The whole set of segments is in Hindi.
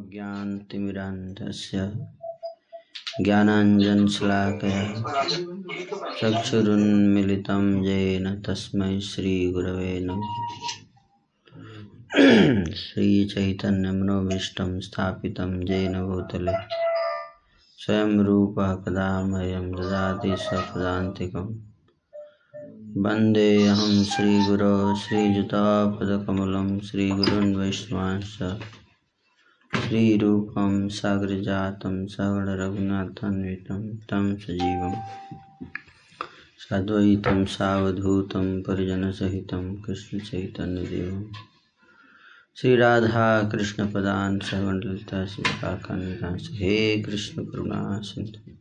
ज्ञानतिमिरान्धस्य ज्ञानाञ्जनशलाकया चक्षुरुन्मिलितं येन तस्मै श्रीगुरवे नमः। श्रीचैतन्यमनोभीष्टं स्थापितं येन भूतले। स्वयं रूपः कदा मह्यं ददाति स्वपदान्तिकं। वन्देऽहं श्रीगुरो, श्रीयुतापदकमलं श्रीगुरुन् वैष्णवांश्च श्रीरूपं सागरजातं सगणरघुनाथान्वितं तं सजीवं साद्वैतं सावधूतं परिजनसहितं कृष्णचैतन्यदेवं श्रीराधाकृष्णपदान् सगणललिता श्रीकाकान्वितांश्च हे कृष्णकरुणा सिन्धु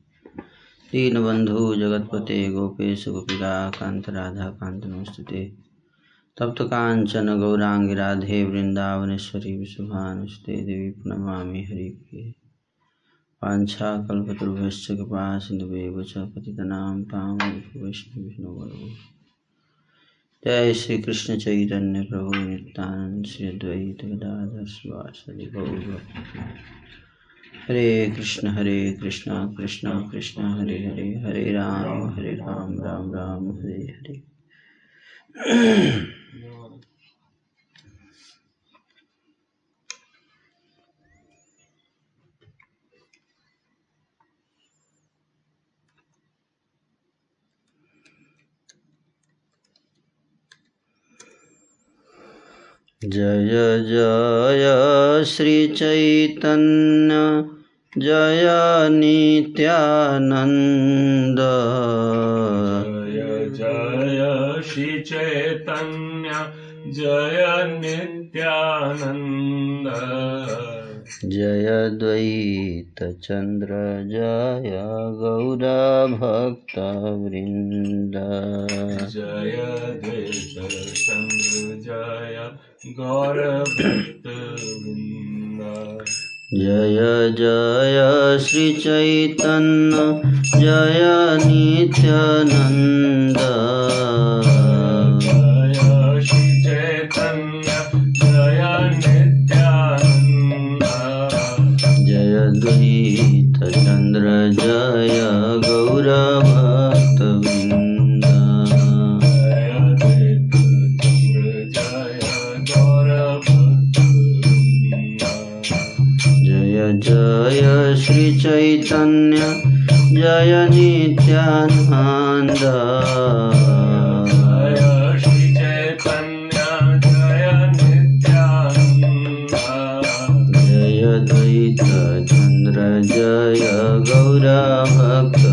दीनबन्धु जगत्पते गोपेश गोपिकान्त राधाकान्त नमस्तुते तप्त कांचन, गौरांगी, राधे, वृंदावनेश्वरी विशुभानुस्ते देवी प्रणमामि हरिप्रिये वाञ्छाकल्पतरुभ्यश्च कृपा सिन्धुवेव च पतितनां पावनैष्णविष्णु जय श्री कृष्ण चैतन्य प्रभु नित्यानंद श्री अद्वैत गदाधर गौर हरे कृष्ण हरे कृष्ण कृष्ण कृष्ण, हरे हरे। हरे राम हरे राम राम राम, हरे हरे। जय जय श्रीचैतन्य जय नित्यानन्द। जय जय श्री चैतन्य जय नित्यानन्द। जय द्वैतचन्द्र जय गौर गौरभक्तवृन्द जय द्वैतचन्द्र जय गौरभक्तवृन्द जय जय श्रीचैतन्य जय नित्यानन्द। जय श्री चैतन्य जय नित्यानन्द। जय द्वैतचन्द्र जय गौरभक्तवृन्द जय श्रीचैतन्य जय नित्यानन्द। जय द्वैतचन्द्र जय गौरभक्त।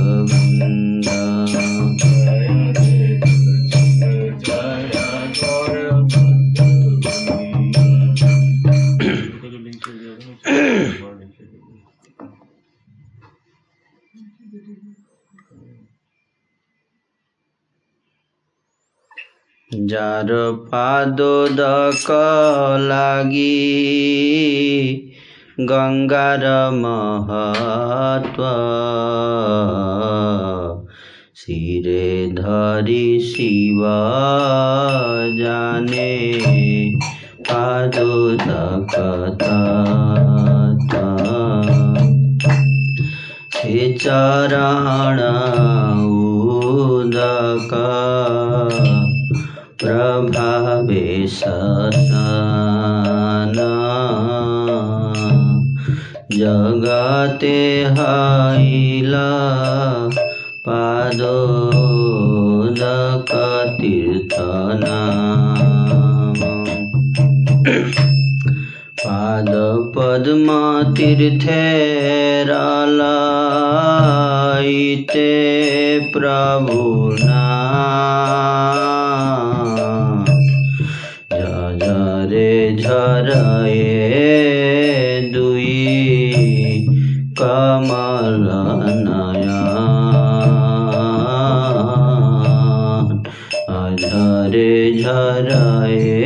যার পাদোদক লাগি গঙ্গার মহত্ব শিরে ধরি শিব জানে পাদোদক সে চরণ উদকা। प्रभावे सतन जगते हैला पादोदक तीर्थनाम पाद पद्म तीर्थे रालाइते प्रभु झरे झरए दुई कमल नयन झरे झरए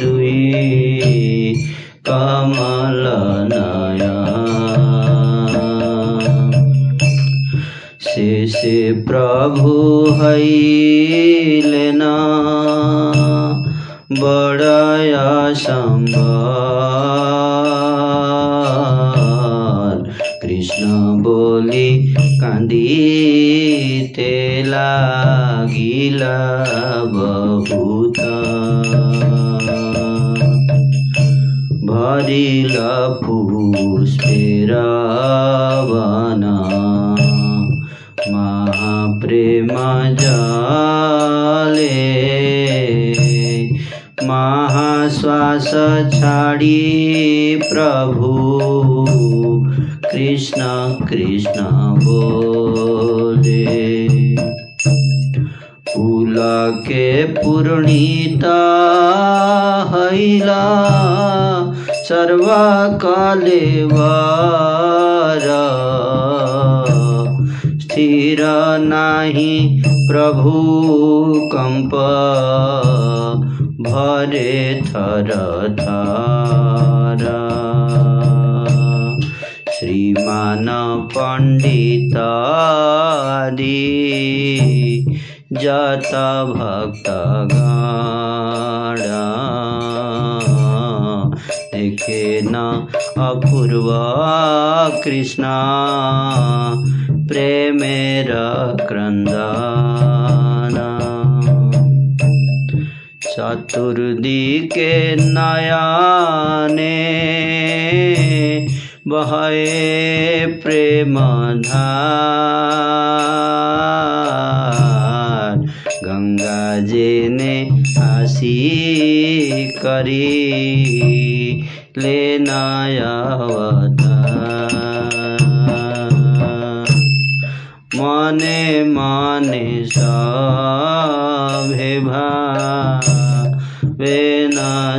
दुई कमल से বড়ায় সম্ভার কৃষ্ণ বলি কান্দিতে লাগিলা বহুত ভরিল পুষ্পেরাবনা মহাপ্রেমা महाश्वास छाडी प्रभु। कृष्ण कृष्ण बोले। फूलके पूर्णिता हैला सर्वकलेवर स्थिर नाही प्रभु कम्प भरे थर थर श्रीमान जत भक्तगण देखे न अपूर्व कृष्ण प्रेमेर क्रन्दन चतुर्दिके नयने बहे प्रेम धार गंगा जी ने हसी करी, लेना अवतार मने मने सभे भावे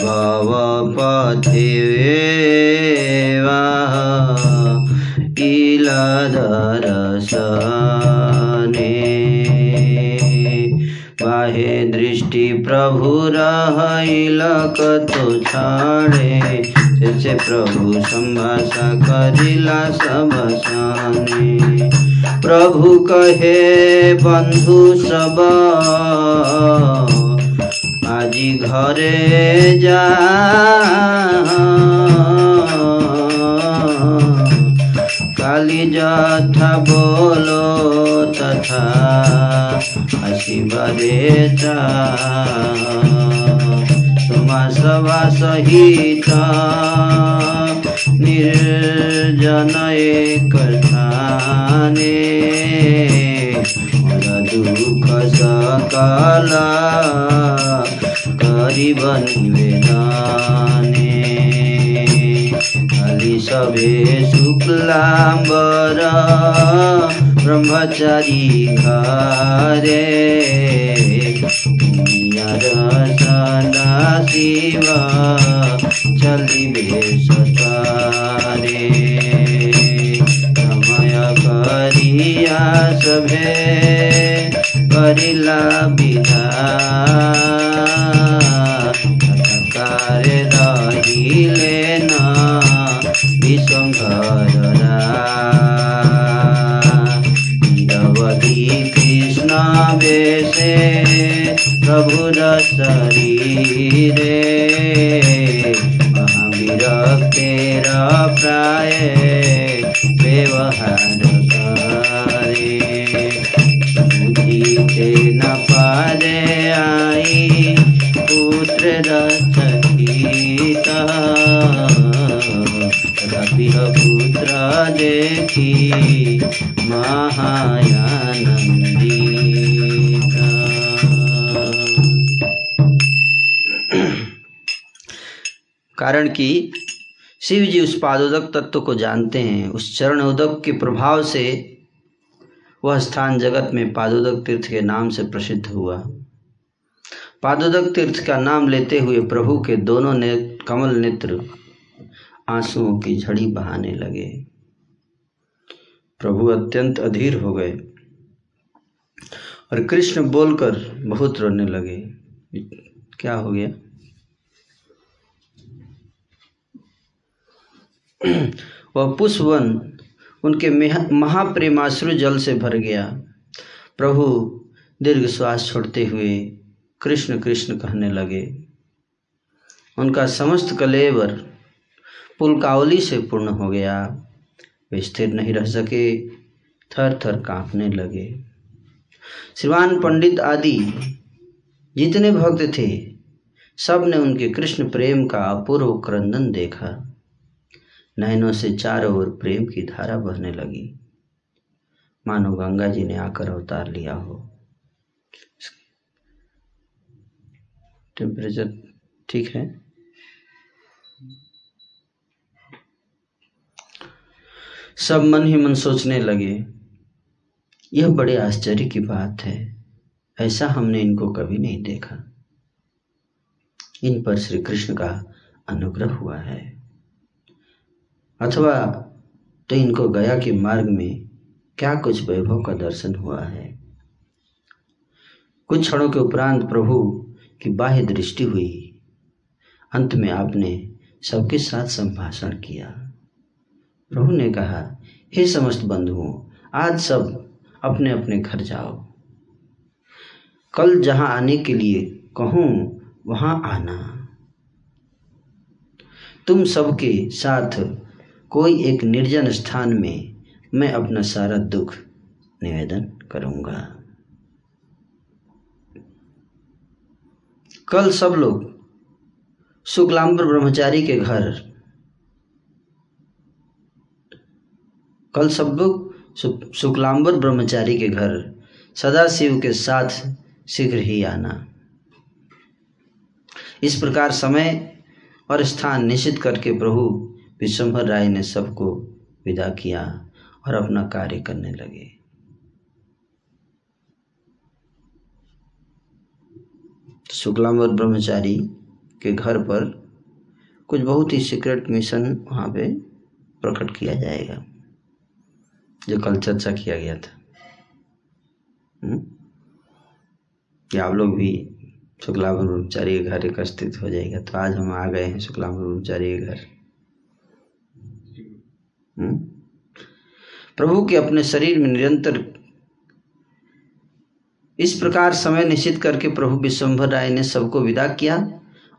कृष्ण अनुग्रह हईलयाने की भव पथे दरसने बाहे दृष्टि प्रभु रहल कतो छाड़े। से प्रभु संभाषा करिला सब प्रभु कहे, बंधु सब आज घरे जाली काली बोलो तथा आशीर्वादे तुमा सभा सहित निर्जन एक स्थान दुःख सकल करिबन वेदने खाली सभे शुक्लाम्बर ब्रह्मचारी घरे। सदा शिव चलिबे सतारे समय करिया सभे। करिला विधाकार रहिले न विसङ्घररा निरवधि कृष्ण वेशे प्रभुर शरीरे। महावीर प्राय व्यवहार पुत्र देखी महायानंदित कारण कि शिव जी उस पादोदक तत्व को जानते हैं, उस चरण उदक के प्रभाव से वह स्थान जगत में पादोदक तीर्थ के नाम से प्रसिद्ध हुआ। पादोदक तीर्थ का नाम लेते हुए प्रभु के दोनों ने कमल नेत्र आंसुओं की झड़ी बहाने लगे। प्रभु अत्यंत अधीर हो गए और कृष्ण बोलकर बहुत रोने लगे। क्या हो गया? वह पुष्पवन उनके महाप्रेमाश्रु जल से भर गया। प्रभु दीर्घ श्वास छोड़ते हुए कृष्ण कृष्ण कहने लगे, उनका समस्त कलेवर पुलकावली से पूर्ण हो गया। वे स्थिर नहीं रह सके, थर थर कांपने लगे। श्रीमान पंडित आदि जितने भक्त थे, सबने उनके कृष्ण प्रेम का अपूर्व क्रंदन देखा। नयनों से चारों ओर प्रेम की धारा बहने लगी। मानो गंगा जी ने आकर अवतार लिया हो। टेम्परेचर ठीक है? सब मन ही मन सोचने लगे, यह बड़े आश्चर्य की बात है, ऐसा हमने इनको कभी नहीं देखा। इन पर श्री कृष्ण का अनुग्रह हुआ है। अथवा तो इनको गया के मार्ग में क्या कुछ वैभव का दर्शन हुआ है? कुछ क्षणों के उपरांत प्रभु की बाह्य दृष्टि हुई। अंत में आपने सबके साथ संभाषण किया। प्रभु ने कहा, हे समस्त बंधुओं, आज सब अपने अपने घर जाओ। कल जहाँ आने के लिए कहूँ, वहाँ आना। तुम सबके साथ कोई एक निर्जन स्थान में मैं अपना सारा दुख निवेदन करूँगा। कल सब लोग शुक्लांबर ब्रह्मचारी के घर कल सब लोग शु- शुक्लांबर ब्रह्मचारी के घर सदा शिव के साथ शीघ्र ही आना। इस प्रकार समय और स्थान निश्चित करके प्रभु विश्वभर राय ने सबको विदा किया और अपना कार्य करने लगे। शुक्लांबर ब्रह्मचारी के घर पर कुछ बहुत ही सीक्रेट मिशन वहाँ पे प्रकट किया जाएगा। जो कल चर्चा किया गया था हम्म? कि आप लोग भी शुक्ला ब्रह्मचारी घर एकत्रित हो जाएगा तो आज हम आ गए हैं शुक्ला ब्रह्मचारी घर हम्म? प्रभु के अपने शरीर में निरंतर इस प्रकार समय निश्चित करके प्रभु विश्वम्भर राय ने सबको विदा किया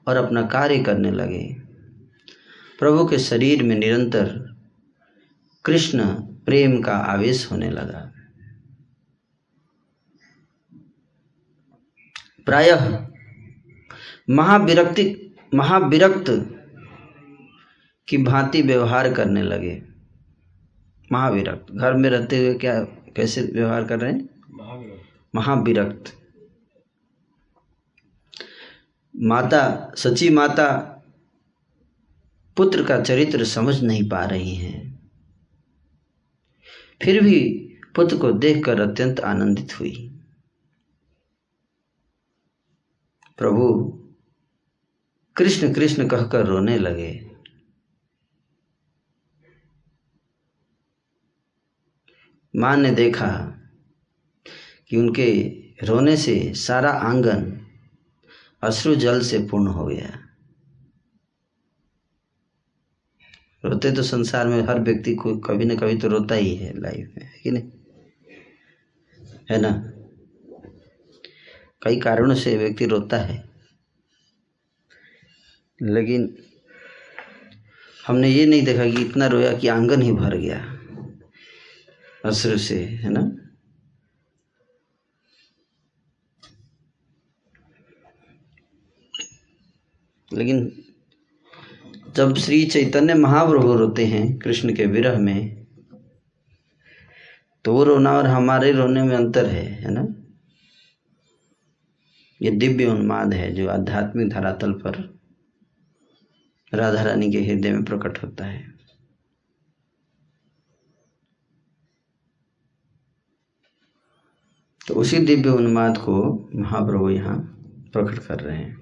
और अपना कार्य करने लगे प्रभु के शरीर में निरंतर कृष्ण प्रेम का आवेश होने लगा। प्रायः महाविरक्ति महाविरक्त की भांति व्यवहार करने लगे। महाविरक्त। घर में रहते हुए क्या कैसे व्यवहार कर रहे हैं? महाविरक्त। माता सची माता पुत्र का चरित्र समझ नहीं पा रही हैं। फिर भी पुत्र को देखकर अत्यंत आनंदित हुई। प्रभु, कृष्ण कृष्ण कहकर रोने लगे। माँ ने देखा कि उनके रोने से सारा आँगन अश्रु जल से पूर्ण हो गया। रोते तो संसार में हर व्यक्ति को कभी ना कभी तो रोता ही है लाइफ में, है कि नहीं? है ना? कई कारणों से व्यक्ति रोता है। लेकिन हमने ये नहीं देखा कि इतना रोया कि आँगन ही भर गया, अश्रु से, है ना? लेकिन जब श्री चैतन्य महाप्रभु रोते हैं कृष्ण के विरह में तो वो रोना और हमारे रोने में अंतर है है ना? ये दिव्य उन्माद है जो आध्यात्मिक धरातल पर राधा रानी के हृदय में प्रकट होता है। तो उसी दिव्य उन्माद को महाप्रभु यहाँ प्रकट कर रहे हैं।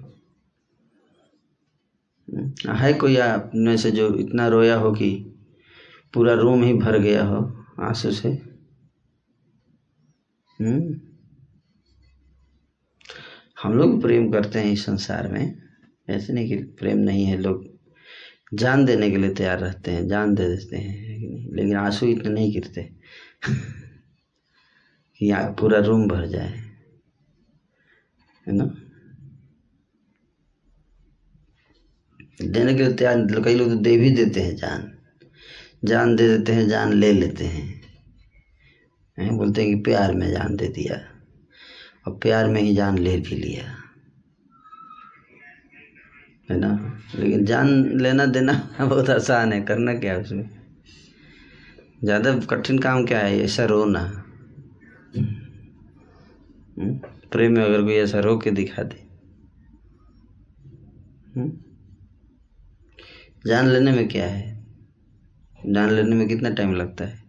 है? कोई में से जो इतना रोया हो कि पूरा रूम ही भर गया हो, आँसू से? हम्म। हम लोग प्रेम करते हैं इस संसार में। ऐसे नहीं कि प्रेम नहीं है, लोग जान देने के लिए तैयार रहते हैं, जान दे देते हैं लेकिन आँसू इतने नहीं गिरते कि पूरा रूम भर जाए। है ना? देने के लिए तैयार कई लोग तो दे भी देते हैं जान। जान दे देते हैं, जान ले लेते हैं। हैं, बोलते हैं कि प्यार में जान दे दिया। और प्यार में ही जान ले भी लिया। है ना? लेकिन जान लेना देना बहुत आसान है, करना क्या है उसमें? ज़्यादा कठिन काम क्या है, ऐसा रोना। हम्म? प्रेम में अगर कोई ऐसा रो के दिखा दे। हम्म? जान लेने में क्या है? जान लेने में कितना टाइम लगता है?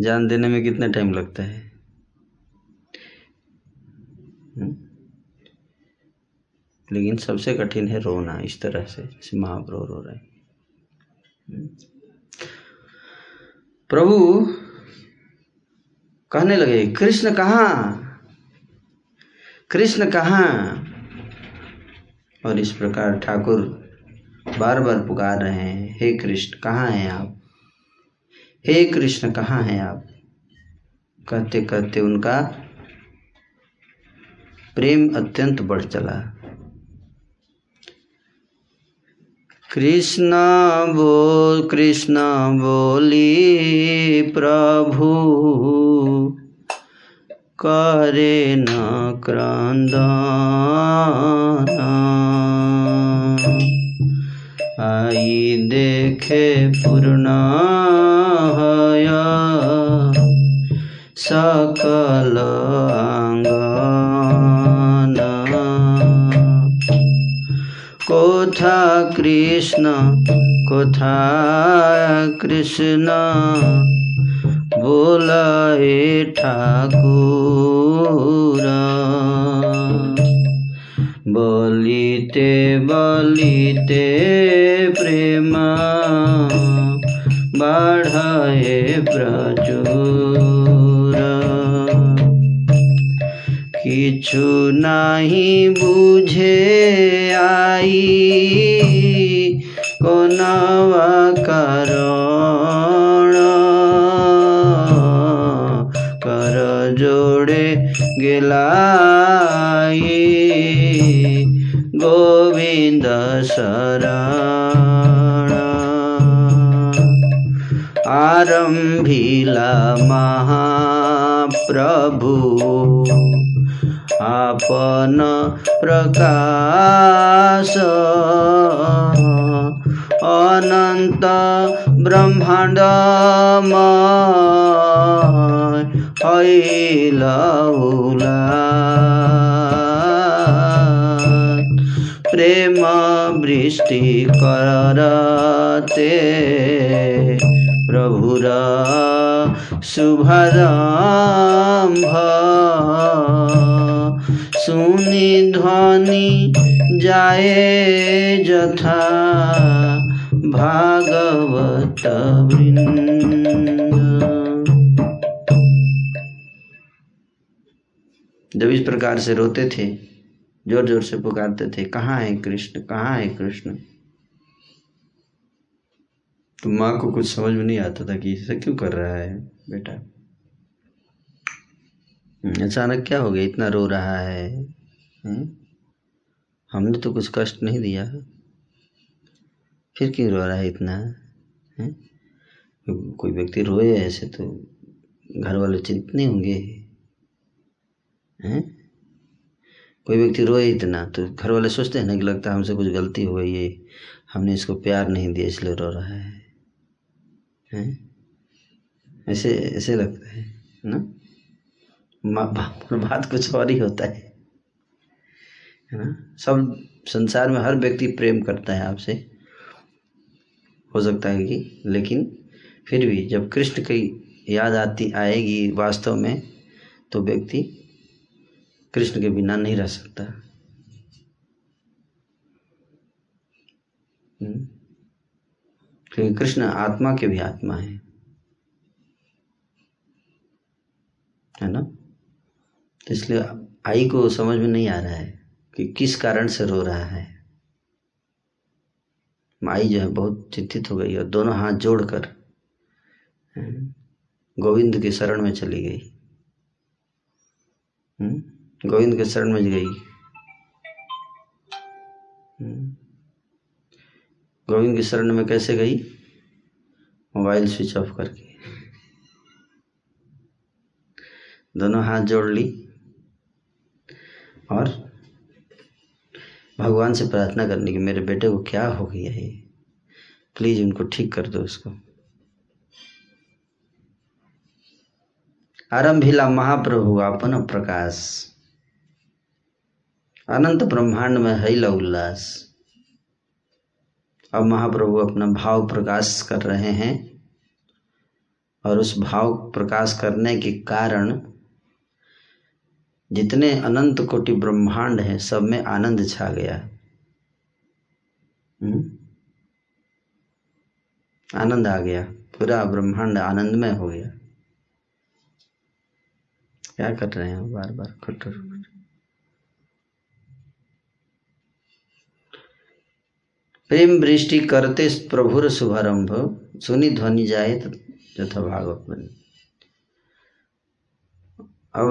जान देने में कितना टाइम लगता है? हम्म? लेकिन सबसे कठिन है रोना, इस तरह से, जैसे महाप्रभु रो रहे हम्म? प्रभु कहने लगे, कृष्ण कहाँ? कृष्ण कहाँ? और इस प्रकार ठाकुर बार बार पुकार रहे हैं, हे कृष्ण, कहाँ हैं आप? हे कृष्ण, कहाँ हैं आप? कहते कहते उनका प्रेम अत्यंत बढ़ चला। कृष्ण बोल, कृष्ण बोली, प्रभु, करे न क्रंदन। आई देखे पूर्णा सकल अंगाना। कोथा कृष्ण कोथा कृष्ण बोल ठाकुरा। বলিতে বলিতে প্রেম বাঢ়ায় প্রচুর। কিছু নাহি বুঝে আই কোন কারণ। কর জোড়ে গেলাই शरणा आरम्भिला महाप्रभु आपन प्रकाश अनन्त ब्रह्माण्डम हैलौला प्रेम वृष्टि करते प्रभुर शुभारंभ सुनि ध्वनि जाए जथा भागवत जब इस प्रकार से रोते थे ज़ोर ज़ोर से पुकारते थे, कहाँ है कृष्ण? कहाँ है कृष्ण? तो माँ को कुछ समझ में नहीं आता था कि ऐसा क्यों कर रहा है बेटा। अचानक क्या हो गया? इतना रो रहा है। हुँ? हमने तो कुछ कष्ट नहीं दिया। फिर क्यों रो रहा है इतना? है कोई व्यक्ति रोए ऐसे तो घर वाले चिंतित नहीं होंगे। हैं कोई व्यक्ति रोए इतना तो घर वाले सोचते हैं ना कि लगता है हमसे कुछ गलती हो है, हमने इसको प्यार नहीं दिया इसलिए रो रहा है। ऐसे ऐसे लगता है, ना? बात कुछ और ही होता है है ना? सब संसार में हर व्यक्ति प्रेम करता है आपसे। हो सकता है कि, लेकिन फिर भी जब कृष्ण की याद आती, आएगी वास्तव में तो व्यक्ति कृष्ण के बिना नहीं रह सकता। क्योंकि कृष्ण आत्मा के भी आत्मा है। है ना? तो इसलिए आई को समझ में नहीं आ रहा है कि किस कारण से रो रहा है। माई जो है बहुत चिंतित हो गई और दोनों हाथ जोड़कर हम्म, गोविंद के शरण में चली गई। हम्म, गोविंद के शरण में गई। हम्म, गोविंद की शरण में कैसे गई? मोबाइल स्विच ऑफ़ करके। दोनों हाथ जोड़ ली और भगवान से प्रार्थना करने की मेरे बेटे को क्या हो गया है? प्लीज़ उनको ठीक कर दो उसको आरंभिला महाप्रभु अपन प्रकाश। अनंत ब्रह्मांड में हैला उल्लास। अब महाप्रभु अपना भाव प्रकाश कर रहे हैं और उस भाव प्रकाश करने के कारण जितने अनंत कोटि ब्रह्मांड हैं, सब में आनंद छा गया। हम्म? आनंद आ गया। पूरा ब्रह्मांड आनंदमय हो गया। क्या कर रहे हैं बार बार खटर प्रेम वृष्टि करते प्रभुर शुभारंभ, सुनी ध्वनि जाए तथा भागवत अब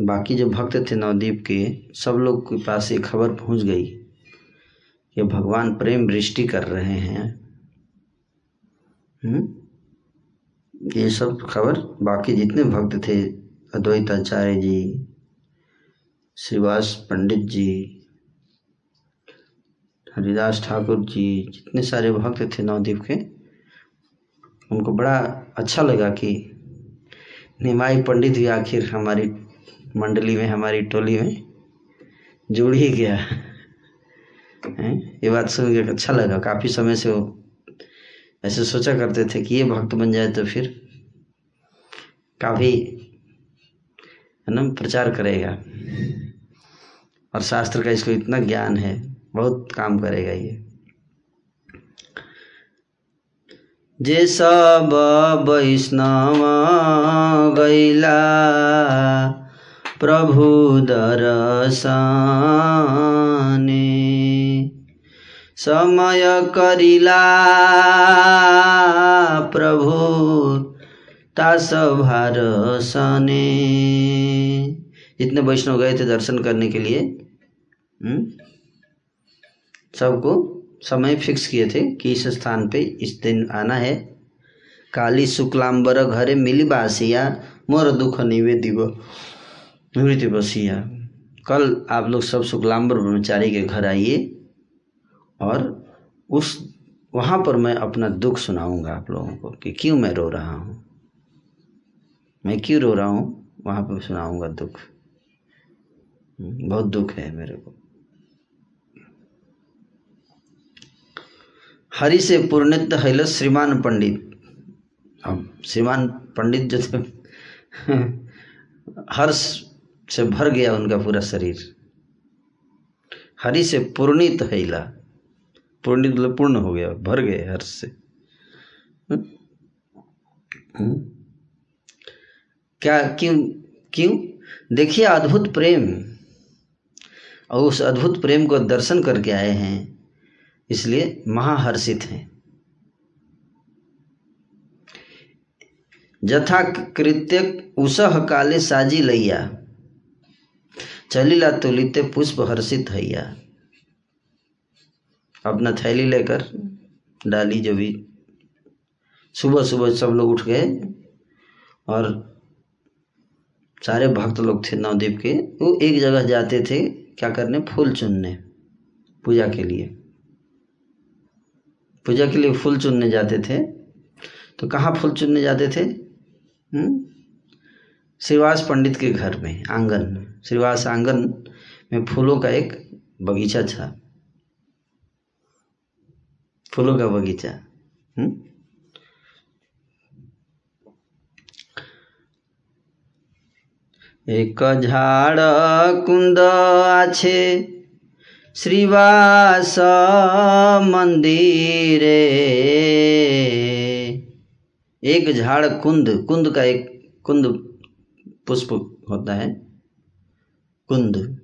बाकी जो भक्त थे नवदीप के, सब लोग के पास ये खबर पहुँच गई कि भगवान प्रेम वृष्टि कर रहे हैं हम्म? ये सब खबर बाकी जितने भक्त थे अद्वैत आचार्य जी, श्रीवास पंडित जी हरिदास ठाकुर जी जितने सारे भक्त थे नवदीप के, उनको बड़ा अच्छा लगा कि निमाई पंडित भी आखिर हमारी मंडली में, हमारी टोली में जुड़ ही गया। हैं? ये बात सुन के अच्छा लगा। काफ़ी समय से वो ऐसे सोचा करते थे कि ये भक्त बन जाए तो फिर काफ़ी, है ना, प्रचार करेगा। और शास्त्र का इसको इतना ज्ञान है। बहुत काम करेगा ये जे सब वैष्णव गैला प्रभु दर्शने, समय करिला, प्रभु तास भारसने जितने वैष्णव गए थे दर्शन करने के लिए हम्म? सबको समय फिक्स किए थे कि इस स्थान पे इस दिन आना है। काली शुक्लांबर घरे मिली बासिया, मोर दुख निवेदिव निवृत्ति बसिया। कल आप लोग सब शुक्लाम्बर ब्रह्मचारी के घर आइए और उस, वहाँ पर मैं अपना दुख सुनाऊँगा आप लोगों को कि क्यों मैं रो रहा हूँ। मैं क्यों रो रहा हूँ? वहाँ पर सुनाऊँगा दुख। बहुत दुख है मेरे को। हरि से पूर्णित हैल श्रीमान पंडित। अब श्रीमान पंडित जो थे, हर्ष से भर गया उनका पूरा शरीर। हरि से पूर्णित हैला पूर्णित मतलब पूर्ण हो गया, भर गए हर्ष से। क्या, क्यों क्यों? देखिए अद्भुत प्रेम, और उस अद्भुत प्रेम को दर्शन करके आए हैं। इसलिए महाहर्षित हैं। जथा कृत्य उसह काले साजी लैया। चलिला तुलिते पुष्प हर्षित हैया। अपना थैली लेकर डाली जो भी। सुबह सुबह सब लोग उठ गए और सारे भक्त लोग थे नवदीप के। वो एक जगह जाते थे क्या करने? फूल चुनने, पूजा के लिए। पूजा के लिए फूल चुनने जाते थे। तो कहाँ फूल चुनने जाते थे? श्रीवास पंडित के घर में, आँगन। श्रीवास आँगन में फूलों का एक बगीचा था। फूलों का बगीचा। हुँ? एक झाड़ कुंद आछे। श्रीवास मंदिरे। एक झाड़ कुंद कुंद का एक कुंद पुष्प होता है। कुंद।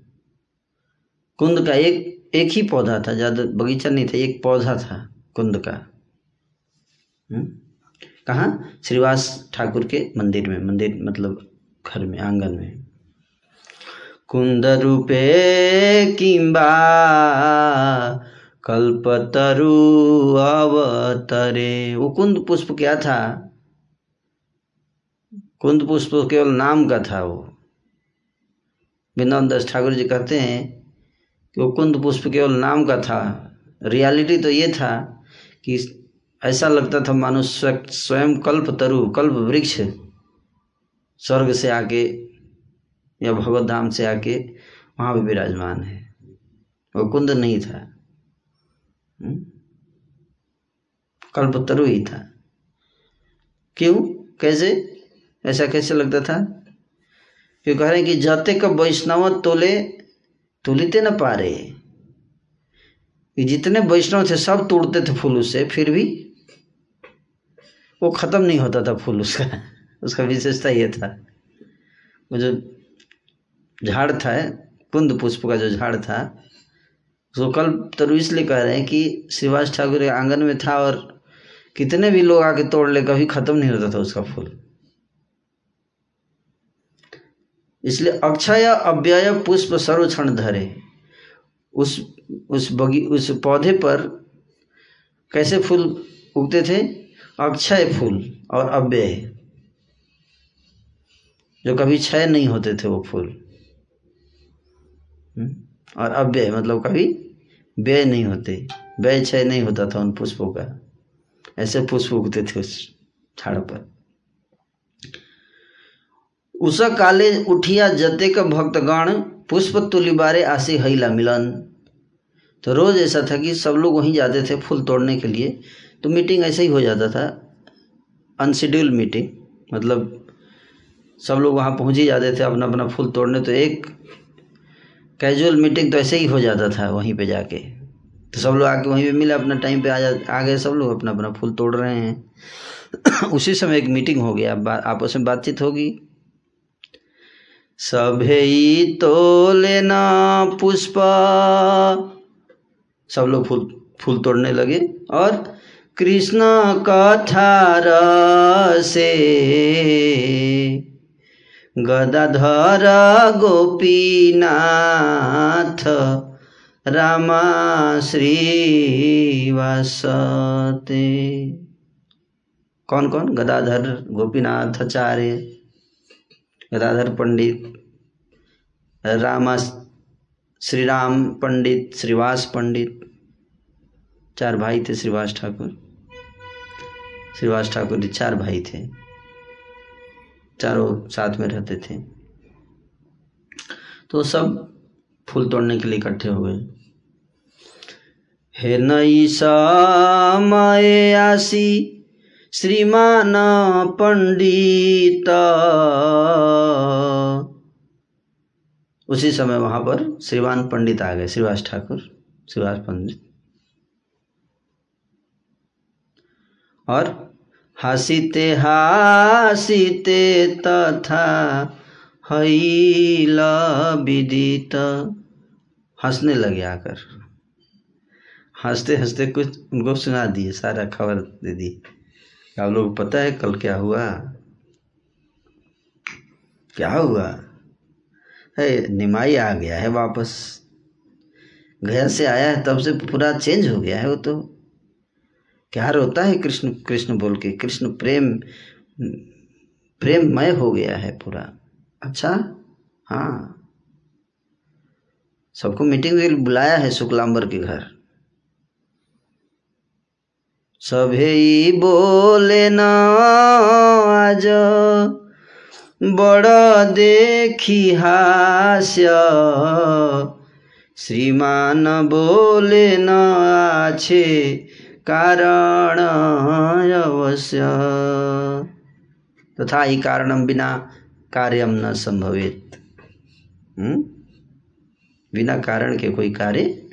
कुंद का एक एक ही पौधा था, ज़्यादा बगीचा नहीं था, एक पौधा था कुंद का। हम्म? कहाँ? श्रीवास ठाकुर के मंदिर में, मंदिर मतलब घर में, आँगन में। रूपे किंबा कल्पतरु अवतरे। वो कुंद पुष्प क्या था? कुंद पुष्प केवल नाम का था वो। वृंदावन दास ठाकुर जी कहते हैं कि वो कुंद पुष्प केवल नाम का था। रियलिटी तो ये था कि ऐसा लगता था मानो स्वयं कल्प तरु कल्प वृक्ष, स्वर्ग से आके या भगवत धाम से आके वहाँ भी विराजमान है। वो कुंद नहीं था। हम्म? कल्पतरु ही था। क्यों? कैसे? ऐसा कैसे लगता था? क्यों कह रहे हैं कि जाते का वैष्णव तोले, तुलिते न पा रहे जितने वैष्णव थे, सब तोड़ते थे फूल उससे फिर भी वो खत्म नहीं होता था फूल उसका। उसका विशेषता ये था। वो जो झाड़ था, कुंद पुष्प का जो झाड़ था उसको कल तरु इसलिए कह रहे हैं कि श्रीवास ठाकुर के आँगन में था और कितने भी लोग आके तोड़ ले, कभी खत्म नहीं होता था उसका फूल। इसलिए अक्षय अव्यय पुष्प सर्वक्षण धरे। उस उस बगी, उस पौधे पर कैसे फूल उगते थे? अक्षय फूल और अव्यय। जो कभी क्षय नहीं होते थे वो फूल? और अव्यय मतलब कभी व्यय नहीं होते। व्यय क्षय नहीं होता था उन पुष्पों का। ऐसे पुष्प उगते थे उस झाड़ पर। उस काले उठिया जतेक भक्तगण पुष्प तुली बारे आसी हैला मिलन। तो रोज ऐसा था कि सब लोग वहीं जाते थे फूल तोड़ने के लिए। तो मीटिंग ऐसे ही हो जाता था। Unscheduled meeting. मतलब सब लोग वहाँ पहुँच ही जाते थे अपना अपना फूल तोड़ने। तो एक कैजुअल मीटिंग तो ऐसे ही हो जाता था वहीं पे जाके। तो सब लोग आके वहीं पे मिले, अपना टाइम पे आ जा, आ गए सब लोग अपना अपना फूल तोड़ रहे हैं। उसी समय एक मीटिंग हो गया आपस में बातचीत होगी। सभे तो लेना पुष्पा। सब लोग फूल फूल तोड़ने लगे और कृष्ण कथा से गदाधर गोपीनाथ रामा श्रीवासते। कौन कौन? गदाधर गोपीनाथ आचार्य गदाधर पंडित, रामा श्री राम पंडित, श्रीवास पंडित, चार भाई थे श्रीवास ठाकुर। श्रीवास ठाकुर जी चार भाई थे। चारों साथ में रहते थे। तो सब फूल तोड़ने के लिए इकट्ठे हो गए। हे नई समय आसी, श्रीमान पंडित। उसी समय वहाँ पर श्रीमान पंडित आ गए, श्रीवास ठाकुर, श्रीवास पंडित। और हसीते, हासीते तथा हैल विदित। हंसने लगे आकर। हँसते हँसते कुछ उनको सुना दिए, सारा खबर दे दी। आप लोग पता है कल क्या हुआ? क्या हुआ? है, निमाई आ गया है वापस। घर से आया है, तब से पूरा चेंज हो गया है वो तो। क्या रोता है कृष्ण कृष्ण बोल के? कृष्ण प्रेम, प्रेममय हो गया है पूरा। अच्छा? हाँ। सबको मीटिंग के लिए बुलाया है शुक्लांबर के घर। सभे बोले न, आज बड़ देखी हास्य। श्रीमान बोले न आछे कारण अवश्य तथा ही कारणम बिना कार्यम न संभवित। हम्म? बिना कारण के कोई कार्य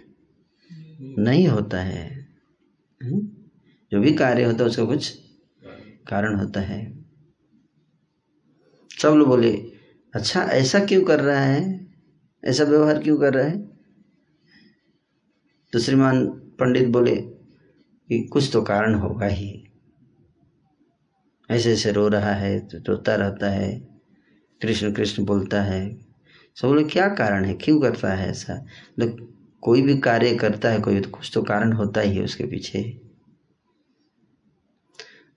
नहीं होता है। हम्म? जो भी कार्य होता है, उसका कुछ कारण होता है। सब लोग बोले अच्छा ऐसा क्यों कर रहा है? ऐसा व्यवहार क्यों कर रहा है? तो श्रीमान पंडित बोले कि कुछ तो कारण होगा ही। ऐसे ऐसे रो रहा है तो रोता रहता है, कृष्ण कृष्ण बोलता है। सब बोले, क्या कारण है? क्यों करता है ऐसा? लोग कोई भी कार्य करता है, कोई तो कुछ तो कारण होता ही है उसके पीछे।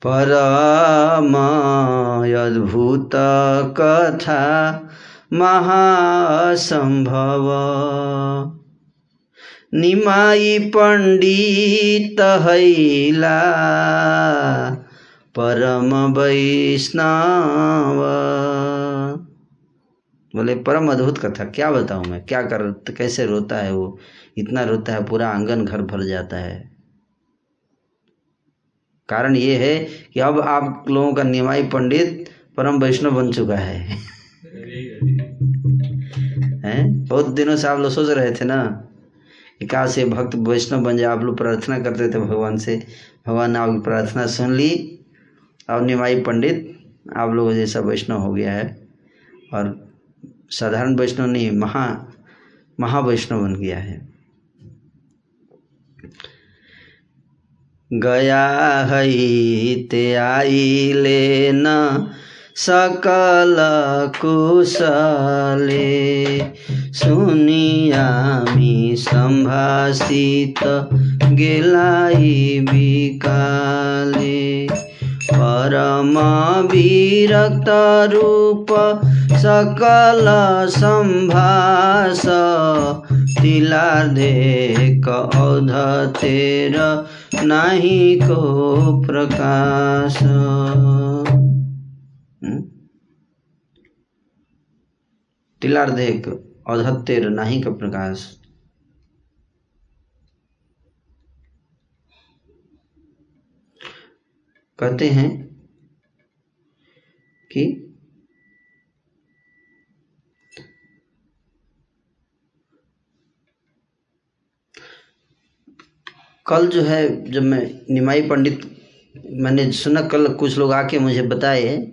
परम अद्भुत कथा महासंभव। निमाई पंडित हैला, परम वैष्णव। बोले, परम अद्भुत कथा, क्या बताऊँ मैं? क्या कर, कैसे रोता है वो? इतना रोता है, पूरा आँगन घर भर जाता है। कारण ये है कि अब आप लोगों का निमाई पंडित परम वैष्णव बन चुका है। हैं? बहुत दिनों से आप लोग सोच रहे थे ना? कहा से भक्त वैष्णव बन जाए, आप लोग प्रार्थना करते थे भगवान से। भगवान ने आपकी प्रार्थना सुन ली। और निमाई पंडित, आप लोगों जैसा वैष्णव हो गया है और साधारण वैष्णव नहीं, महा, महावैष्णव बन गया है। गया है, ते आई लेन सकल कुशले सुनियामी संभाषित गेलाई बिकाले परम विरक्त रूप सकल संभाष तिलार्धेक औध तेर नाही को प्रकाश। तिलार्धेक औधत्तेर नाही का प्रकाश? कहते हैं कि कल जो है, जब मैं निमाई पंडित, मैंने सुना कल कुछ लोग आके मुझे बताए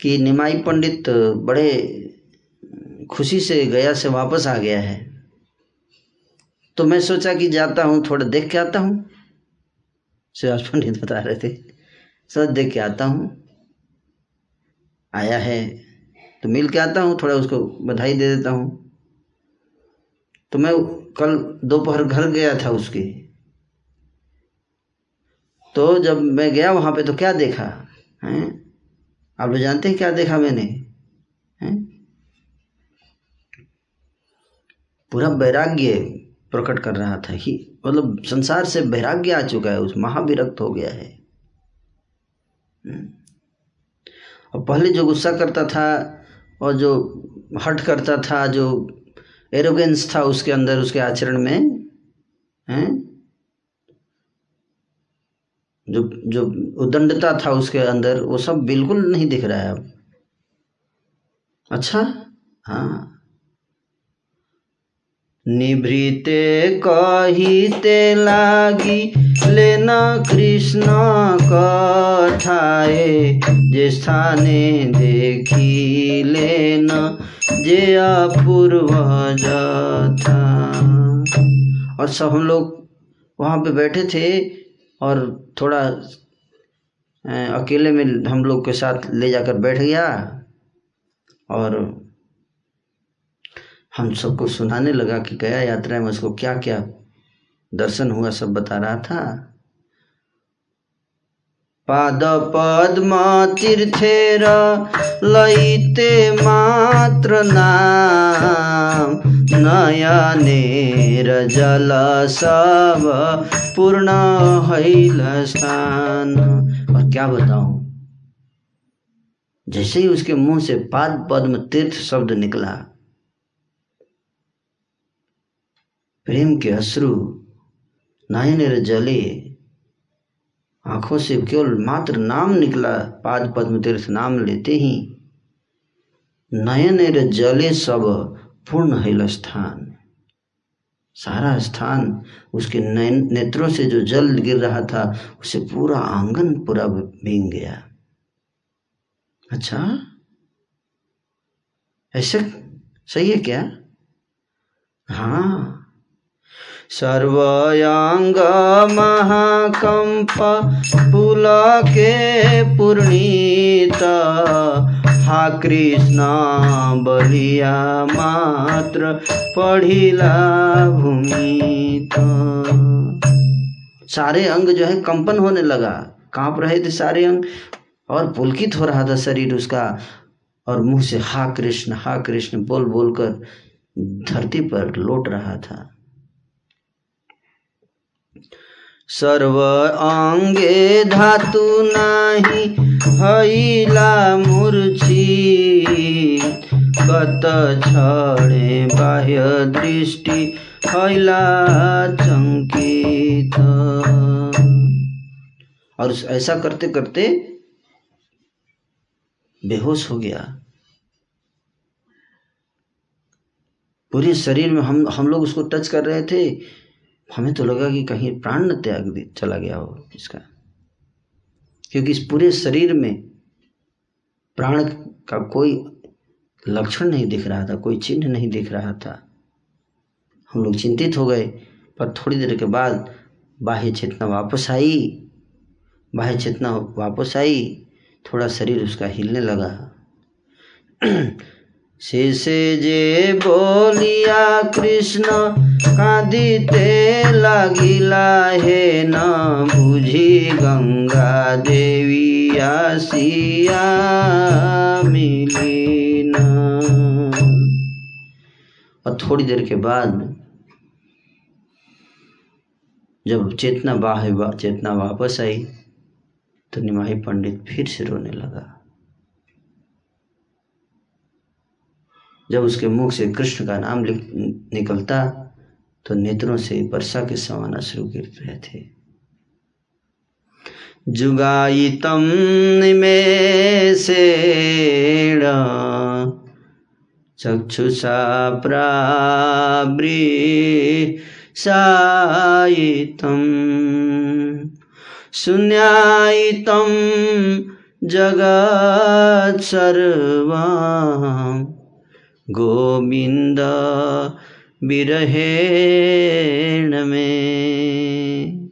कि निमाई पंडित बड़े खुशी से गया से वापस आ गया है। तो मैं सोचा कि जाता हूँ, थोड़ा देख के आता हूँ। शिवाज पंडित बता रहे थे सच देख के आता हूँ। आया है। तो मिल के आता हूँ, थोड़ा उसको बधाई दे देता हूँ। तो मैं कल दोपहर घर गया था उसके। तो जब मैं गया वहाँ पे तो क्या देखा, हैं? आप लोग जानते हैं क्या देखा मैंने? पूरा वैराग्य प्रकट कर रहा था ही मतलब संसार से वैराग्य आ चुका है, उस महाविरक्त हो गया है। और पहले जो गुस्सा करता था और जो हट करता था, जो एरोगेंस था उसके अंदर, उसके आचरण में, हैं? जो जो उदंडता था उसके अंदर, वो सब बिल्कुल नहीं दिख रहा है अब। अच्छा? हाँ। निभृते कहिते लागी, लेना कृष्ण कथाए, जे स्थाने देखी लेना, जे अपूर्व था और सब हम लोग वहाँ पे बैठे थे, और थोड़ा अकेले में हम लोग के साथ ले जाकर बैठ गया और हम सबको सुनाने लगा कि गया यात्रा में उसको क्या क्या दर्शन हुआ सब बता रहा था। पाद पद्म तीर्थेर लैते मात्र नाम नयनेर जल सब पूर्ण हैल स्थान। और क्या बताऊँ? जैसे ही उसके मुँह से पाद पद्म तीर्थ शब्द निकला, प्रेम के अश्रु नयनेर जले आँखों से केवल मात्र नाम निकला, पाद पद्म तीर्थ नाम लेते ही। नयनेर जले सब पूर्ण हैल स्थान। सारा स्थान उसके नेत्रों से जो जल गिर रहा था, उसे पूरा आँगन पूरा भींग गया। अच्छा? ऐसे सही है क्या? हाँ सर्वयांग महाकंप पुलके पूर्णित। हा कृष्ण बलिया मात्र पढ़िला भूमि सारे अंग जो है कंपन होने लगा। काँप रहे थे सारे अंग और पुलकित हो रहा था शरीर उसका। और मुँह से हा कृष्ण हा कृष्ण बोल बोलकर धरती पर लौट रहा था। सर्व अंगे धातु नाही, हईला मूर्छी। कत छड़े बाह्य दृष्टि, हईला चंकित। और ऐसा करते करते बेहोश हो गया। पूरे शरीर में हम हम लोग उसको टच कर रहे थे। हमें तो लगा कि कहीं प्राण न त्याग चला गया हो इसका। क्योंकि इस पूरे शरीर में प्राण का कोई लक्षण नहीं दिख रहा था, कोई चिन्ह नहीं दिख रहा था। हम लोग चिंतित हो गए, पर थोड़ी देर के बाद बाह्य चेतना वापस आई। बाह्य चेतना वापस आई, थोड़ा शरीर उसका हिलने लगा। शेषे जे बोलिया, कृष्ण हे न बुझी गंगा देवी आसिया मिली न। और थोड़ी देर के बाद जब चेतना बाह्य चेतना वापस आई तो निमाही पंडित फिर से रोने लगा। जब उसके मुख से कृष्ण का नाम निकलता तो नेत्रों से वर्षा के समाना शुरू गिर रहे थे। जुगायितम निमेषेण चक्षुषा प्रावृषायितम् शून्यायितं जगत् सर्वम् गोविन्द विरहेण में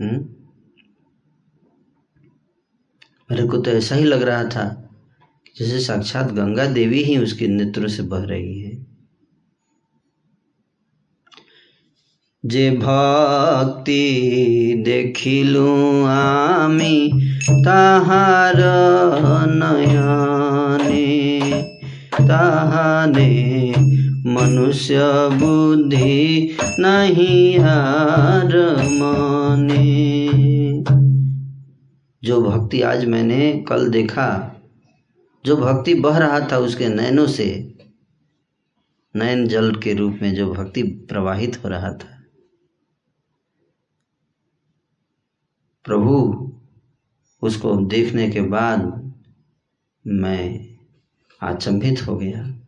हम्म? मेरे को तो ऐसा ही लग रहा था जैसे साक्षात गंगा देवी ही उसके नेत्रों से बह रही है जे भक्ति देखिलु आमी, ताहार नयने ताहाने मनुष्य बुद्धि नहीं हार मने। जो भक्ति आज मैंने कल देखा, जो भक्ति बह रहा था उसके नयनों से, नयन जल के रूप में जो भक्ति प्रवाहित हो रहा था। प्रभु, उसको देखने के बाद मैं आचंभित हो गया।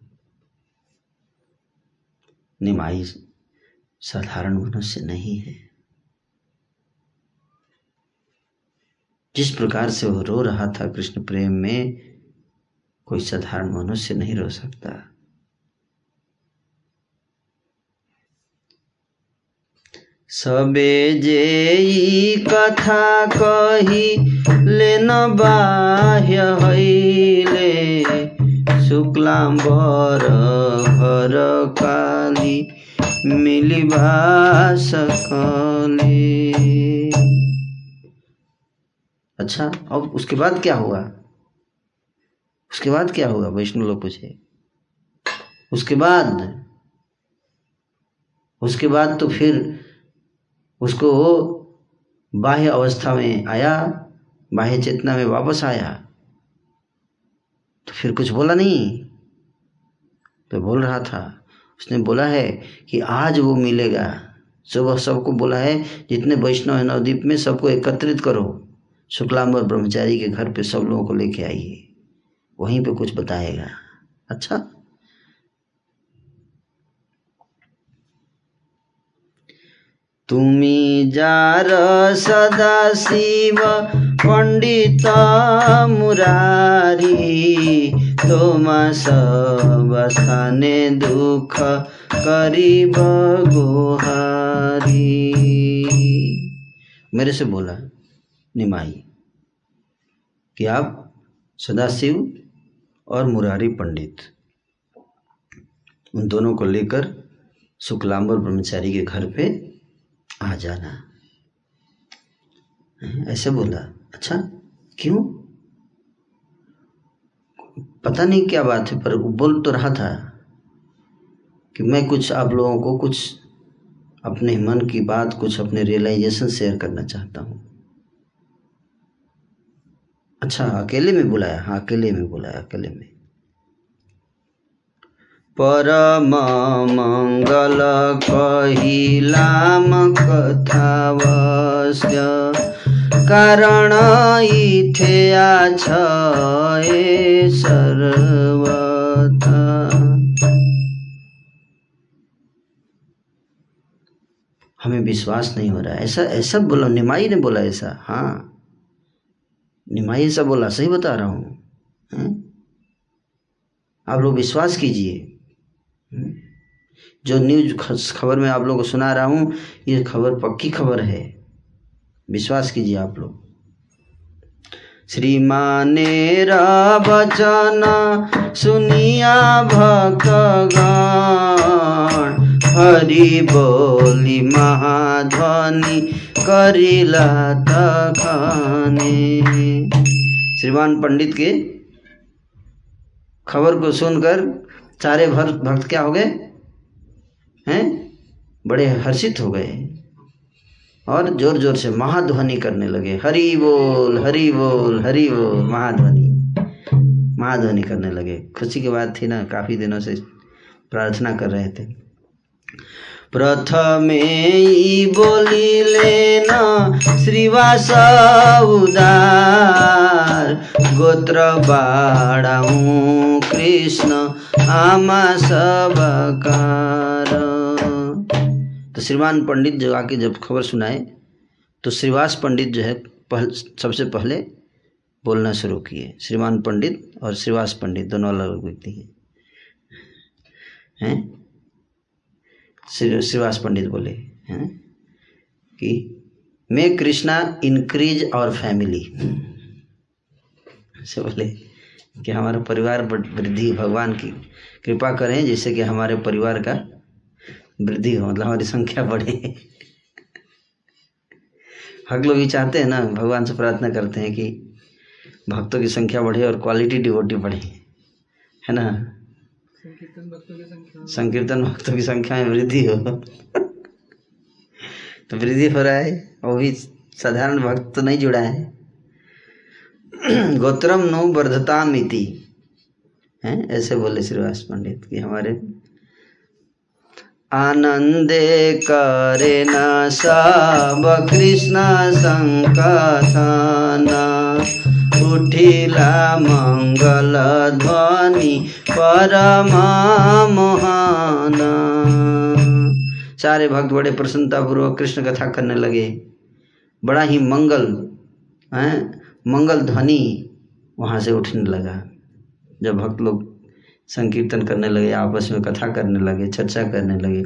निमाई साधारण मनुष्य नहीं है। जिस प्रकार से वो रो रहा था, कृष्ण प्रेम में कोई साधारण मनुष्य नहीं रो सकता। सबे जेई कथा कही, लेन बाह्य हईले। शुक्लाम्बर घर काली मिली सकले अच्छा अब उसके बाद क्या हुआ? उसके बाद क्या हुआ वैष्णव लोग पूछे? उसके बाद? उसके बाद तो फिर उसको बाह्य अवस्था में आया, बाह्य चेतना में वापस आया। तो फिर कुछ बोला नहीं? तो बोल रहा था, उसने बोला है कि आज वो मिलेगा। सुबह सबको बोला है, जितने वैष्णव है नवदीप में सबको एकत्रित करो। शुक्लाम्बर ब्रह्मचारी के घर पे सब लोगों को लेके आइए। वहीं पे कुछ बताएगा। अच्छा? তুমি যার সদা শিব पण्डित मुरारी तोमा सब स्थाने दुख करीब गोहारी मेरे से बोला निमाई कि आप सदाशिव और मुरारी पंडित उन दोनों को लेकर शुक्लांबर ब्रह्मचारी के घर पे आ जाना। ऐसे बोला अच्छा क्यों? पता नहीं क्या बात है, पर बोल तो रहा था कि मैं कुछ आप लोगों को कुछ अपने मन की बात, कुछ अपने रियलाइजेशन शेयर करना चाहता हूँ। अच्छा अकेले में बुलाया हाँ अकेले में बुलाया, अकेले में। परम मंगल कहिलाम कथावस्य कारण इथेया छ ए सर्वथा। हमें विश्वास नहीं हो रहा ऐसा ऐसा बोला, निमाई ने बोला ऐसा। हाँ। निमाई ऐसा बोला, सही बता रहा हूँ? आप लोग विश्वास कीजिए? जो न्यूज़ खबर में आप लोगों को सुना रहा हूँ, ये खबर पक्की खबर है। विश्वास कीजिए आप लोग। श्रीमानेर वचन सुनिया भक्तगण, हरि बोली महाध्वनि करिला तखने। श्रीमान पंडित के खबर को सुनकर सारे भर भक्त क्या हो गए? हैं? बड़े हर्षित हो गए। और ज़ोर ज़ोर से महाध्वनि करने लगे। हरि बोल हरि बोल हरि बोल, महाध्वनि। महाध्वनि करने लगे। खुशी की बात थी ना, काफ़ी दिनों से प्रार्थना कर रहे थे। प्रथमे बोली लेना, श्रीवास उदार। गोत्र बाड़ाऊ कृष्ण आमा सबकार तो श्रीमान पंडित जो आके जब खबर सुनाए तो श्रीवास पंडित जो है, पहल, सबसे पहले बोलना शुरू किए। श्रीमान पंडित और श्रीवास पंडित, दोनों अलग अलग व्यक्ति हैं। श्री श्रीवास पंडित बोले, हैं? कि, मैं कृष्णा इंक्रीज और फैमिली से बोले कि हमारा परिवार वृद्धि भगवान की कृपा करें जिससे कि हमारे परिवार का वृद्धि हो मतलब हमारी संख्या बढ़े। हम लोग भी चाहते हैं ना भगवान से प्रार्थना करते हैं कि भक्तों की संख्या बढ़े और क्वालिटी डिवोटी बढ़े। है ना? संकीर्तन भक्तों की संख्या में वृद्धि हो। तो वृद्धि हो रहा है वो भी साधारण भक्त तो नहीं जुड़ा है। गोत्रम नो वर्धता मिति। हैं? ऐसे बोले श्रीवास पंडित कि हमारे। आनंदे करे न सब, कृष्ण संकथन। उठिला मंगल ध्वनि परम मोहन सारे भक्त बड़े प्रसन्नता पूर्वक कृष्ण कथा करने लगे। बड़ा ही मंगल, हैं? मंगल ध्वनि वहाँ से उठने लगा। जब भक्त लोग संकीर्तन करने लगे, आपस में कथा करने लगे, चर्चा करने लगे।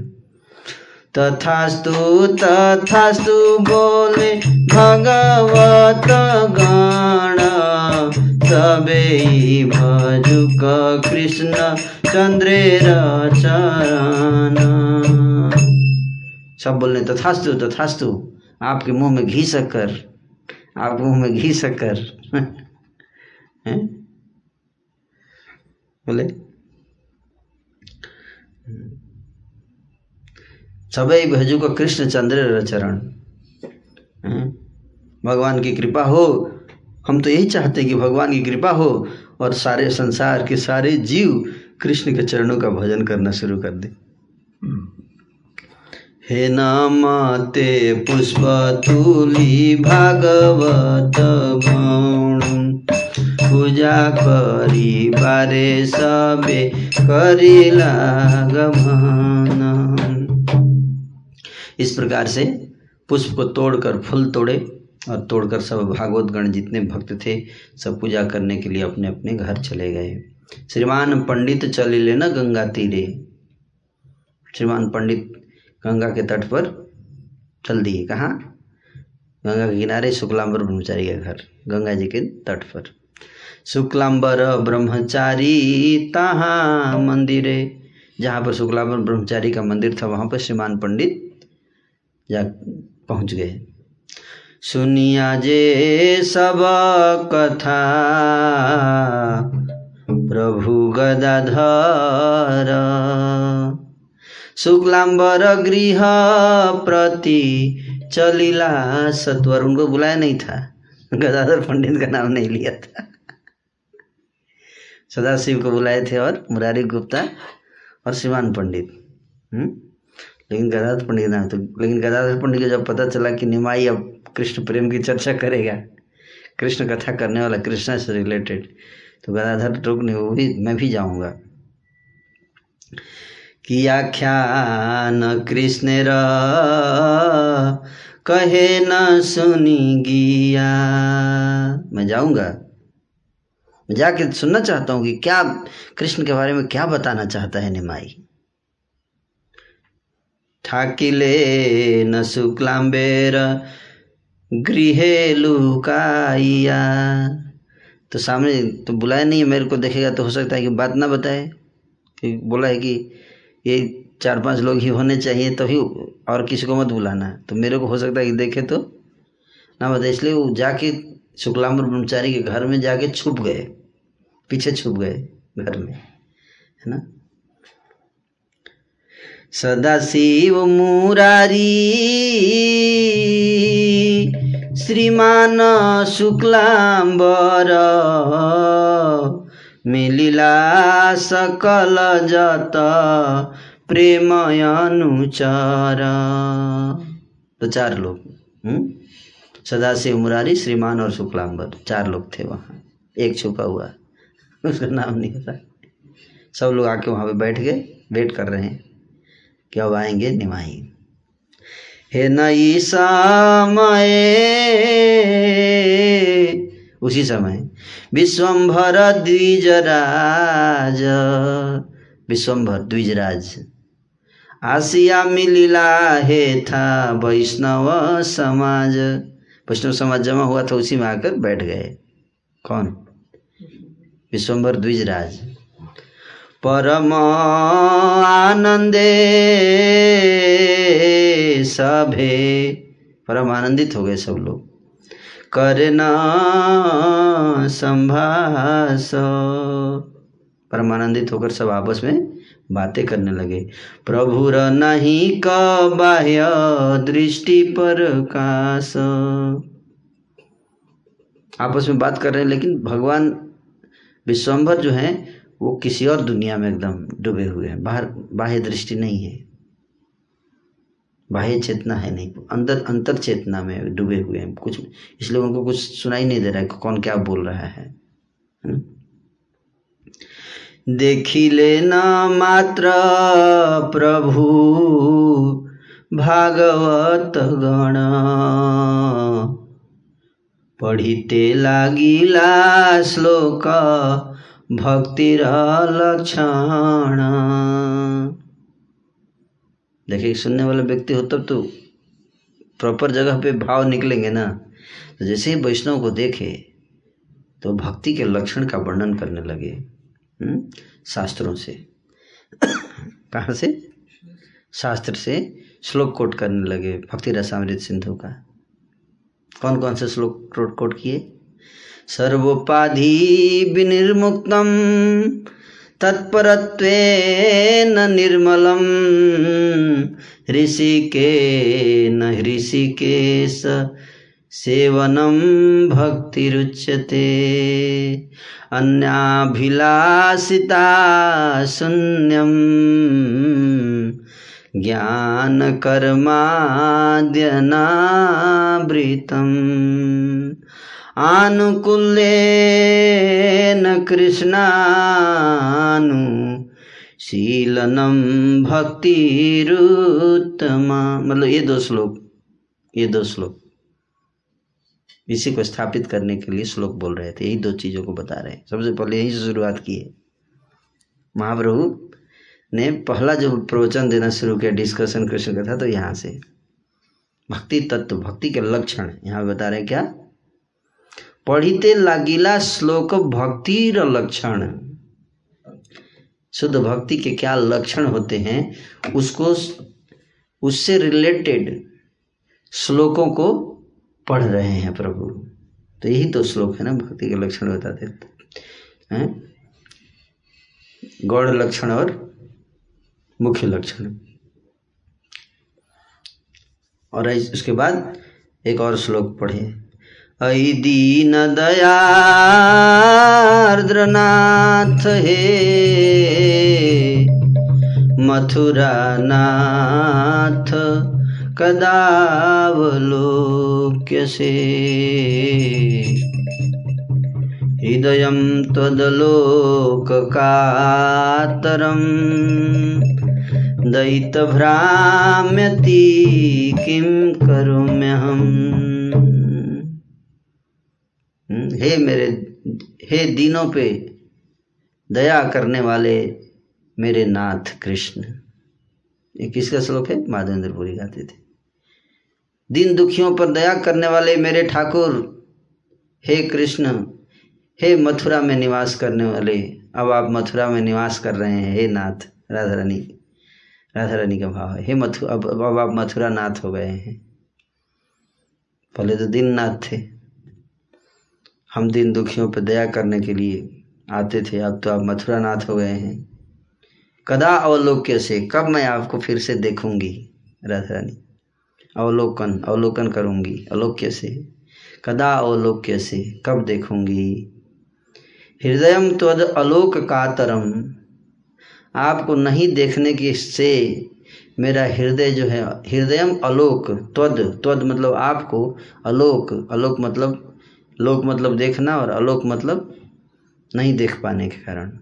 तथास्तु तथास्तु बोले, भगवत गण सबे भजुक कृष्ण चंद्रेर चरण सब बोलने, तथास्तु तथास्तु, आपके मुँह में घी शक्कर। मुँह में घी शक्कर। बोले? सबई भजु को कृष्ण चंद्र चरण भगवान की कृपा हो। हम तो यही चाहते हैं कि भगवान की कृपा हो और सारे संसार के सारे जीव कृष्ण के चरणों का भजन करना शुरू कर दे। हे नमते पुष्प तुली भागवत गण। पूजा करी बारे सबे करिला गमन इस प्रकार से पुष्प को तोड़कर, फूल तोड़े और तोड़कर सब भागवत गण जितने भक्त थे, सब पूजा करने के लिए अपने अपने घर चले गए। श्रीमान पंडित चले लेना गंगा तीरे। श्रीमान पंडित गंगा के तट पर चल दिए। कहाँ? गंगा के किनारे शुक्लाम्बर ब्रह्मचारी का घर, गंगा जी के तट पर। शुक्लाम्बर ब्रह्मचारी, तहाँ मंदिरे। जहाँ पर शुक्लांबर ब्रह्मचारी का मंदिर था, वहाँ पर श्रीमान पंडित जा पहुँच गए। सुनिया जे सब कथा, प्रभु गदाधर। शुक्लांबर गृह प्रति चलिला सत्वर। उनको बुलाया नहीं था। गदाधर पंडित का नाम नहीं लिया था। सदाशिव को बुलाए थे और मुरारी गुप्ता और शिवान पंडित। हम्म? लेकिन गदाधर पंडित नाम तो लेकिन गदाधर पंडित को जब पता चला कि निमाई अब कृष्ण प्रेम की चर्चा करेगा, कृष्ण कथा करने वाला कृष्णा से रिलेटेड तो गदाधर रुक नहीं, वो भी मैं भी जाऊँगा। कि आख्यान कृष्ण र कहे न सुनी गिया। मैं जाऊँगा। मैं जाके सुनना चाहता हूँ कि क्या कृष्ण के बारे में क्या बताना चाहता है निमाई। ठाकिले न शुक्लाम्बेर गृहे लुकाइया। तो सामने तो बुलाया नहीं है, मेरे को देखेगा तो हो सकता है कि बात ना बताए। बोला है कि ये चार पाँच लोग ही होने चाहिए तभी तो और किसी को मत बुलाना। तो मेरे को हो सकता है कि देखे तो ना बताए इसलिए वो जाके शुक्लाम्बर ब्रह्मचारी के घर में जाके छुप गए, पीछे छुप गए घर में, है ना? सदा शिव मुरारी, श्रीमान शुक्लाम्बर मिलिला सकल जत प्रेम अनुचार तो चार लोग हम्म? सदाशिव मुरारी, श्रीमान और शुक्लाम्बर चार लोग थे वहाँ। एक छुपा हुआ। उसका नाम नहीं पता। सब लोग आके वहाँ पे बैठ गए, वेट कर रहे हैं कि अब आएँगे निमाही। हे नई समय उसी समय विश्वम्भर द्विजराज विश्वम्भर द्विजराज। आसिया मिलिला हे था वैष्णव समाज। वैष्णव समाज जमा हुआ था उसी में आकर बैठ गए। कौन? विश्वम्भर द्विजराज। परम आनंदे सभे। परम आनंदित हो गए सब लोग। करना संभास। परमानंदित होकर सब आपस में बातें करने लगे। प्रभुर नहीं क बाह्य दृष्टि पर काश आपस में बात कर रहे हैं, लेकिन भगवान विश्वम्भर जो हैं, वो किसी और दुनिया में एकदम डूबे हुए हैं। बाहर बाह्य दृष्टि नहीं है। बाह्य चेतना है नहीं, अंदर, अंतर चेतना में डूबे हुए हैं। कुछ इसलिए उनको कुछ सुनाई नहीं दे रहा है कौन क्या बोल रहा है देखी लेना मात्र प्रभु भागवत गण। पढ़िते लागिला श्लोक, भक्तिर लक्षण। देखिए, सुनने वाला व्यक्ति हो, तब तो प्रॉपर जगह पे भाव निकलेंगे ना। तो जैसे ही वैष्णव को देखे तो भक्ति के लक्षण का वर्णन करने लगे हुँ? शास्त्रों से। कहाँ से? शास्त्र से श्लोक कोट करने लगे, भक्ति रसामृत सिंधु का। कौन कौन से श्लोक कोट किए? सर्वोपाधि विनिर्मुक्तम। तत्परत्वेन निर्मलं ऋषिकेन ऋषिकेश सेवनं भक्तिरुच्यते। अन्याभिलाषिता शून्यं ज्ञानकर्माद्यनावृतम्। आनुकूल्येन कृष्णानु शीलनम भक्तिरुत्तमा। मतलब ये दो श्लोक, ये दो श्लोक। इसी को स्थापित करने के लिए श्लोक बोल रहे थे, यही दो चीज़ों को बता रहे हैं। सबसे पहले यही से शुरुआत की है। महाप्रभु ने पहला जो प्रवचन देना शुरू किया डिस्कशन कृष्ण का था तो यहाँ से। भक्ति तत्व, भक्ति के लक्षण, यहाँ बता रहे हैं क्या? पढ़िते लागिला श्लोक भक्तिर लक्षण। शुद्ध भक्ति के क्या लक्षण होते हैं, उसको उससे रिलेटेड श्लोकों को पढ़ रहे हैं प्रभु। तो यही तो श्लोक है ना, भक्ति के लक्षण बताते हैं। गौड़ लक्षण और मुख्य लक्षण। और उसके बाद एक और श्लोक पढ़े। ऐ दीन दयार्द्रनाथ हे। मथुरा नाथ कदावलोक्य से हृदयं त्वदलोककातरं दयितभ्राम्यति किं करोम्यहम्? हे मेरे, हे दीनों पे दया करने वाले मेरे नाथ कृष्ण। ये किसका श्लोक है? माधवेंद्रपुरी गाते थे। दिन दुखियों पर दया करने वाले मेरे ठाकुर, हे कृष्ण, हे मथुरा में निवास करने वाले, अब आप मथुरा में निवास कर रहे हैं, हे नाथ राधा रानी राधा रानी का भाव है। हे मथु, अब अब आप मथुरा नाथ हो गए हैं। पहले तो दिन नाथ थे। हम दिन दुखियों पर दया करने के लिए आते थे। अब तो आप मथुरा नाथ हो गए हैं। कदा अवलोक्य से, कब मैं आपको फिर से देखूँगी? राधा रानी अवलोकन अवलोकन करूँगी अलोक्य से। कदा अवलोक्य से, कब देखूँगी? हृदय त्वद अलोक कातरम। आपको नहीं देखने की से मेरा हृदय जो है हृदयम अलोक, त्वद त्वद मतलब आपको अलोक अलोक मतलब लोक मतलब देखना और अलोक मतलब नहीं देख पाने के कारण।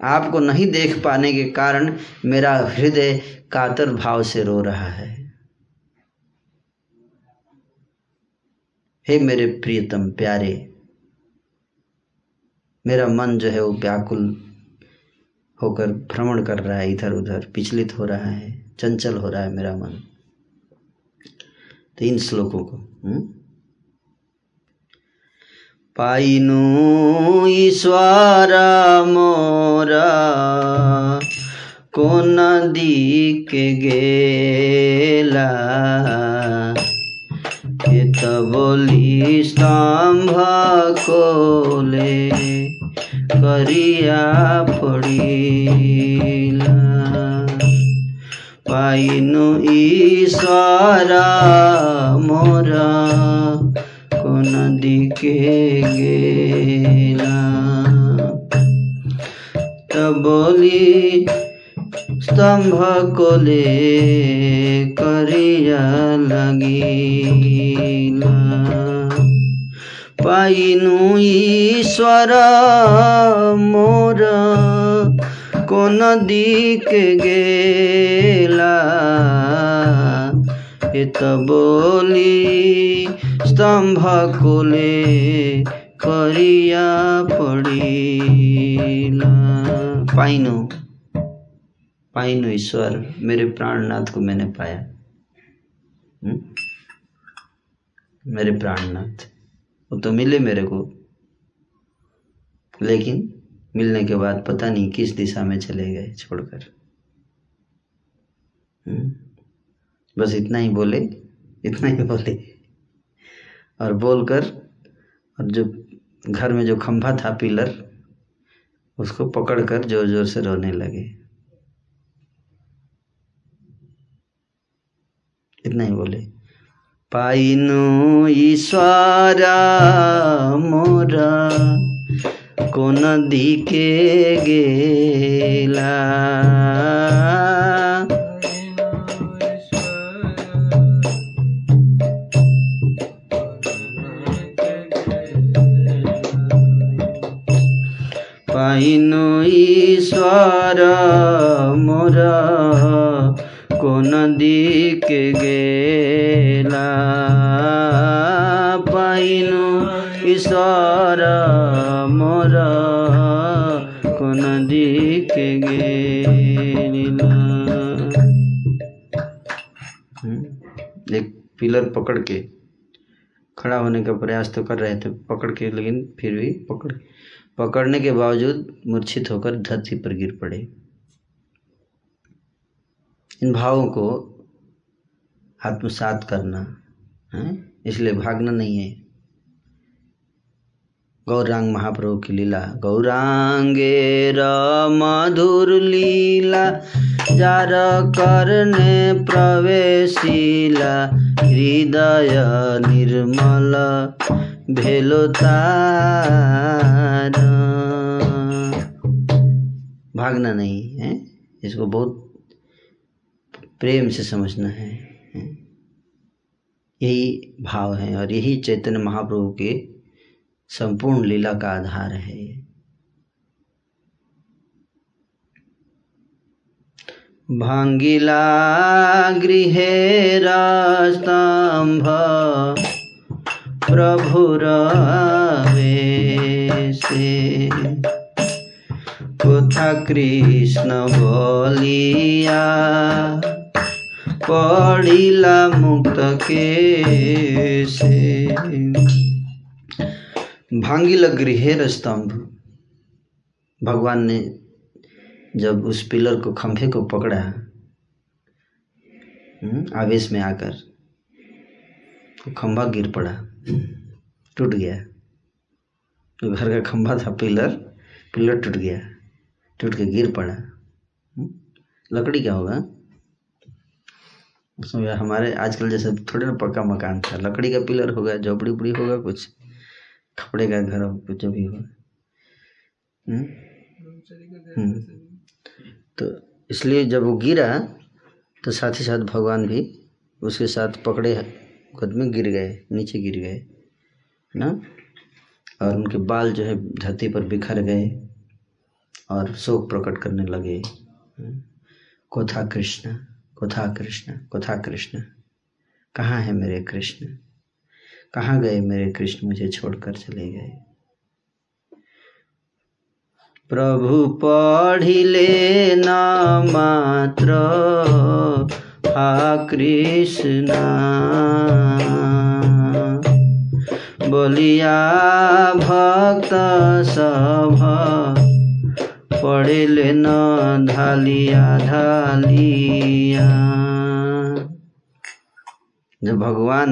आपको नहीं देख पाने के कारण मेरा हृदय कातर भाव से रो रहा है। हे मेरे प्रियतम प्यारे, मेरा मन जो है वो व्याकुल होकर भ्रमण कर रहा है, इधर उधर विचलित हो रहा है, चंचल हो रहा है मेरा मन। तो इन श्लोकों को हुँ? पाइनु ईश्वर मोरा को नदी के गेला हित बोली स्तंभ कोले करिया पड़िला पाइनु ईश्वर मोरा को नदी के गेला तब बोली स्तंभ को ले करिया लगिला पाइनु ईश्वर हित बोली, स्तंभ कोले करिया पड़िला पाइनु पाइनु ईश्वर, मेरे प्राणनाथ को मैंने पाया हुँ? मेरे प्राणनाथ, वो तो मिले मेरे को लेकिन मिलने के बाद पता नहीं किस दिशा में चले गए छोड़कर हुँ? बस इतना ही बोले, इतना ही बोले। और बोलकर, और जो घर में जो खंभा था पिलर, उसको पकड़कर ज़ोर ज़ोर से रोने लगे। इतना ही बोले। पाइनु ईश्वर, मोरा, को नदी के गेला। मोर को नदी के गेला ईश्वर मोर को नदी के गेरिला हम्म, एक पिलर पकड़ के खड़ा होने का प्रयास तो कर रहे थे पकड़ के लेकिन फिर भी पकड़ पकड़ने के बावजूद मूर्छित होकर धरती पर गिर पड़े। इन भावों को आत्मसात करना, है? इसलिए भागना नहीं है। गौरांग महाप्रभु की लीला, गौरांगे मधुर लीला, जार करने प्रवेशिला, हृदय निर्मल भेलो तार। भागना नहीं, है? इसको बहुत प्रेम से समझना है? यही भाव है और यही चैतन्य महाप्रभु के संपूर्ण लीला का आधार है। भांगिला गृहेर स्तंभ प्रभुर से। कृष्ण बोलिया पढ़िला मुक्त के से भांगिल गृहेर स्तंभ। भगवान ने जब उस पिलर को खंभे को पकड़ा हम्म, आवेश में आकर तो खंभा गिर पड़ा। टूट गया। तो घर का खंभा था पिलर पिलर टूट गया टूट के गिर पड़ा। हम्म, लकड़ी का होगा? उसमें हमारे आजकल जैसे थोड़े ना पक्का मकान था। लकड़ी का पिलर होगा झोपड़ी उपड़ी होगा कुछ कपड़े का घर हो कुछ जो भी हो हम्म? हम्म। तो इसलिए जब वो गिरा तो साथ ही साथ भगवान भी उसके साथ पकड़े खुद में गिर गए, नीचे गिर गए, है ना? और उनके बाल जो है धरती पर बिखर गए और शोक प्रकट करने लगे। कोथा कृष्ण कोथा कृष्ण कोथा कृष्ण, कहाँ है मेरे कृष्ण? कहाँ गए मेरे कृष्ण? मुझे छोड़कर चले गए। प्रभु पढ़िले न मात्र हा कृष्ण। बोलिया भक्त सभ पढ़िले न धालिया धालिया जब भगवान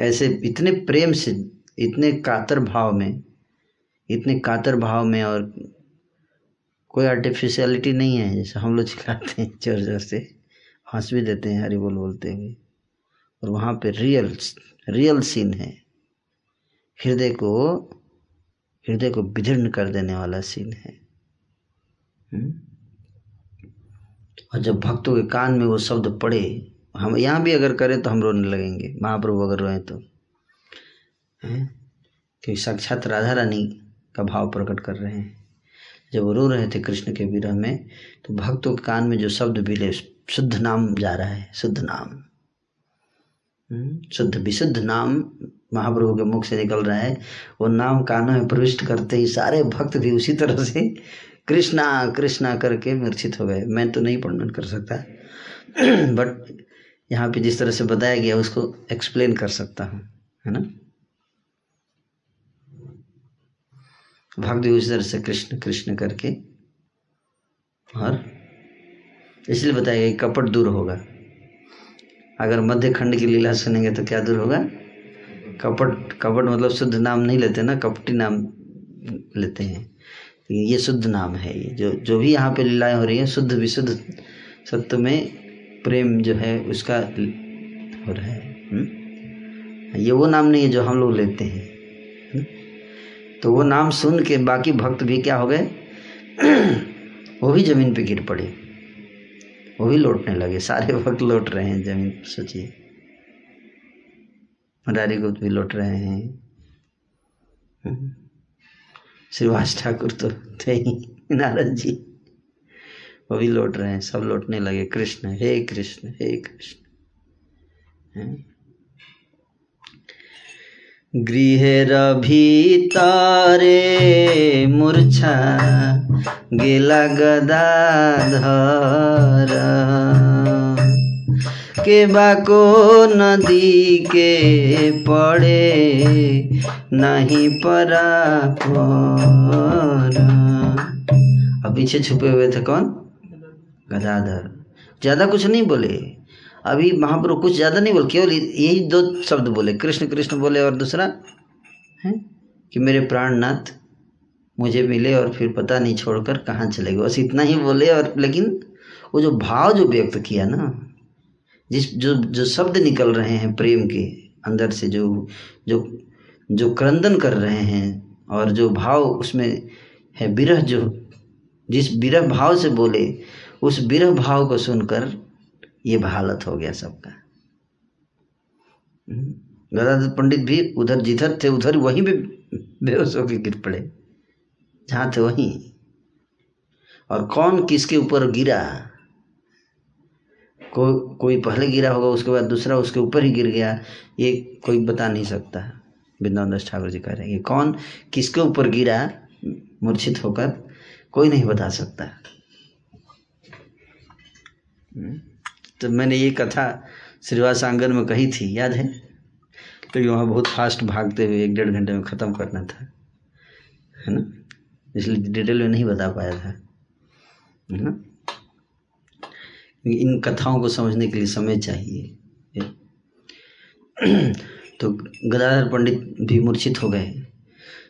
ऐसे इतने प्रेम से, इतने कातर भाव में, इतने कातर भाव में और कोई आर्टिफिशियलिटी नहीं है, जैसे हम लोग चिल्लाते हैं ज़ोर ज़ोर से। हंस भी देते हैं, हरी बोल बोलते हुए और वहाँ पे रियल रियल सीन है। हृदय को हृदय को विदीर्ण कर देने वाला सीन है। हम्म? और जब भक्तों के कान में वो शब्द पड़े, हम यहाँ भी अगर करें तो हम रोने लगेंगे। महाप्रभु अगर रोए तो। क्योंकि साक्षात राधा रानी का भाव प्रकट कर रहे हैं। जब वो रो रहे थे कृष्ण के विरह में तो भक्तों के कान में जो शब्द मिले शुद्ध नाम जा रहा है शुद्ध नाम। हम्म, शुद्ध विशुद्ध नाम महाप्रभु के मुख से निकल रहा है। वो नाम कानों में प्रविष्ट करते ही सारे भक्त भी उसी तरह से कृष्णा कृष्णा करके मूर्छित हो गए। मैं तो नहीं वर्णन कर सकता बट यहाँ पे जिस तरह से बताया गया उसको एक्सप्लेन कर सकता हूँ है ना? भक्त भी उसी तरह से कृष्ण कृष्ण करके और इसलिए बताया कि कपट दूर होगा। अगर मध्य खंड की लीला सुनेंगे तो क्या दूर होगा? कपट कपट मतलब शुद्ध नाम नहीं लेते ना, कपटी नाम लेते हैं। तो ये शुद्ध नाम है ये। जो जो भी यहाँ पे लीलाएँ हो रही हैं, शुद्ध विशुद्ध सत्य में प्रेम जो है, उसका हो रहा है। हुँ? ये वो नाम नहीं है जो हम लोग लेते हैं। हुँ? तो वो नाम सुन के बाकी भक्त भी क्या हो गए? वो भी ज़मीन पे गिर पड़े। वो भी लौटने लगे, सारे वक्त लौट रहे हैं ज़मीन सोचिए। मदारी गुप्त भी लौट रहे हैं। श्रीवास ठाकुर तो थे ही, नारद जी। वो भी लौट रहे हैं, सब लौटने लगे, कृष्ण, हे कृष्ण हे कृष्ण। गृहेरभितारे मूर्छा गेला गदाधर के बाको नदी के पड़े नहीं परा अब पीछे छुपे हुए थे कौन? गदाधर। ज़्यादा कुछ नहीं बोले। अभी महाप्रभु कुछ ज़्यादा नहीं बोले, केवल यही दो शब्द बोले, कृष्ण कृष्ण बोले और दूसरा है? कि मेरे प्राणनाथ मुझे मिले और फिर पता नहीं छोड़कर कहाँ चले गए। बस इतना ही बोले और लेकिन वो जो भाव जो व्यक्त किया ना, जिस जो जो शब्द निकल रहे हैं प्रेम के अंदर से, जो जो जो क्रंदन कर रहे हैं और जो भाव उसमें है, विरह जो, जिस विरह भाव से बोले, उस विरह भाव को सुनकर ये हालत हो गया सबका। हम्म, गदाधर पंडित भी उधर जिधर थे उधर वहीं भी बेहोश होकर गिर पड़े। जहाँ थे वहीं। और कौन किसके ऊपर गिरा? को, कोई पहले गिरा होगा उसके बाद दूसरा उसके ऊपर ही गिर गया ये कोई बता नहीं सकता। वृंदावन दास ठाकुर जी कह रहे हैं कौन किसके ऊपर गिरा? मूर्छित होकर कोई नहीं बता सकता। हम्म, तो मैंने ये कथा श्रीवास आँगन में कही थी, याद है? तो वहाँ बहुत फास्ट भागते हुए एक डेढ़ घंटे में ख़त्म करना था, है ना? इसलिए डिटेल में नहीं बता पाया था, है ना? इन कथाओं को समझने के लिए समय चाहिए तो गदाधर पंडित भी मूर्छित हो गए।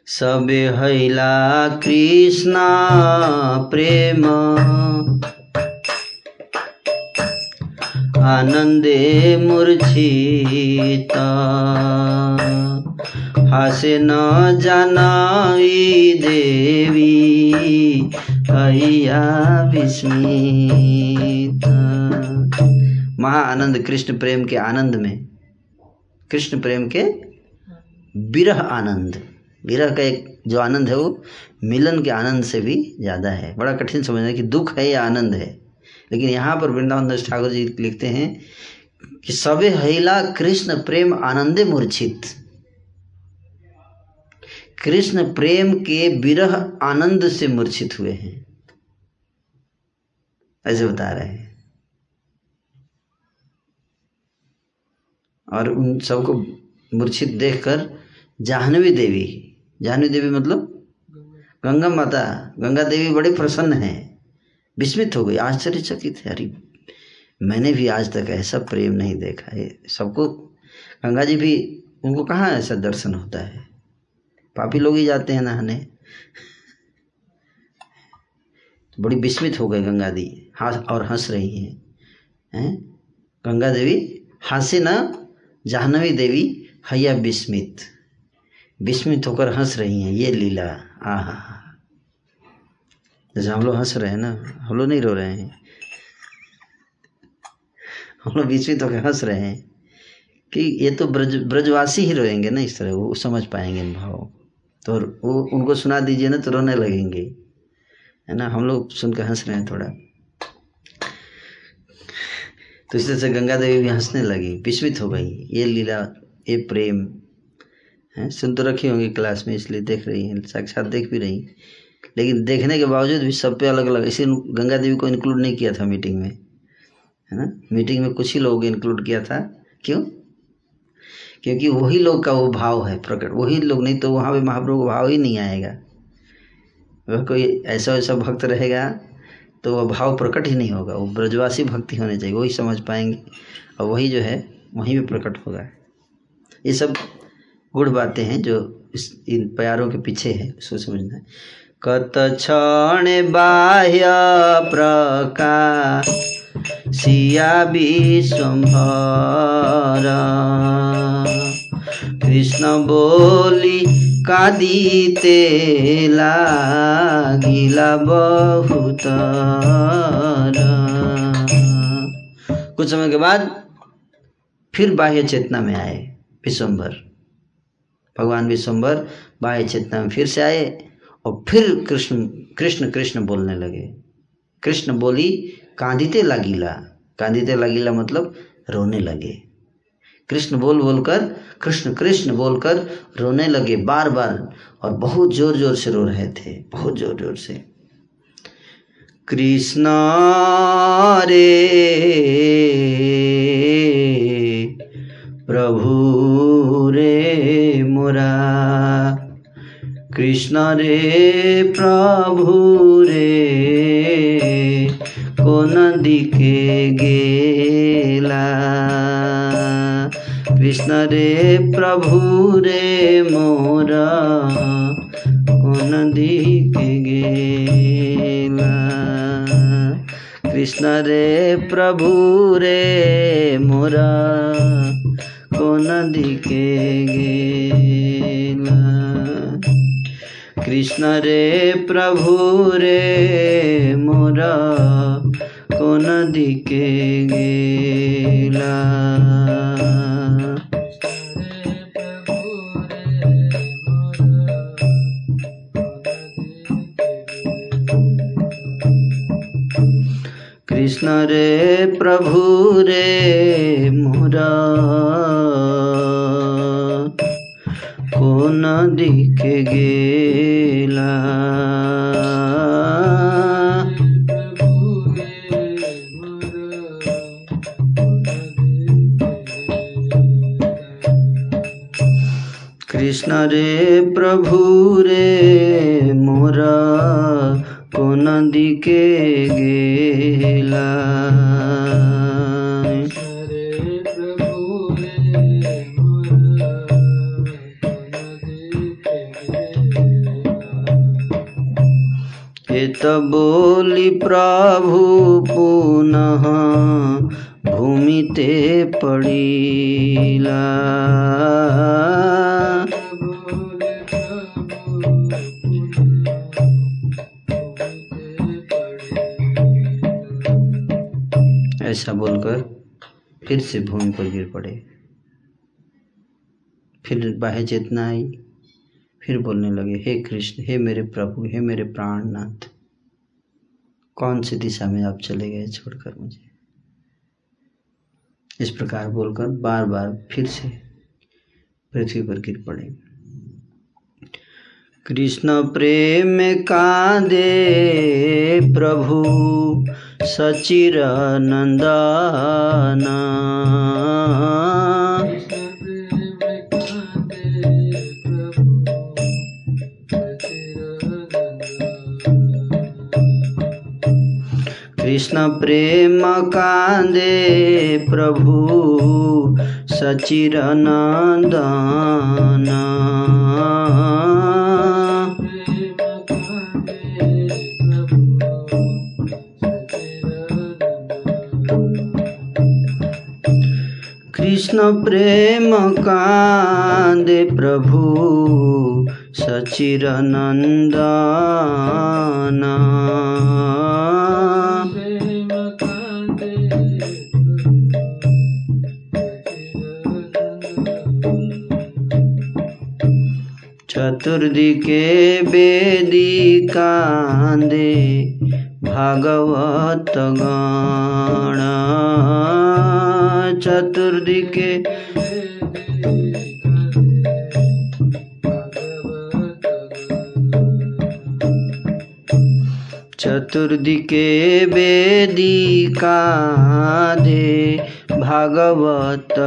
सबे हैला कृष्णा प्रेम। आनंदे मूर्छित। हासे न जानाई देवी हैया विस्मित। महा आनंद कृष्ण प्रेम के आनंद में, कृष्ण प्रेम के विरह आनंद। विरह का एक जो आनंद है वो मिलन के आनंद से भी ज़्यादा है। बड़ा कठिन समझना कि दुख है या आनंद है। लेकिन यहाँ पर वृंदावन दास ठाकुर जी लिखते हैं कि सबे हैला कृष्ण प्रेम आनंदे मूर्छित। कृष्ण प्रेम के विरह आनंद से मूर्छित हुए हैं। ऐसे बता रहे हैं। और उन सबको मूर्छित देखकर जाह्नवी देवी जाह्नवी देवी मतलब गंगा माता, गंगा देवी बड़े प्रसन्न हैं। विस्मित हो गई, आश्चर्यचकित है। अरे, मैंने भी आज तक ऐसा प्रेम नहीं देखा है। सबको, गंगा जी भी, उनको कहाँ ऐसा दर्शन होता है? पापी लोग ही जाते हैं नहाने। तो बड़ी विस्मित हो गई गंगा जी। हंस, और हंस रही हैं। हैं? गंगा देवी हंसे न, जाह्नवी देवी, हया विस्मित। विस्मित होकर हंस रही हैं। ये लीला, आहा जैसे हम लोग हंस रहे हैं ना, हम लोग नहीं रो रहे हैं। हम लोग विस्मित होकर हंस रहे हैं कि ये तो ब्रज, ब्रजवासी ही रोएँगे ना इस तरह, वो समझ पाएँगे इन भावों तो वो, उनको सुना दीजिए ना तो रोने लगेंगे। है ना, हम लोग सुनकर हंस रहे हैं थोड़ा। तो इस तरह से गंगा देवी भी हंसने लगी, विस्मित हो गई। ये लीला, ये प्रेम, है, सुन तो रखी होंगी क्लास में, इसलिए देख रही हैं, साक्षात देख भी रही। लेकिन देखने के बावजूद भी सब पे अलग अलग इसे गंगा देवी को इंक्लूड नहीं किया था मीटिंग में, है ना? मीटिंग में कुछ ही लोगों को इंक्लूड किया था। क्यों? क्योंकि वही लोग का वो भाव है प्रकट। वही लोग नहीं तो वहाँ पे महाप्रभु का भाव ही नहीं आएगा। वह कोई ऐसा वैसा भक्त रहेगा तो वह भाव प्रकट ही नहीं होगा। वो ब्रजवासी भक्ति होने चाहिए, वही समझ पाएँगे। और वही जो है, वहीं भी प्रकट होगा। ये सब गुड़ बातें हैं जो इस, इन प्यारों के पीछे है, उसको समझना है। कत क्षण बाह्य प्रकाश, सिया विश्वम्भर कृष्ण बोली, कादिते लागिला बहुत कुछ समय के बाद फिर बाह्य चेतना में आए विश्वम्भर भगवान विश्वम्भर बाह्य चेतना में फिर से आए। और फिर कृष्ण कृष्ण कृष्ण बोलने लगे। कृष्ण बोली, कांदिते लागिला। कांदिते लागिला मतलब रोने लगे। कृष्ण बोल बोलकर कृष्ण कृष्ण बोलकर रोने लगे बार बार और बहुत ज़ोर ज़ोर से रो रहे थे, बहुत ज़ोर ज़ोर से। कृष्ण रे कृष्ण रे, प्रभु रे, कोन दिके गेला? कृष्ण रे, प्रभु रे, मोरा, कोन दिके गेला? कृष्ण रे, प्रभु रे, मोरा, कोन दिके गेला? कृष्ण रे प्रभु रे मोरा कोन दिके गेला कृष्ण रे प्रभु रे मोरा कोन दिखे गेला। कृष्ण रे प्रभु रे मोरा कोन दिके गेला। एत बोली, प्रभु, पुनः भूमि ते पड़ीला। ऐसा बोलकर फिर से भूमि पर गिर पड़े। फिर बाह्य चेतना आई फिर बोलने लगे, हे कृष्ण, हे मेरे प्रभु, हे मेरे प्राणनाथ कौन सी दिशा में आप चले गए छोड़कर मुझे? इस प्रकार बोलकर बार बार फिर से पृथ्वी पर गिर पड़े। कृष्ण प्रेम का दे प्रभु सचिर नंदना कृष्ण प्रेम कांदे प्रभु सचिर नंदना कृष्ण प्रेम कांदे प्रभु सचिर नंदना चतुर्दिके वेदी कांदे भागवत गण चतुर्दिके चतुर्दिके वेदी कांदे भागवत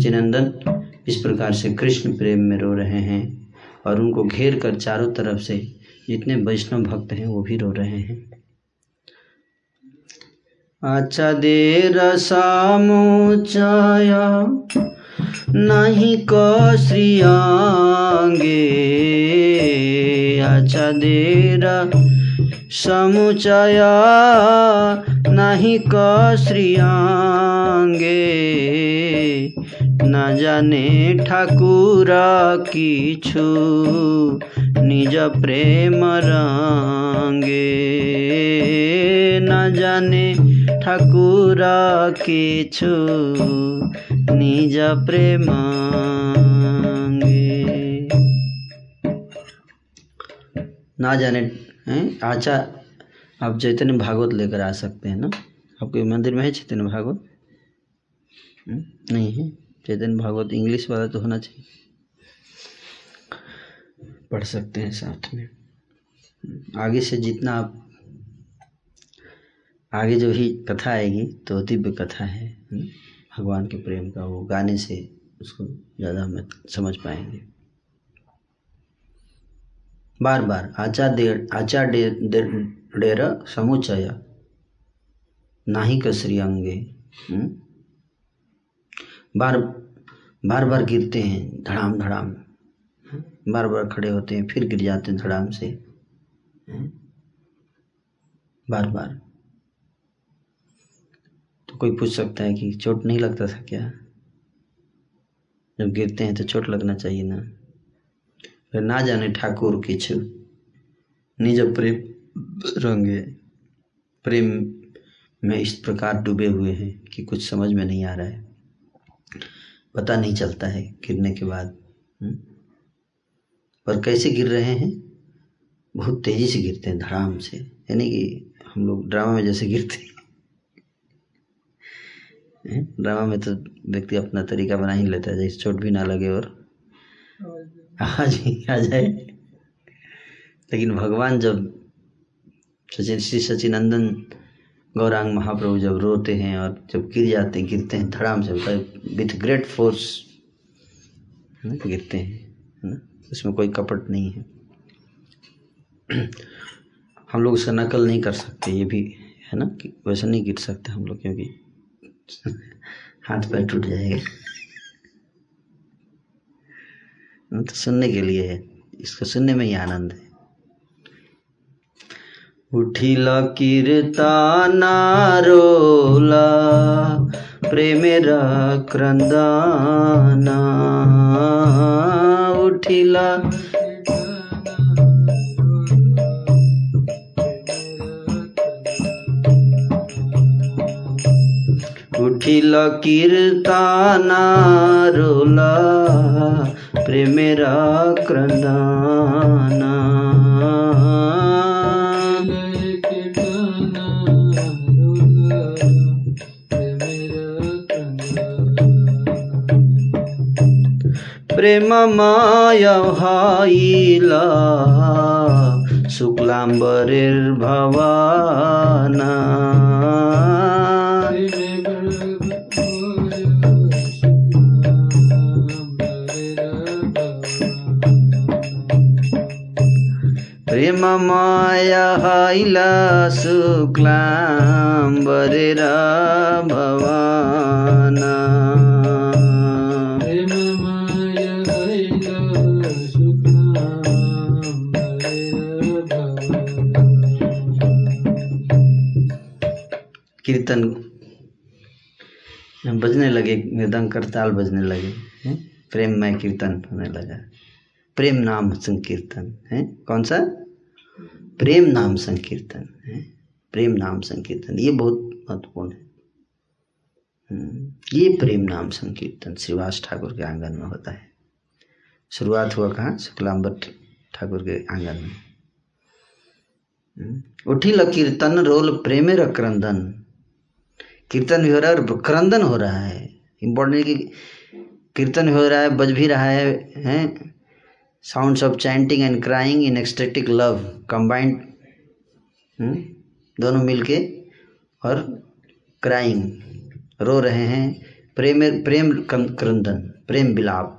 सचिनंदन इस प्रकार से कृष्ण प्रेम में रो रहे हैं और उनको घेर कर चारों तरफ़ से जितने वैष्णव भक्त हैं वो भी रो रहे हैं। अच्छा देर समुचय, नहीं क श्रियांगे अच्छा देर समुचय, नहीं क श्रियांगे न जाने ठाकुर किछु निज प्रेम रंगे। न जाने ठाकुर किछु निज प्रेम ना जाने हैं? आचा आप चैतन्य भागवत लेकर आ सकते हैं ना? आपके मंदिर में है चैतन्य भागवत? हम्म, नहीं है? चैतन्य भागवत इंग्लिश वाला तो होना चाहिए। पढ़ सकते हैं साथ में। आगे से जितना आप आगे जो भी कथा आएगी तो दिव्य कथा है। हम्म, भगवान के प्रेम का वो गाने से उसको ज़्यादा हम समझ पाएँगे। बार बार आचा दे आचा डे, डे, डेर समुचय नाही कसरी अंगे? बार बार बार गिरते हैं, धड़ाम धड़ाम? बार बार खड़े होते हैं, फिर गिर जाते हैं धड़ाम से? बार बार। तो कोई पूछ सकता है कि चोट नहीं लगता था क्या? जब गिरते हैं तो चोट लगना चाहिए ना। फिर ना जाने ठाकुर किछु निज प्रेम रंगे, प्रेम में इस प्रकार डूबे हुए हैं कि कुछ समझ में नहीं आ रहा है। पता नहीं चलता है गिरने के बाद हम्म? पर कैसे गिर रहे हैं? बहुत तेज़ी से गिरते हैं, धड़ाम से। यानी कि हम लोग ड्रामा में जैसे गिरते हैं। ड्रामा में तो व्यक्ति अपना तरीका बना ही लेता है, जैसे चोट भी ना लगे और आवाज़ ही आ जाए। लेकिन भगवान जब सचिन, श्री सचिनंदन गौरांग महाप्रभु जब रोते हैं और जब गिर जाते हैं, गिरते हैं धड़ाम से विथ ग्रेट फोर्स गिरते हैं ना, इसमें कोई कपट नहीं है। हम लोग उसका नकल नहीं कर सकते, ये भी, है ना, कि वैसे नहीं गिर सकते हम लोग, क्योंकि हाथ पैर टूट जाएगा। तो सुनने के लिए है, इसको सुनने में ही आनंद है। উঠিলা কীর্তানা রোলা প্রেমেরা ক্রন্দানা উঠিলা উঠিল কীর্তানা রোলা প্রেমেরা ক্রন্দানা প্রেমমায় হাইলা শুক্লাম্বরের ভবানা প্রেমমায় হাইলা শুক্লাম্বরের ভবানা कीर्तन। बजने लगे मृदंग करताल बजने लगे हैं? प्रेममय कीर्तन होने लगा। प्रेम नाम संकीर्तन है? कौन सा? प्रेम नाम संकीर्तन है? प्रेम नाम संकीर्तन ये बहुत महत्वपूर्ण है। हम्म, ये प्रेम नाम संकीर्तन श्रीवास ठाकुर के आँगन में होता है। शुरुआत हुआ कहाँ? शुक्लाम्बर ठाकुर के आँगन में। हम्म, उठिल कीर्तन रोल प्रेमे क्रंदन। कीर्तन भी हो रहा है और क्रंदन हो रहा है। इम्पोर्टेंट कि कीर्तन हो रहा है, बज भी रहा है, हैं? Sounds of chanting and crying in ecstatic love combined दोनों मिलके और क्राइंग रो रहे हैं। प्रेम प्रेम क्रंदन, प्रेम बिलाप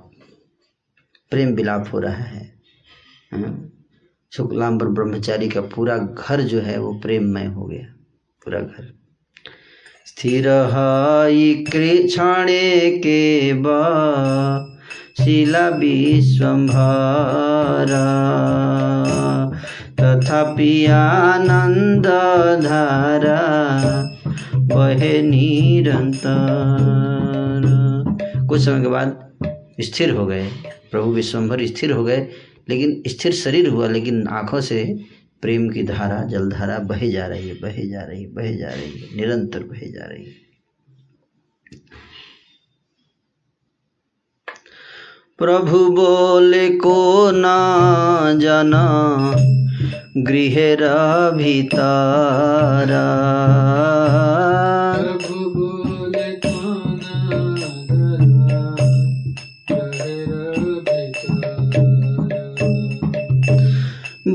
प्रेम बिलाप हो रहा हाँ? शुक्लाम्बर ब्रह्मचारी का पूरा घर जो है वो प्रेममय हो गया, पूरा घर। स्थिर क्षणे के बा शिला विश्वम्भरा। तथापि आनंद धारा बहे निरंतर। कुछ समय के बाद स्थिर हो गए। प्रभु विश्वम्भर स्थिर हो गए, लेकिन स्थिर शरीर हुआ, लेकिन आँखों से प्रेम की धारा, जलधारा बहे जा रही है, बहे जा रही है, बहे जा रही है, निरंतर बहे जा रही है। प्रभु बोले, को ना जाना भी भितर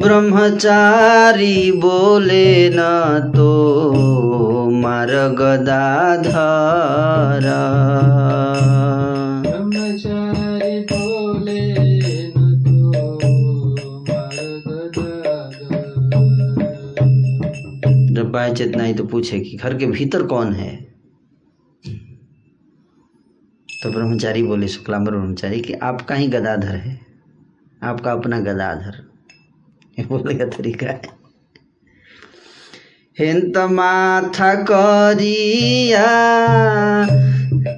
ब्रह्मचारी बोले न तो मार गदाधर ब्रह्मचारी बोले न तो मार्ग जब बाय चेतना तो पूछे कि घर के भीतर कौन है? तो ब्रह्मचारी बोले शुक्लांबर ब्रह्मचारी कि आपका ही गदाधर है। आपका अपना गदाधर। बोलने का तरीका है। हेन्त माथा करिया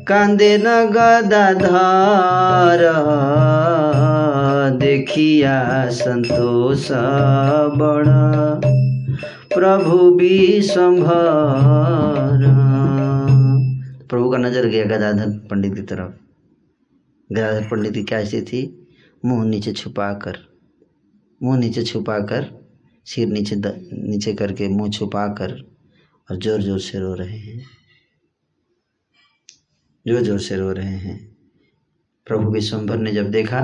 कांदेन गदाधर देखिया संतोष बड़, प्रभु भी विश्वभर प्रभु का नज़र गया गदाधर पंडित की तरफ़। गदाधर पंडित की क्या स्थिति? थी मुँह नीचे छुपाकर। मुँह नीचे छुपा कर सिर नीचे द, नीचे करके मुँह छुपा कर और ज़ोर ज़ोर से रो रहे हैं। ज़ोर ज़ोर से रो रहे हैं। प्रभु विश्वम्भर ने जब देखा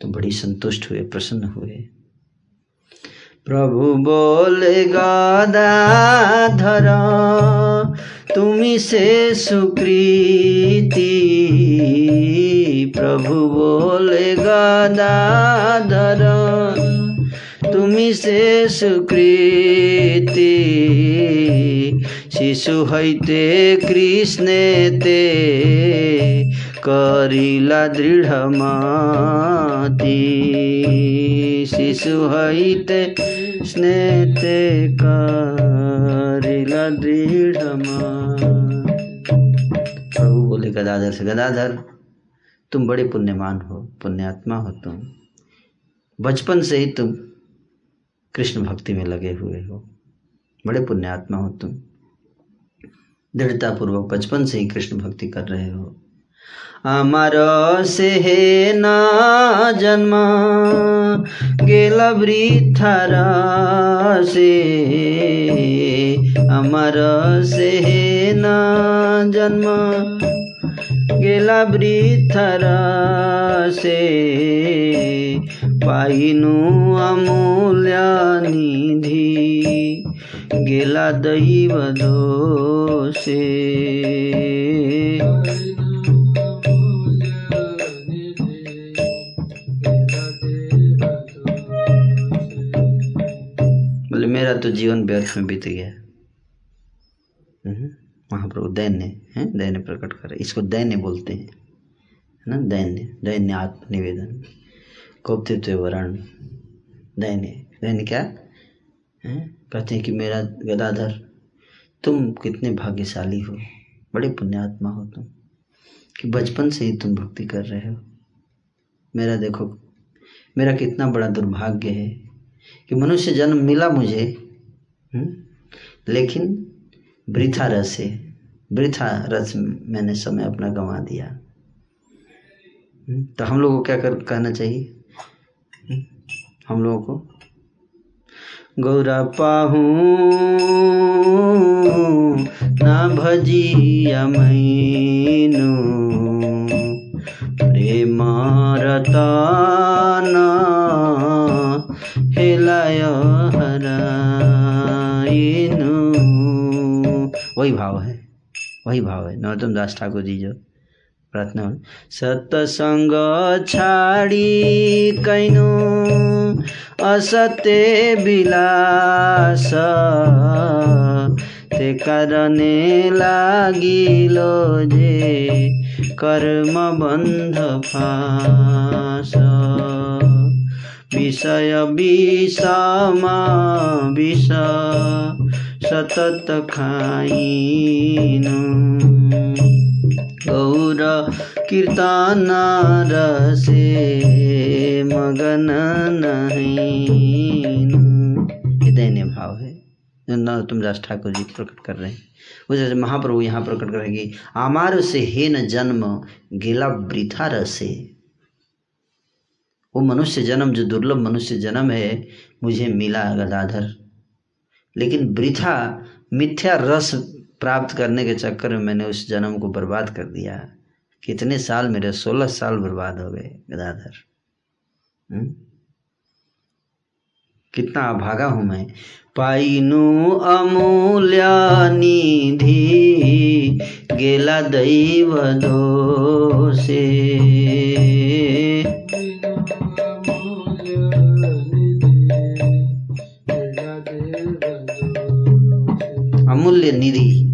तो बड़ी संतुष्ट हुए प्रसन्न हुए। प्रभु बोले गदाधर तुमी से सुकृति। प्रभु बोले गदाधर शिशु हैते कृष्णे ते करिला दृढ मति शिशु हैते स्नेते करिला दृढ प्रभु बोले गदाधर से गदाधर तुम बड़े पुण्यमान हो पुण्यात्मा हो तुम बचपन से ही तुम कृष्ण भक्ति में लगे हुए हो। बड़े पुण्यात्मा हो तुम। दृढ़ता पूर्वक बचपन से ही कृष्ण भक्ति कर रहे हो। अमर से हे न जन्म, गेल वृथर से अमर से हे न जन्म, गेला वृथर से पाइनु अमूल्य निधि गेला दैव दोषे। बोले मेरा तो जीवन व्यर्थ में बीत गया। हम्म, महाप्रभु दैन्य है? दैन्य प्रकट कर। इसको दैन्य बोलते हैं है ना? दैन्य दैन्य आत्मनिवेदन। कौप्तित्व वरण। दैन्य। दैन्य क्या? है? कहते हैं कि मेरा गदाधर तुम कितने भाग्यशाली हो बड़े पुण्यात्मा हो तुम कि बचपन से ही तुम भक्ति कर रहे हो। मेरा देखो मेरा कितना बड़ा दुर्भाग्य है कि मनुष्य जन्म मिला मुझे हम्म, लेकिन वृथा रस है। वृथा रस मैंने समय अपना गंवा दिया। हम्म, तो हम लोगों को क्या कर कहना चाहिए? हम लोगों को। गौरा पाहू ना भजिया मैनु प्रेम रतन हेलाय वही भाव है, वही भाव है। नरोत्तम दास ठाकुर जी जो प्रार्थना हो। सत्संग छाडी कैनु असत्य विलास। ते कारणे लागिलो जे कर्म बन्ध फास। विषय विषमा विष सतत खाइनु। गौर कीर्तन रसे मगन नहीं। ये दैन्य भाव है? जो नरोत्तम दास ठाकुर जी प्रकट कर रहे हैं। उस जैसे महाप्रभु यहाँ प्रकट कर रहे हैं कि आमार से हे न जन्म, गेला वृथा रसे। वो मनुष्य जन्म, जो दुर्लभ मनुष्य जन्म है, मुझे मिला गदाधर। लेकिन वृथा, मिथ्या रस प्राप्त करने के चक्कर में मैंने उस जन्म को बर्बाद कर दिया। कितने साल मेरे, सोलह साल बर्बाद हो गए, गदाधर। हम्म? कितना अभागा हूँ मैं। पाइनु अमूल्य निधि, गेला दैव दोषे।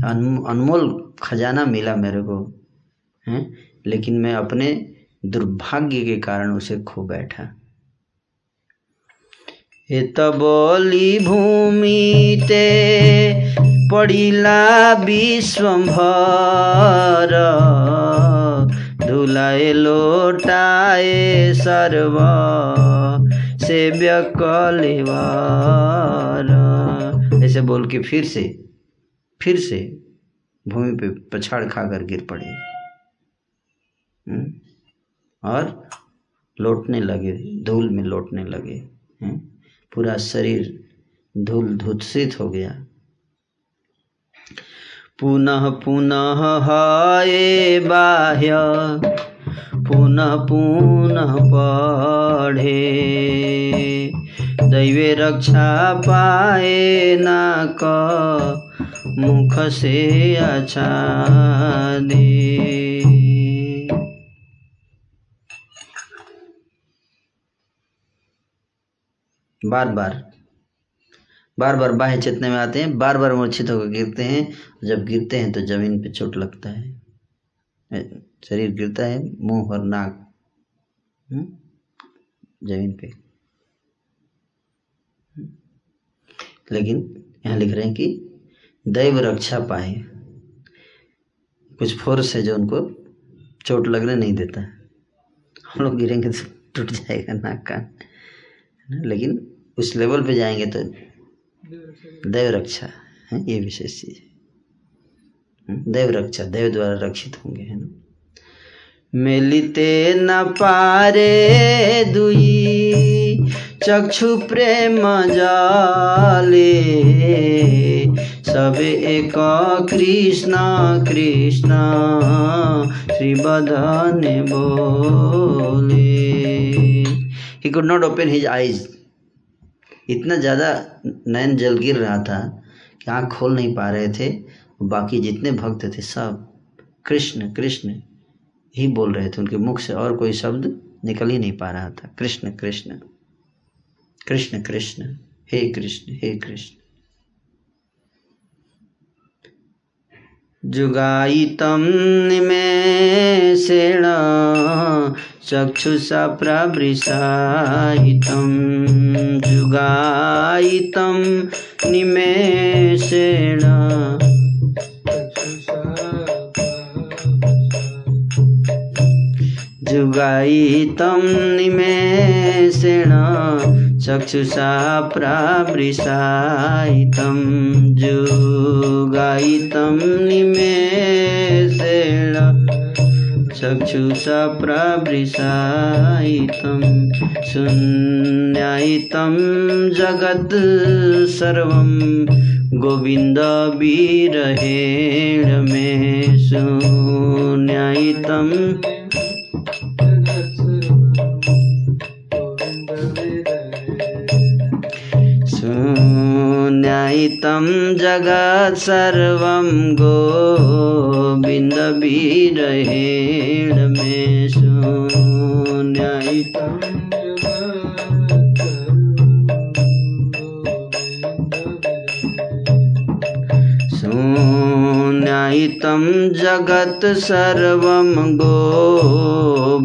अनमोल खजाना मिला मेरे को, हैं? लेकिन मैं अपने दुर्भाग्य के कारण उसे खो बैठा। बोली भूमि ते पड़िला विश्वभर धुलाए लोटाए सर्व सेव्य कलेवार ऐसे बोल के फिर से। फिर से भूमि पे पछाड़ खाकर गिर पड़े। हम्म? और लौटने लगे, धूल में लौटने लगे। पूरा शरीर धूल धूसित हो गया। पुनः पुनः हाय बाह्य, पुनः पुनः पढ़े। दैवे रक्षा पाए ना क मुख से अच्छा दे बार बार बार बार बाह्य चेतने में आते हैं बार बार मूर्छित होकर गिरते हैं। जब गिरते हैं तो ज़मीन पे चोट लगता है। शरीर गिरता है मुँह और नाक हम्म, ज़मीन पे। लेकिन यहाँ लिख रहे हैं कि दैव रक्षा पाए। कुछ फोर्स है जो उनको चोट लगने नहीं देता। हम लोग गिरेंगे तो टूट जाएगा नाक। ना? लेकिन उस लेवल पे जाएँगे तो दैव रक्षा है ये विशेष चीज़ है। हम्म, दैव रक्षा दैव द्वारा रक्षित होंगे है ना? मिलिते न पारे दुई चक्षु प्रेम जाले। सब एक कृष्णा कृष्णा, श्री बदन बोले। He could not open his eyes इतना ज़्यादा नयन जल गिर रहा था कि आँख खोल नहीं पा रहे थे। बाकी जितने भक्त थे सब कृष्ण कृष्ण ही बोल रहे थे। उनके मुख से और कोई शब्द निकल ही नहीं पा रहा था। कृष्ण कृष्ण कृष्ण कृष्ण, हे कृष्ण हे कृष्ण। जुगायितं निमेषेण चक्षुषा प्रवृषायितं जुगायितं निमेषेण जुगायितं निमेषेण चक्षुषा प्रावृषायितं जुगायितं निमेषेण चक्षुषा प्रावृषायितं शून्यायितं जगत् सर्वं गोविन्दविरहेण मे शून्यायितं शून्यायितं जगत् सर्वं गोविन्दविरहेण मे शून्यायितं शून्यायितं जगत् सर्वं गोविन्दविरहेण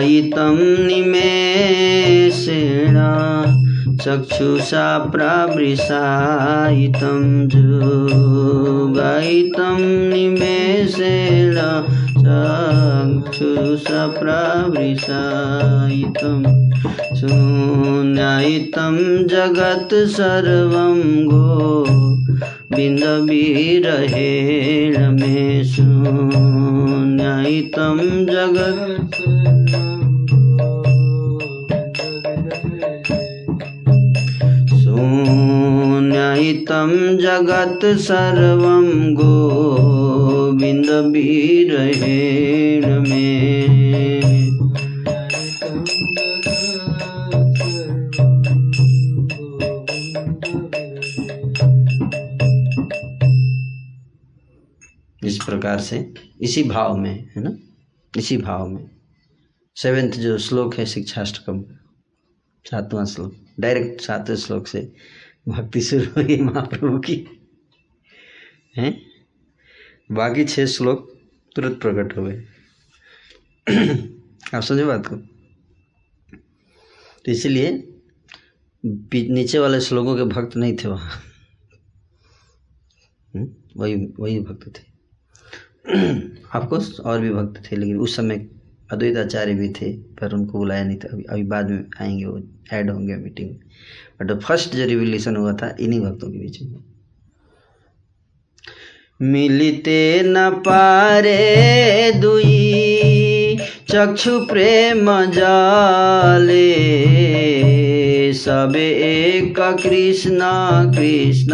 जुगायितं निमेषेण चक्षुषा प्रवृषायितं जुगायितं निमेषेण चक्षु चक्षुषप्रवृषायितं शून्यायितं जगत् सर्वं गो बिन्दविरहेण मे शून्यायितं जगत् शून्यहितं जगत् सर्वं गोविन्दविरहेण मे। इस प्रकार से, इसी भाव में, है ना? इसी भाव में। सेवेंथ जो श्लोक है, शिक्षाष्टकम सातवां श्लोक डायरेक्ट सातवें श्लोक से भक्ति शुरू हुई महाप्रभु की। हैं? बाकी छह श्लोक तुरंत प्रकट हो गए। आप समझे बात को? तो इसीलिए नीचे वाले श्लोकों के भक्त नहीं थे वहाँ। हम्म, वही वही भक्त थे। आपको और भी भक्त थे लेकिन उस समय अद्वैत आचार्य भी थे, पर उनको बुलाया नहीं था। अभी अभी बाद में आएँगे, वो ऐड होंगे मीटिंग बट फ़र्स्ट जो रिविलेशन हुआ था, इन्हीं भक्तों के बीच में। मिलिते न पारे दुई, चक्षु प्रेम जाले। सबे एक कृष्ण कृष्ण,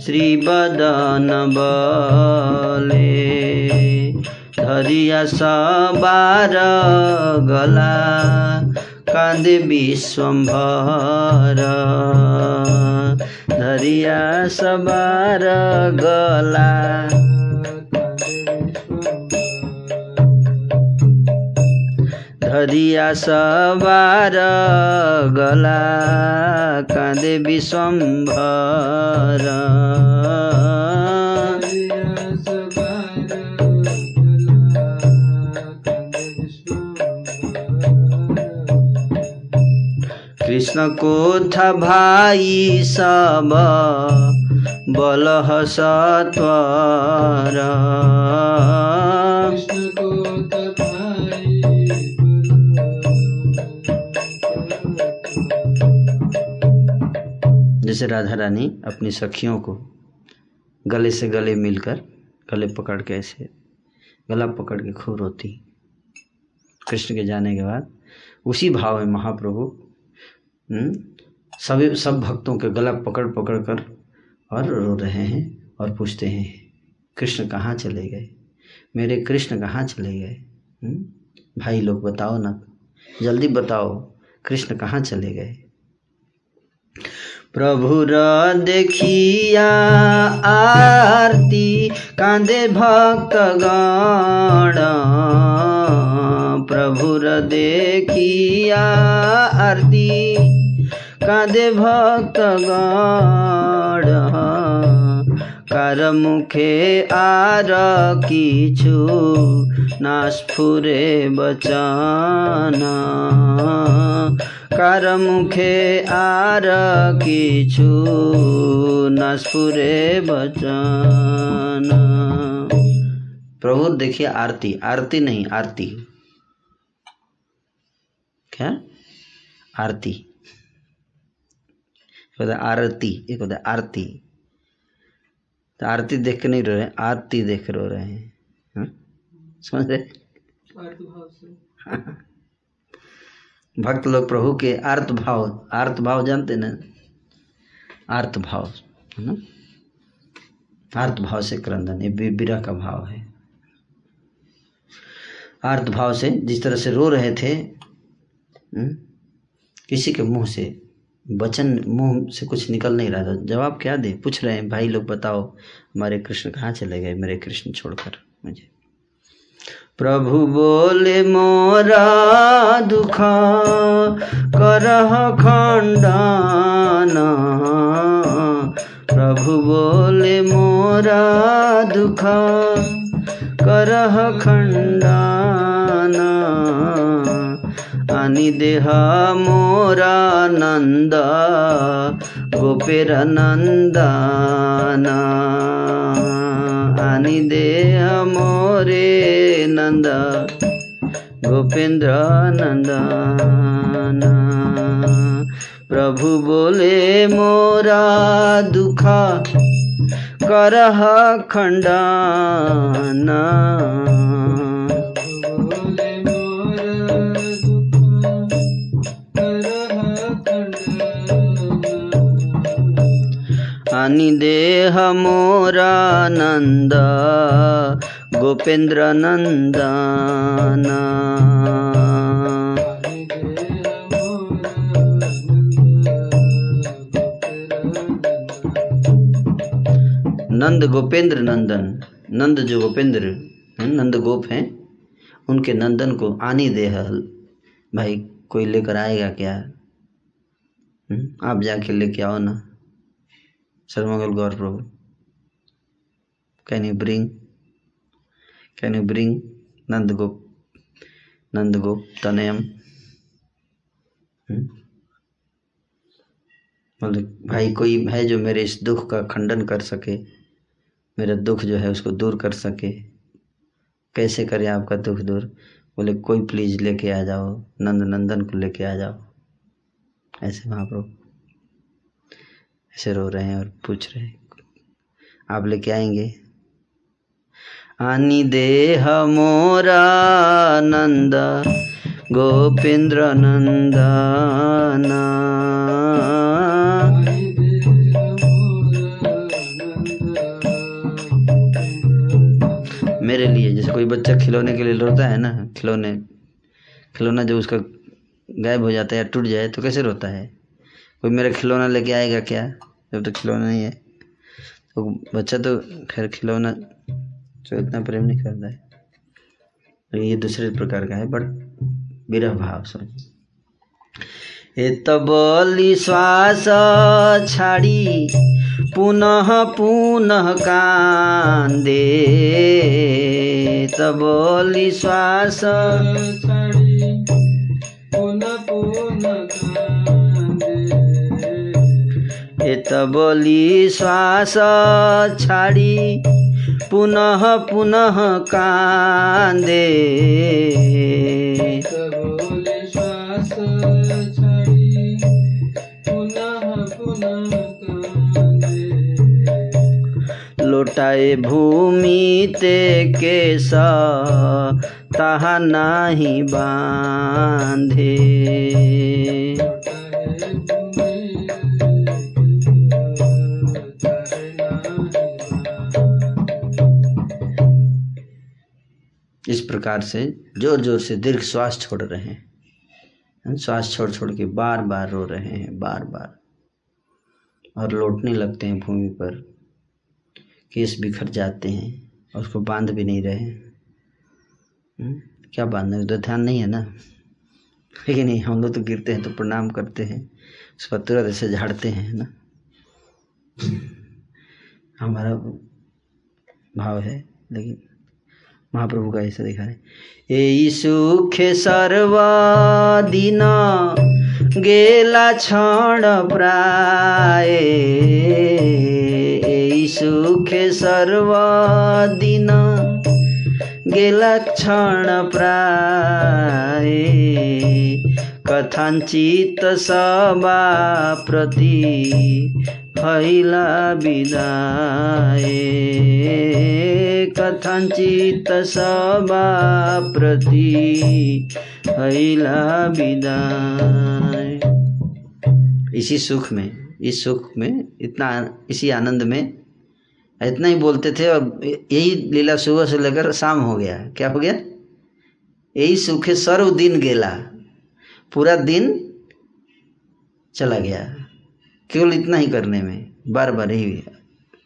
श्री बदन बले। धरिया सबार गला कांदे विश्वम्भर। धरिया सबार गला धरिया सबार गला कांदे विश्वम्भर। कृष्ण को था भाई सब? बलह सत्वर। जैसे राधा रानी अपनी सखियों को गले से गले मिलकर गले पकड़ के ऐसे गला पकड़ के खूब रोती। कृष्ण के जाने के बाद उसी भाव में महाप्रभु सभी सब भक्तों के गला पकड़ पकड़ कर और रो रहे हैं और पूछते हैं कृष्ण कहाँ चले गए? मेरे कृष्ण कहाँ चले गए? हम्म, भाई लोग बताओ ना। जल्दी बताओ कृष्ण कहाँ चले गए? प्रभुर देखिया आरती कांदे भक्त गण प्रभुर देखिया आरती। कांदे भक्त गण। कार मुखे आर किछु नास्फुरे बचन। कार मुखे आर किछु नास्फुरे बचन। प्रभु देखिए आरती आरती नहीं, आरती। क्या आरती। आरती, एक होता है आरती। तो आरती देख के नहीं रो रहे, आरती देख रो रहे हैं। हाँ? समझ रहे? भक्त लोग प्रभु के आर्त भाव आर्त भाव जानते ना? आर्त भाव, है ना? आर्त भाव से क्रंदन, ये विरह का भाव है। आर्त भाव से जिस तरह से रो रहे थे किसी के मुँह से, वचन, मुँह से कुछ निकल नहीं रहा था। जवाब क्या दे? पूछ रहे हैं, भाई लोग बताओ, हमारे कृष्ण कहाँ चले गए? मेरे कृष्ण छोड़कर मुझे। प्रभु बोले, मोरा दुख, करह खंडन प्रभु बोले, मोरा दुख, करह खंडन अनि देह मोरा नंद गोपेर नंदन अनि देह मोरे नंद गोपेंद्र नंदन प्रभु बोले मोरा दुख करह खंडन अनि देह मोरा नंद गोपेंद्र नंदन नंद गोपेंद्र नंदन नंद जो गोपेंद्र नंद गोप हैं उनके नंदन को आनी दे हल। भाई कोई लेकर आएगा क्या? हम्म, आप जाके लेके आओ ना। सर्वमंगल गौर प्रभु। Can you bring can you bring Nand गोप नंद गोप तनयम? बोले, भाई, कोई है जो मेरे इस दुख का खंडन कर सके? मेरा दुख जो है उसको दूर कर सके? कैसे करें आपका दुख दूर? बोले, कोई प्लीज़ लेके आ जाओ, नंद नंदन को लेके आ जाओ। ऐसे महाप्रभु। ऐसे रो रहे हैं और पूछ रहे हैं आप लेके आएँगे? आनी देह मोरा नंद गोपिंद्र नंदना मेरे लिए जैसे कोई बच्चा खिलौने के लिए रोता है ना खिलौने खिलौना जो उसका गायब हो जाता है या टूट जाए तो कैसे रोता है? कोई मेरा खिलौना लेके आएगा क्या? जब तक खिलौना नहीं है। तो बच्चा तो खैर खिलौना तो इतना प्रेम नहीं करता है। तो ये दूसरे प्रकार का है, बट विरह भाव, समझ। एत बलि श्वास छाडी, पुनः पुनः कान्दे त बलि श्वास एत बलि श्वास छाडी पुनः पुनः कान्दे। बोले श्वास छाड़ी पुनः पुनः कांदे लोटाए भूमि ते केश ताहा नाही बांधे। प्रकार से ज़ोर ज़ोर से दीर्घ श्वास छोड़ रहे हैं। श्वास छोड़ छोड़ के बार बार रो रहे हैं बार बार और लौटने लगते हैं भूमि पर। केस बिखर जाते हैं और उसको बाँध भी नहीं रहे हम्म, क्या बांधना उधर ध्यान नहीं है ना? लेकिन नहीं हम लोग तो गिरते हैं तो प्रणाम करते हैं। उसका तुरंत ऐसे झाड़ते हैं ना? हमारा भाव है लेकिन महाप्रभु का ऐसा दिखा रहे ए सुखे सर्वादिन, गेला क्षण प्राय। ए सुखे सर्वादिन, गेला क्षण प्राय। कथाञ्चित सभा प्रति फैला विदाय कथाञ्चित सभा प्रति फैला विदाय इसी सुख में, इस सुख में, इतना, इसी आनंद में, इतना ही बोलते थे और यही लीला सुबह से लेकर शाम हो गया। क्या हो गया? यही सुखे सर्व दिन गेला। पूरा दिन चला गया। केवल इतना ही करने में बार बार यही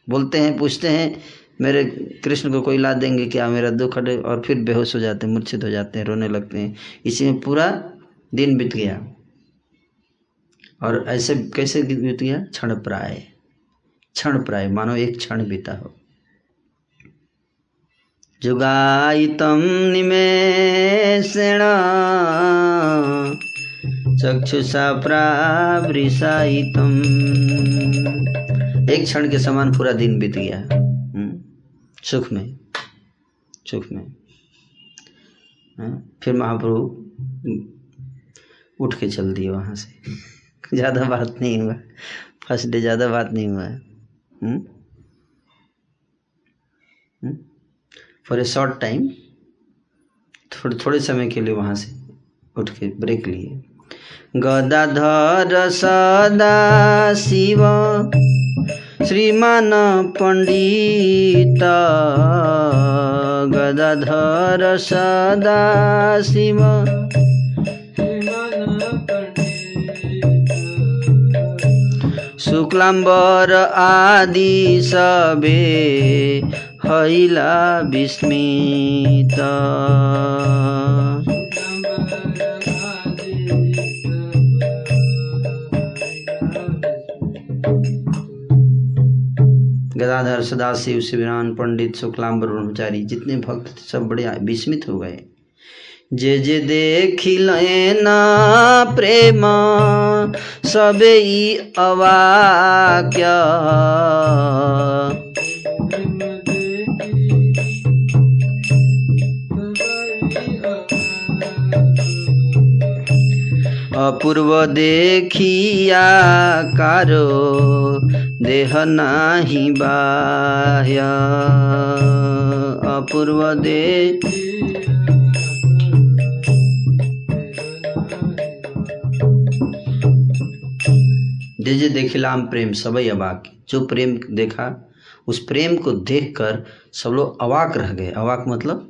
बोलते हैं, पूछते हैं, मेरे कृष्ण को कोई ला देंगे क्या? मेरा दुख हटे, और फिर बेहोश हो जाते हैं, मूर्छित हो जाते हैं, रोने लगते हैं। इसी में पूरा दिन बीत गया। और ऐसे कैसे बीत गया? क्षण प्राय क्षण प्राय, मानो एक क्षण बीता हो। जुगायितं निमेषेण चक्षुषा प्रावृषायितम् एक क्षण के समान पूरा दिन बीत गया। हम्म, सुख में। सुख में। फिर महाप्रभु उठ के चल दिए वहाँ से। ज़्यादा बात नहीं हुआ। फ़र्स्ट डे ज़्यादा बात नहीं हुआ। है फॉर ए शॉर्ट टाइम थोड़े थोड़े समय के लिए वहाँ से उठ के ब्रेक लिए। गदाधर सदा शिव। श्रीमान पंडित गदाधर सदा शिव। शुक्लाम्बर आदि सबे हैला विस्मित। गदाधर सदाशिव शिवरान पंडित शुक्लाम्बर ब्रह्मचारी, जितने भक्त थे सब बड़े विस्मित हो गए। जे जे देख लेना प्रेम, सबे ई अवाक्य। अपूर्व देखिया कारो, देह नाही बाह्य। अपूर्व दे जे जे देखिलाम प्रेम, सबई अवाक। जो प्रेम देखा, उस प्रेम को देखकर सब लोग अवाक रह गए। अवाक मतलब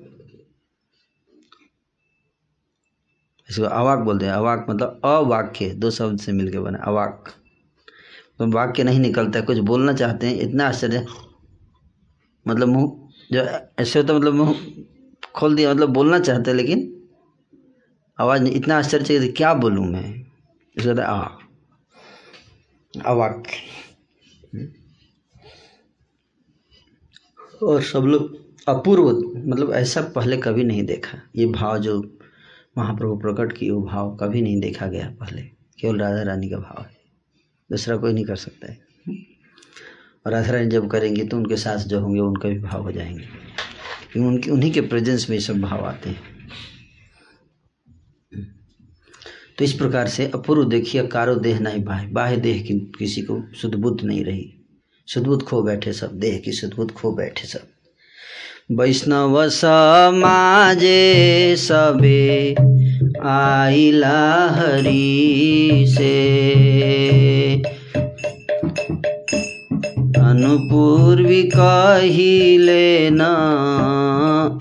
इसको अवाक बोलते हैं। अवाक मतलब अवाक्य, दो शब्द से मिलके बना, अवाक। तो वाक्य नहीं निकलता कुछ बोलना चाहते हैं, इतना आश्चर्य। मतलब मुँह, जो ऐसे होता मतलब मुँह खोल दिया मतलब बोलना चाहते हैं, लेकिन आवाज़ नहीं, इतना आश्चर्य कि क्या बोलूँ मैं? इसको कहते आ अवाक। और सब लोग अपूर्व मतलब ऐसा पहले कभी नहीं देखा। ये भाव जो महाप्रभु प्रकट किए वो भाव कभी नहीं देखा गया पहले। केवल राधा रानी का भाव है। दूसरा कोई नहीं कर सकता है। और राधा रानी जब करेंगी तो उनके साथ जो होंगे, उनका भी भाव हो जाएँगे। क्योंकि उनकी, उन्हीं के प्रेजेंस में सब भाव आते हैं। तो इस प्रकार से अपूर्व देखिए कारो देह नहीं बाह्य बाह्य देह की किसी को शुद्ध बुद्ध नहीं रही। शुद्ध बुद्ध खो बैठे सब, देह की शुद्ध बुद्ध खो बैठे सब। वैष्णव समाजे सबे आइला हरि से। अनुपूर्वी कहिले न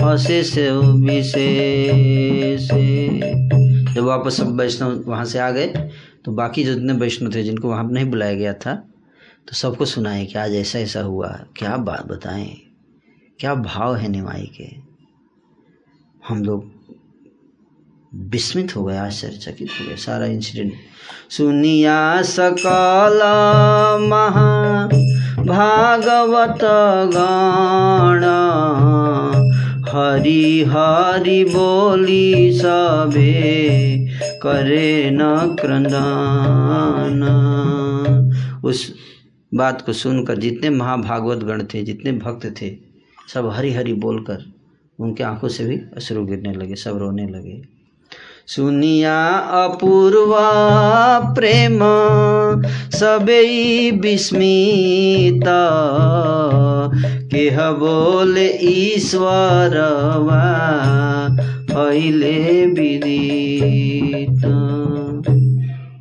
अशेष विशेष। जब वापस सब वैष्णव वहाँ से आ गए तो बाकी जो जितने वैष्णव थे जिनको वहाँ नहीं बुलाया गया था तो सबको सुनाए कि आज ऐसा ऐसा हुआ, क्या बात बताएँ। क्या भाव है निमाई के? हम लोग विस्मित हो गए, आश्चर्यचकित हो गए। सारा इंसिडेंट सुनिया सकल महा भागवत गण हरि हरि बोली सबे करे न क्रंदन। उस बात को सुनकर जितने महाभागवत गण थे, जितने भक्त थे सब हरी हरी बोलकर उनके आँखों से भी अश्रु गिरने लगे, सब रोने लगे। सुनिया अपूर्वा प्रेम सबे विस्मित, केह बोले ईश्वरवा अहिले विदित।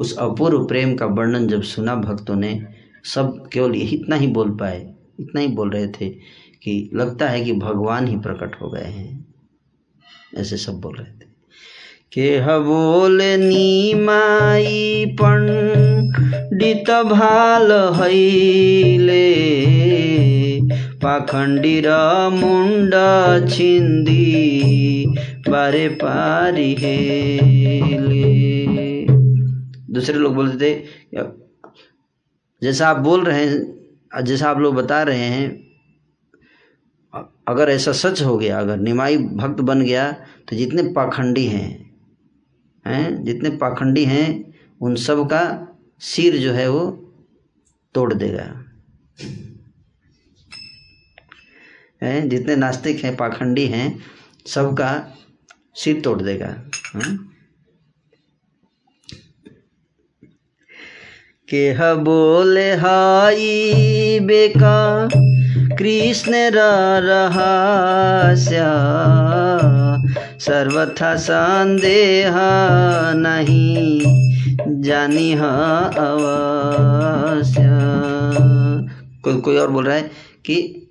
उस अपूर्व प्रेम का वर्णन जब सुना, भक्तों ने सब केवल इतना ही बोल पाए, इतना ही बोल रहे थे कि लगता है कि भगवान ही प्रकट हो गए हैं। ऐसे सब बोल रहे थे। केह बोले नीमाई पंडित भाल हैले पाखंडी र मुंड छिंदी, बारे पारी हेले दूसरे लोग बोलते थे, जैसा आप बोल रहे हैं, जैसा आप लोग बता रहे हैं अगर ऐसा सच हो गया, अगर निमाई भक्त बन गया तो जितने पाखंडी हैं हैं, जितने पाखंडी हैं, उन सब का सिर जो है वो तोड़ देगा हैं, जितने नास्तिक हैं, पाखंडी हैं सबका सिर तोड़ देगा हाँ? केह बोले हाई बेका कृष्ण रहस्य। सर्वथा संदेह नहीं जानी अवश्य। कोई कोई और बोल रहा है कि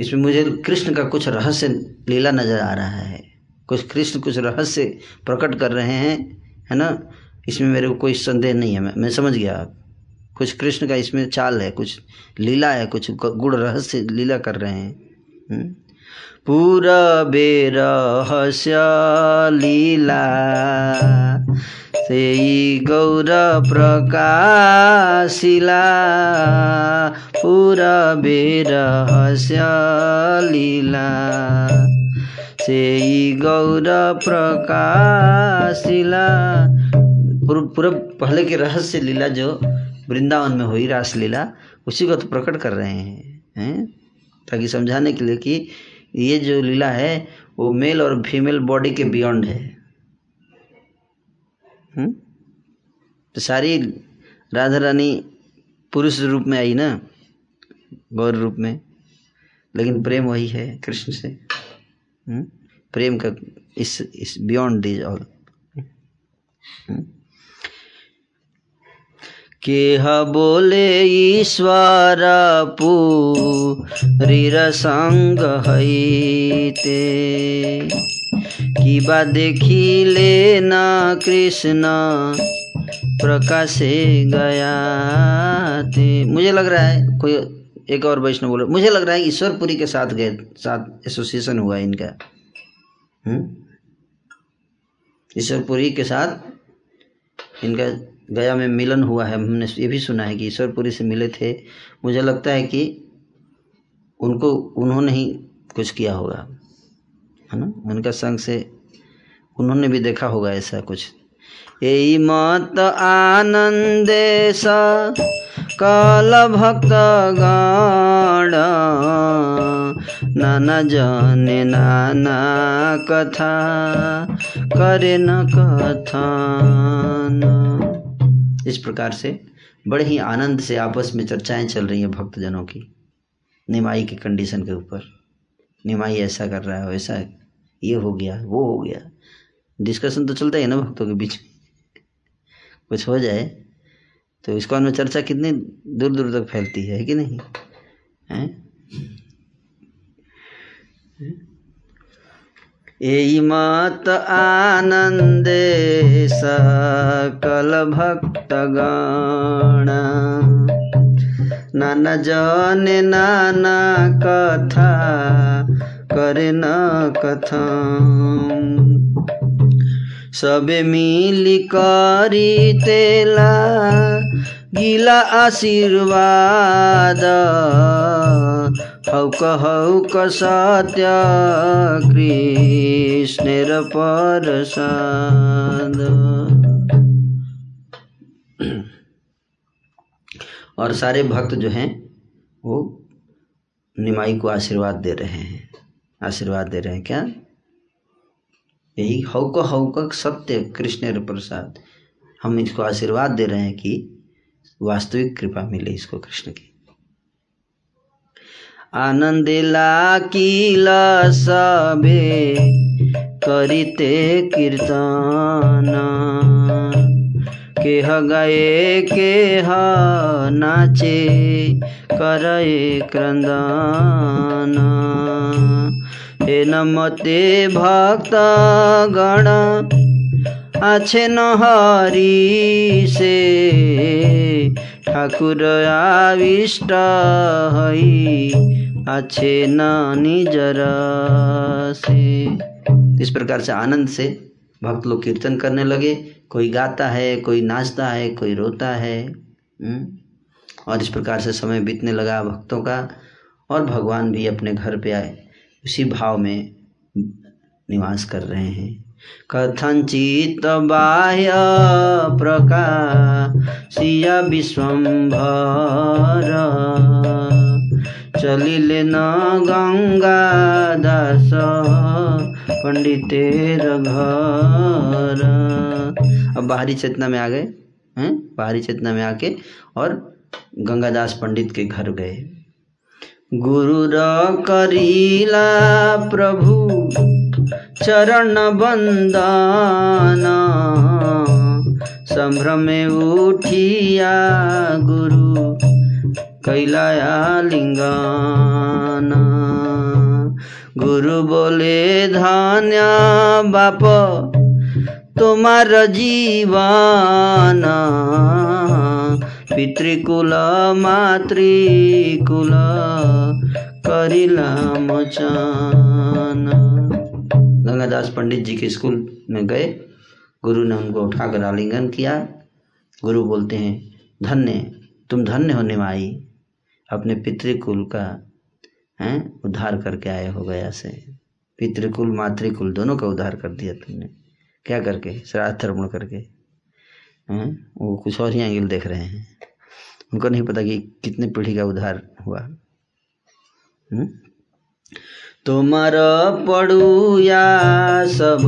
इसमें मुझे कृष्ण का कुछ रहस्य लीला नज़र आ रहा है। कुछ कृष्ण कुछ रहस्य प्रकट कर रहे हैं, है ना? इसमें मेरे को कोई संदेह नहीं है। मैं मैं समझ गया कुछ कृष्ण का इसमें चाल है, कुछ लीला है, कुछ गुड़ रहस्य लीला कर रहे हैं। हम्म? पूरा बेरहस्य लीला से गौर प्रकाशिला। पूरा बेरहस्य लीला से गौर प्रकाशिला। पूरा पूरा पहले के रहस्य लीला जो वृंदावन में हुई रासलीला उसी को तो प्रकट कर रहे हैं हैं? ताकि समझाने के लिए कि ये जो लीला है, वो मेल और फीमेल बॉडी के बियॉन्ड है? तो सारी राधा रानी पुरुष रूप में आई ना, गौर रूप में, लेकिन प्रेम वही है कृष्ण से। हुँ? प्रेम का इस इस बियॉन्ड दिज ऑल केह बोले ईश्वर पूरीर संग हईते। किबा देखिले न कृष्ण, प्रकाशे गया थे मुझे लग रहा है, कोई एक और वैष्णव बोले, मुझे लग रहा है ईश्वरपुरी के साथ गए, साथ एसोसिएशन हुआ इनका। हम्म? ईश्वरपुरी के साथ इनका गया में मिलन हुआ है। हमने ये भी सुना है कि ईश्वरपुरी से मिले थे। मुझे लगता है कि उनको, उन्होंने ही कुछ किया होगा, है ना? उनका संग से उन्होंने भी देखा होगा ऐसा कुछ। यही मत आनंदे कल भक्त गण नाना जने नाना कथा, करे न कथन इस प्रकार से बड़े ही आनंद से आपस में चर्चाएँ चल रही हैं भक्तजनों की, निमाई के कंडीशन के ऊपर। निमाई ऐसा कर रहा है, वैसा ये हो गया, वो हो गया। डिस्कशन तो चलता ही है ना भक्तों के बीच कुछ हो जाए तो इसको में चर्चा कितनी दूर दूर तक फैलती है कि नहीं? है? मत आनंदे सकल भक्तगण। नाना जन नाना कथा करे न कथन सबे मिली करी तेला गिला आशीर्वाद। हौक हौक सत्य कृष्णेर परसाद। और सारे भक्त जो हैं, वो निमाई को आशीर्वाद दे रहे हैं। आशीर्वाद दे रहे हैं क्या? यही हौक हौक सत्य कृष्ण प्रसाद। हम इसको आशीर्वाद दे रहे हैं कि वास्तविक कृपा मिले इसको कृष्ण की। आनंद ला लाकिल सबे, करिते कीर्तन। केह गए, केह नाचे करे क्रंदन। हे नमते भक्त गण আছে নহরি সে ঠাকুর আবিষ্ট হই আছে न निजर से इस प्रकार से आनंद से भक्त लोग कीर्तन करने लगे कोई गाता है कोई नाचता है कोई रोता है हम्म? और इस प्रकार से समय बीतने लगा भक्तों का और भगवान भी अपने घर पे आए उसी भाव में निवास कर रहे हैं। कथञ्चित् बाह्य प्रकाशीय विश्वम्भर चलिले न गंगा दास पंडितेर घर। अब बाहरी चेतना में आ गए, हैं? बाहरी चेतना में आके और गंगादास पंडित के घर गए। गुरु र करिला प्रभु चरण बंदन संभ्रमे उठिया गुरु कैलाया लिंगन गुरु बोले धन्य बाप তোমার জীবন পিতৃকুল মাতৃকুল करिला मोचन गंगादास पंडित जी के स्कूल में गए गुरु ने उनको उठाकर आलिंगन किया गुरु बोलते हैं धन्य तुम धन्य होने में आई अपने पितृकुल का हैं उद्धार करके आए हो गया से पितृकुल मातृकुल दोनों का उद्धार कर दिया तुमने क्या करके श्राद्ध तर्पण करके हैं वो कुछ और ही एंगल देख रहे हैं उनको नहीं पता कि कितने पीढ़ी का उद्धार हुआ हम्म? তোমার পড়ুয়া সব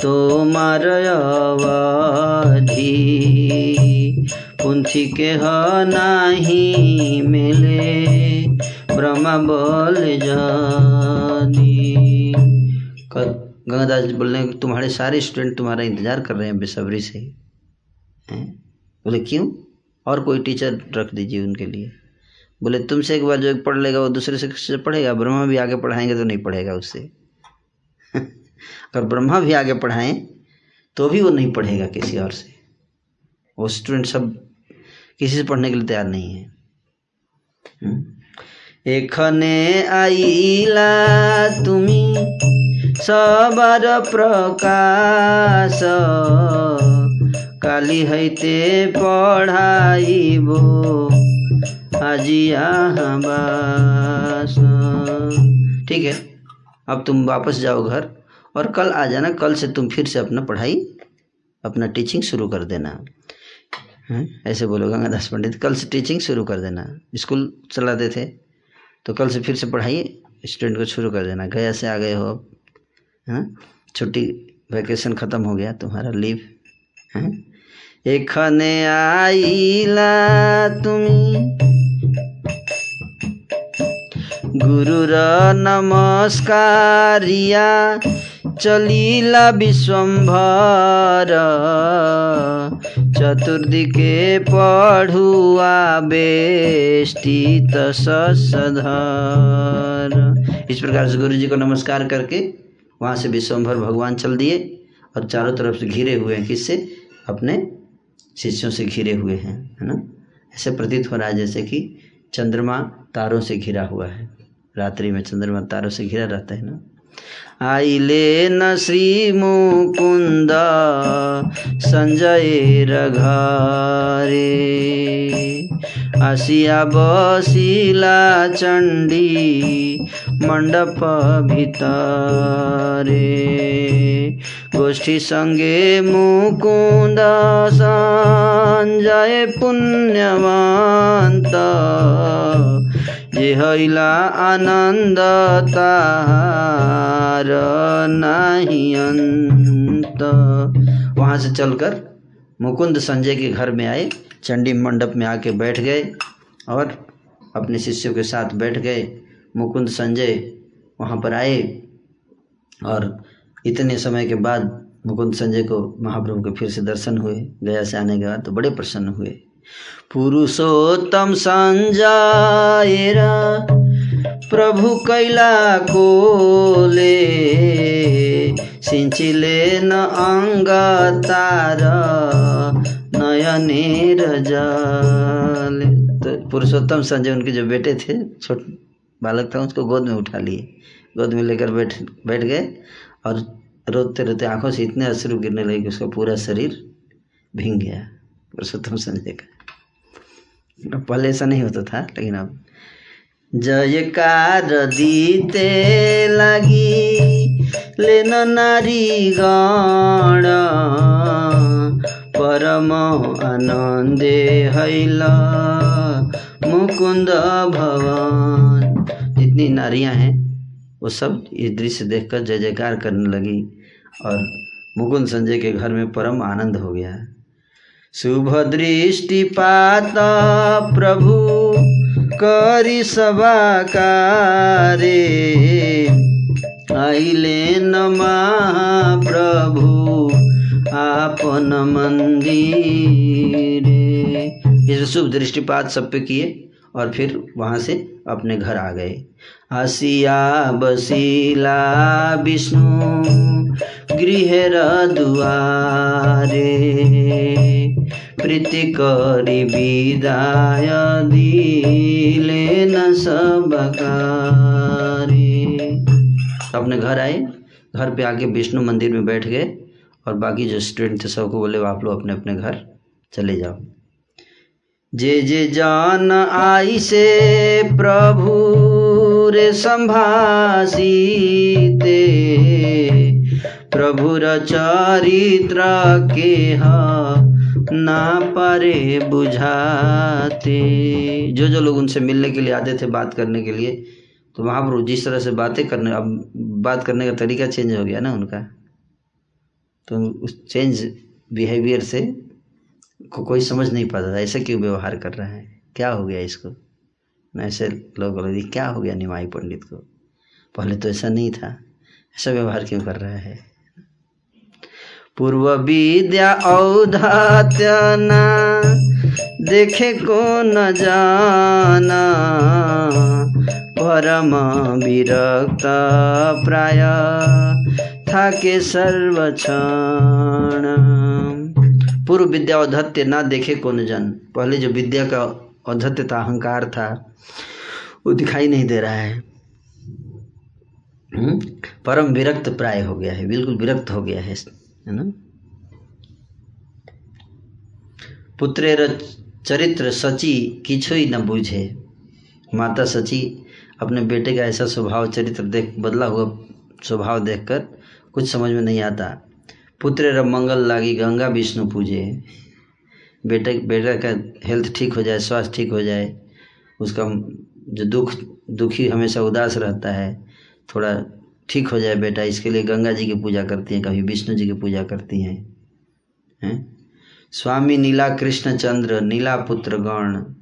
তোমার অবধি পুঁথি কেহ নাহি মিলে ब्रह्मा बोल जानी क- गंगादास जी बोल रहे हैं तुम्हारे सारे स्टूडेंट तुम्हारा इंतज़ार कर रहे हैं बेसब्री से। हैं? बोले, क्यों? और कोई टीचर रख दीजिए उनके लिए। बोले, तुमसे एक बार जो एक पढ़ लेगा वो दूसरे से पढ़ेगा? ब्रह्मा भी आगे पढ़ाएँगे तो नहीं पढ़ेगा उससे। अगर ब्रह्मा भी आगे पढ़ाएँ तो भी वो नहीं पढ़ेगा किसी और से। वो स्टूडेंट सब किसी से पढ़ने के लिए तैयार नहीं है। हम्म? एखने आईला तुम्हें সবার প্রকাশ কালি হইতে পড়াইব আজিয়া বাস ठीक है अब तुम वापस जाओ घर और कल आ जाना कल से तुम फिर से अपना पढ़ाई अपना टीचिंग शुरू कर देना हैं? ऐसे बोलो गंगादास पंडित कल से टीचिंग शुरू कर देना स्कूल चलाते थे तो कल से फिर से पढ़ाई स्टूडेंट को शुरू कर देना गया से आ गए हो अब छुट्टी वैकेशन ख़त्म हो गया, तुम्हारा लीव एखने आईला तुम तुमी गुरुर नमस्कारिया চলিলা বিশ্বম্ভর চতুর্দিকে পড়ুয়া বেষ্টিত सधर इस प्रकार से गुरु जी को नमस्कार करके वहाँ से विश्वम्भर भगवान चल दिए और चारों तरफ़ से घिरे हुए हैं। किससे? अपने शिष्यों से घिरे हुए हैं, है ना? ऐसे प्रतीत हो रहा है जैसे कि चंद्रमा तारों से घिरा हुआ है। रात्रि में चंद्रमा तारों से घिरा रहता है ना? आइले न श्री मुकुन्द सञ्जय र घरे आसिया बसिला चण्डी मण्डप भितरे। गोष्ठी सङ्गे मुकुन्द सञ्जय पुण्यवन्त हईला आनंद तार नाही अंत। वहाँ से चलकर मुकुंद संजय के घर में आए, चंडी मंडप में आके बैठ गए और अपने शिष्यों के साथ बैठ गए। मुकुंद संजय वहाँ पर आए और इतने समय के बाद मुकुंद संजय को महाप्रभु के फिर से दर्शन हुए, गया से आने के बाद तो बड़े प्रसन्न हुए। पुरुषोत्तम संजय प्रभु कैला कोले, सिंचिले न अंग तार नयनेर जल। तो पुरुषोत्तम संजय उनके जो बेटे थे, छोट बालक था, उसको गोद में उठा लिए। गोद में लेकर बैठ बैठ गए और रोते रोते आँखों से इतने अश्रु गिरने लगे कि उसका पूरा शरीर भींग गया, पुरुषोत्तम संजय का। पहले ऐसा नहीं होता था, लेकिन अब। जयकार दीते लगी, लेन नारी गण। परम आनन्दे हैल, मुकुंद भवन। जितनी नारियाँ हैं, वो सब इस दृश्य देखकर जय जयकार करने लगी और मुकुंद संजय के घर में परम आनंद हो गया। शुभ दृष्टिपात प्रभु करी सभा कारे आइले न प्रभु आपन मंदिरे। ये शुभ दृष्टिपात सब पे किए और फिर वहाँ से अपने घर आ गए। आसिया, बसीला, विष्णु गृह दुआरे करी विदाय दिले न सबकारे। अपने घर आए, घर पे आके विष्णु मंदिर में बैठ गए और बाकी जो स्टूडेंट थे सबको बोले, आप लोग अपने अपने घर चले जाओ। जे जे जान आई से प्रभु रे संभासीते प्रभुर चरित्र के ना पारे बुझाते। जो जो लोग उनसे मिलने के लिए आते थे बात करने के लिए तो महाप्रभु जिस तरह से बातें करने, अब बात करने का तरीका चेंज हो गया ना उनका। तो उस चेंज बिहेवियर से को कोई समझ नहीं पाता था, ऐसा क्यों व्यवहार कर रहा है? क्या हो गया इसको? ऐसे लोग बोले क्या हो गया निमाई पंडित को? पहले तो ऐसा नहीं था। ऐसा व्यवहार क्यों कर रहा है? पूर्व विद्या औधात्य ना देखे को न जाना। परम विरक्त प्राय, थाके सर्वक्षण पूर्व विद्या औधत्य ना देखे कौन जन। पहले जो विद्या का औधत्य था, अहंकार था, वो दिखाई नहीं दे रहा है। हम्म? परम विरक्त प्राय हो गया है, बिल्कुल विरक्त हो गया है। है ना चरित्र सची किछुई न बूझे। माता सची अपने बेटे का ऐसा स्वभाव चरित्र देख, बदला हुआ स्वभाव देखकर कुछ समझ में नहीं आता। पुत्र र मंगल लागी गंगा विष्णु पूजे। बेटे, बेटा का हेल्थ ठीक हो जाए, स्वास्थ्य ठीक हो जाए, उसका जो दुख, दुखी हमेशा उदास रहता है। थोड़ा ठीक हो जाए बेटा, इसके लिए गंगा जी की पूजा करती हैं, कभी विष्णु जी की पूजा करती हैं। हैं? स्वामी नीला कृष्ण चंद्र नीला पुत्र गण,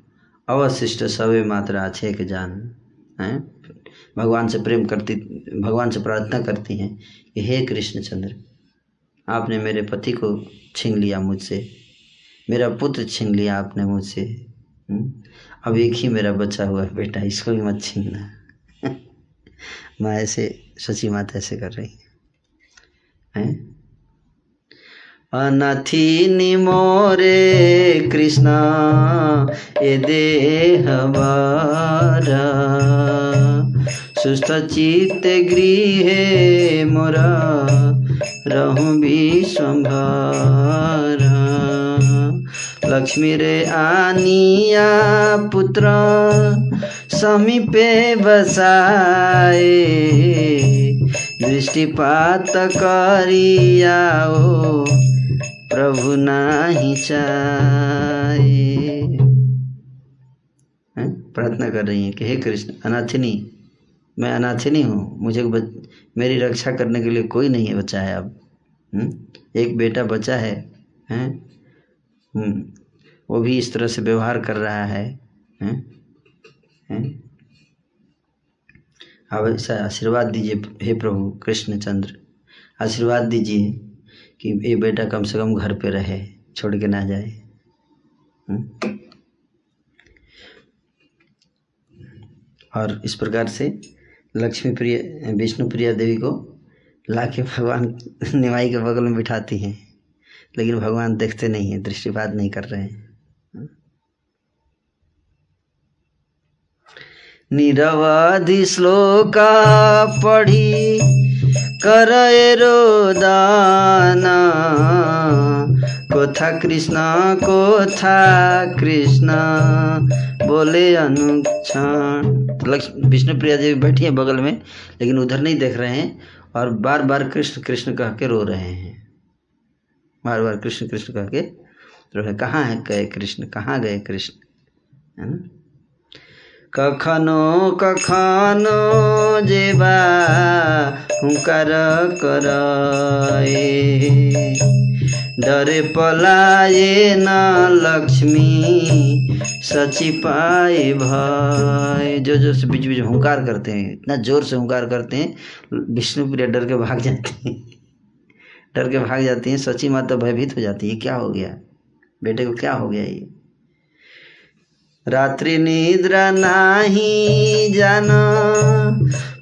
अवशिष्ट सवे मात्रा छेक जान। हैं? भगवान से प्रेम करती, भगवान से प्रार्थना करती हैं कि हे कृष्ण चंद्र आपने मेरे पति को छीन लिया मुझसे, मेरा पुत्र छीन लिया आपने मुझसे। हम्म? अब एक ही मेरा बच्चा हुआ बेटा, इसको भी मत छीनना। माँ ऐसे, सची माता ऐसे कर रही है। अनथी निमोरे कृष्ण ए देह बारा। सुस्थ चित्त गृहे मोरा, रहूँ विश्वम्भर लक्ष्मी रे आनिया पुत्र समीपे बसाए दृष्टिपात करियाओ प्रभु नाही चाहे। प्रार्थना कर रही है कि हे कृष्ण अनाथिनी मैं अनाथिनी हूँ मुझे मेरी रक्षा करने के लिए कोई नहीं है बचा है अब। हम्म? एक बेटा बचा है हैं? हम्म, वो भी इस तरह से व्यवहार कर रहा है अब ऐसा आशीर्वाद दीजिए हे प्रभु कृष्णचंद्र। आशीर्वाद दीजिए कि ये बेटा कम से कम घर पे रहे, छोड़ के ना जाए। हम्म? और इस प्रकार से लक्ष्मी प्रिय विष्णु प्रिया देवी को ला के भगवान निमाई के बगल में बिठाती हैं, लेकिन भगवान देखते नहीं हैं, दृष्टिपात नहीं कर रहे हैं। निरवधि श्लोक पढ़ी करे दाना कोथा कृष्ण कोथा कृष्ण, बोले अनुक्षण। लक्ष्मी विष्णु प्रिया जी बैठी हैं बगल में, लेकिन उधर नहीं देख रहे हैं और बार बार कृष्ण कृष्ण कह के रो रहे हैं। बार बार कृष्ण कृष्ण कह के रो रहे कहाँ है? गए कृष्ण। कहाँ गए कृष्ण? है ना? कखनो कखनो जेबा हुङ्कार कराए। डरे पलाए न लक्ष्मी, सची पाए भाई। जो जो से बीच बीच हुंकार करते हैं, इतना ज़ोर से हुंकार करते हैं, विष्णु प्रिया डर के भाग जाते हैं। डर के भाग जाती हैं, सची माता भयभीत हो जाती है। क्या हो गया? बेटे को क्या हो गया ये? रात्रि निद्रा नाही जान,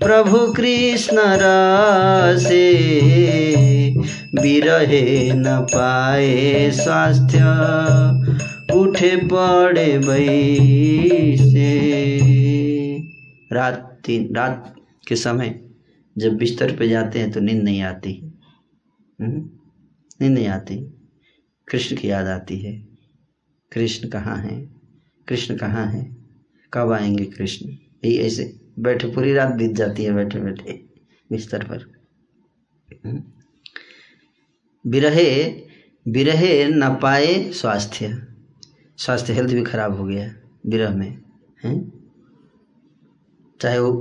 प्रभु कृष्ण रसे, बिरहे न पाए स्वास्थ्य, उठे पड़े बैसे। रात तीन, रात के समय जब बिस्तर पे जाते हैं तो नींद नहीं आती। हम्म? नींद नहीं आती। कृष्ण की याद आती है कृष्ण कहाँ हैं कृष्ण कहाँ हैं कब आएँगे कृष्ण यही ऐसे बैठे, पूरी रात बीत जाती है बैठे बैठे, बिस्तर पर? बिरहे बिरहे न पाए स्वास्थ्य स्वास्थ्य हेल्थ भी खराब हो गया विरह में, हैं चाहे वो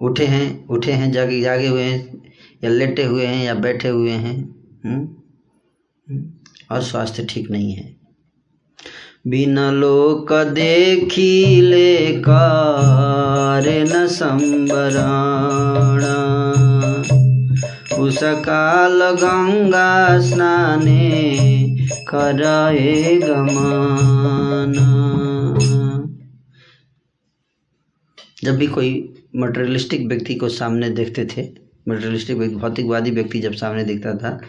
उठे हैं उठे हैं, जागे जागे हुए हैं, या लेटे हुए हैं, या बैठे हुए हैं हम्म? हम्म? और स्वास्थ्य ठीक नहीं है। बिना लोक देखी ले कर न संबरण। उस काल गंगा स्नाने करे गमन। जब भी कोई मटेरियलिस्टिक व्यक्ति को सामने देखते थे मटेरियलिस्टिक भौतिकवादी व्यक्ति जब सामने देखता था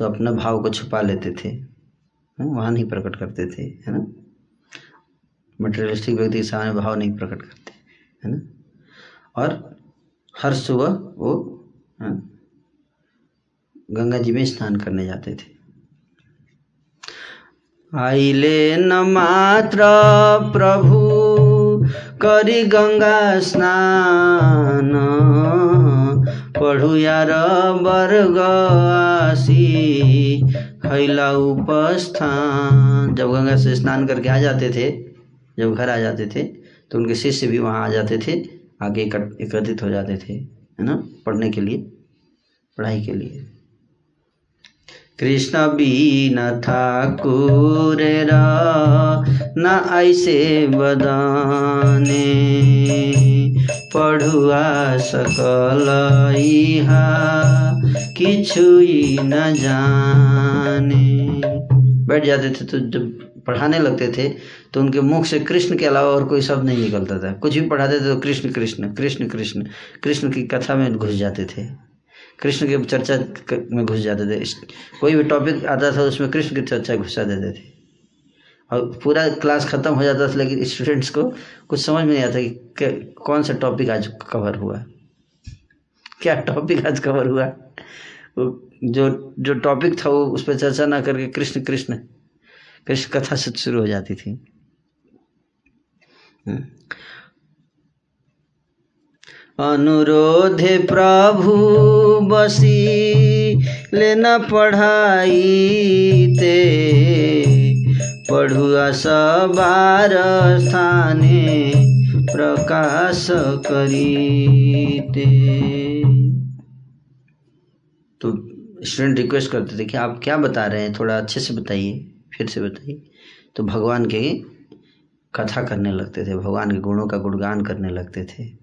तो अपना भाव को छुपा लेते थे। वहाँ नहीं प्रकट करते थे है ना? मटेरियलिस्टिक व्यक्ति के सामने भाव नहीं प्रकट करते है ना? और हर सुबह वो हाँ, गंगा जी में स्नान करने जाते थे। आइले न मात्र प्रभु करी गंगा स्नान। पढु यार वर्ग आसी खैला उपस्थान। जब गंगा से स्नान करके आ जाते थे, जब घर आ जाते थे तो उनके शिष्य भी वहाँ आ जाते थे, आगे एकत्रित हो जाते थे, है ना, पढ़ने के लिए, पढ़ाई के लिए। कृष्ण भी बीन ठाकुर न ऐसे बदाने। पढ़ुआ सकल किछुई न जाने। बैठ जाते थे तो जब पढ़ाने लगते थे तो उनके मुख से कृष्ण के अलावा और कोई शब्द नहीं निकलता था। कुछ भी पढ़ाते थे तो कृष्ण कृष्ण कृष्ण कृष्ण कृष्ण की कथा में घुस जाते थे। कृष्ण की चर्चा में घुस जाते थे। कोई भी टॉपिक आता था, उसमें कृष्ण की चर्चा घुसा देते थे। और पूरा क्लास खत्म हो जाता था, लेकिन स्टूडेंट्स को कुछ समझ में नहीं आता कि कौन सा टॉपिक आज कवर हुआ। क्या टॉपिक आज कवर हुआ? जो जो टॉपिक था, वो उस पर चर्चा ना करके कृष्ण कृष्ण कृष्ण कथा से शुरू हो जाती थी। अनुरोधे प्रभु, बसी, लेना पढ़ाई ते पढ़ुआ सबार स्थाने प्रकाश करीते। तो स्टूडेंट रिक्वेस्ट करते थे कि आप क्या बता रहे हैं? थोड़ा अच्छे से बताइए, फिर से बताइए। तो भगवान के कथा करने लगते थे, भगवान के गुणों का गुणगान करने लगते थे।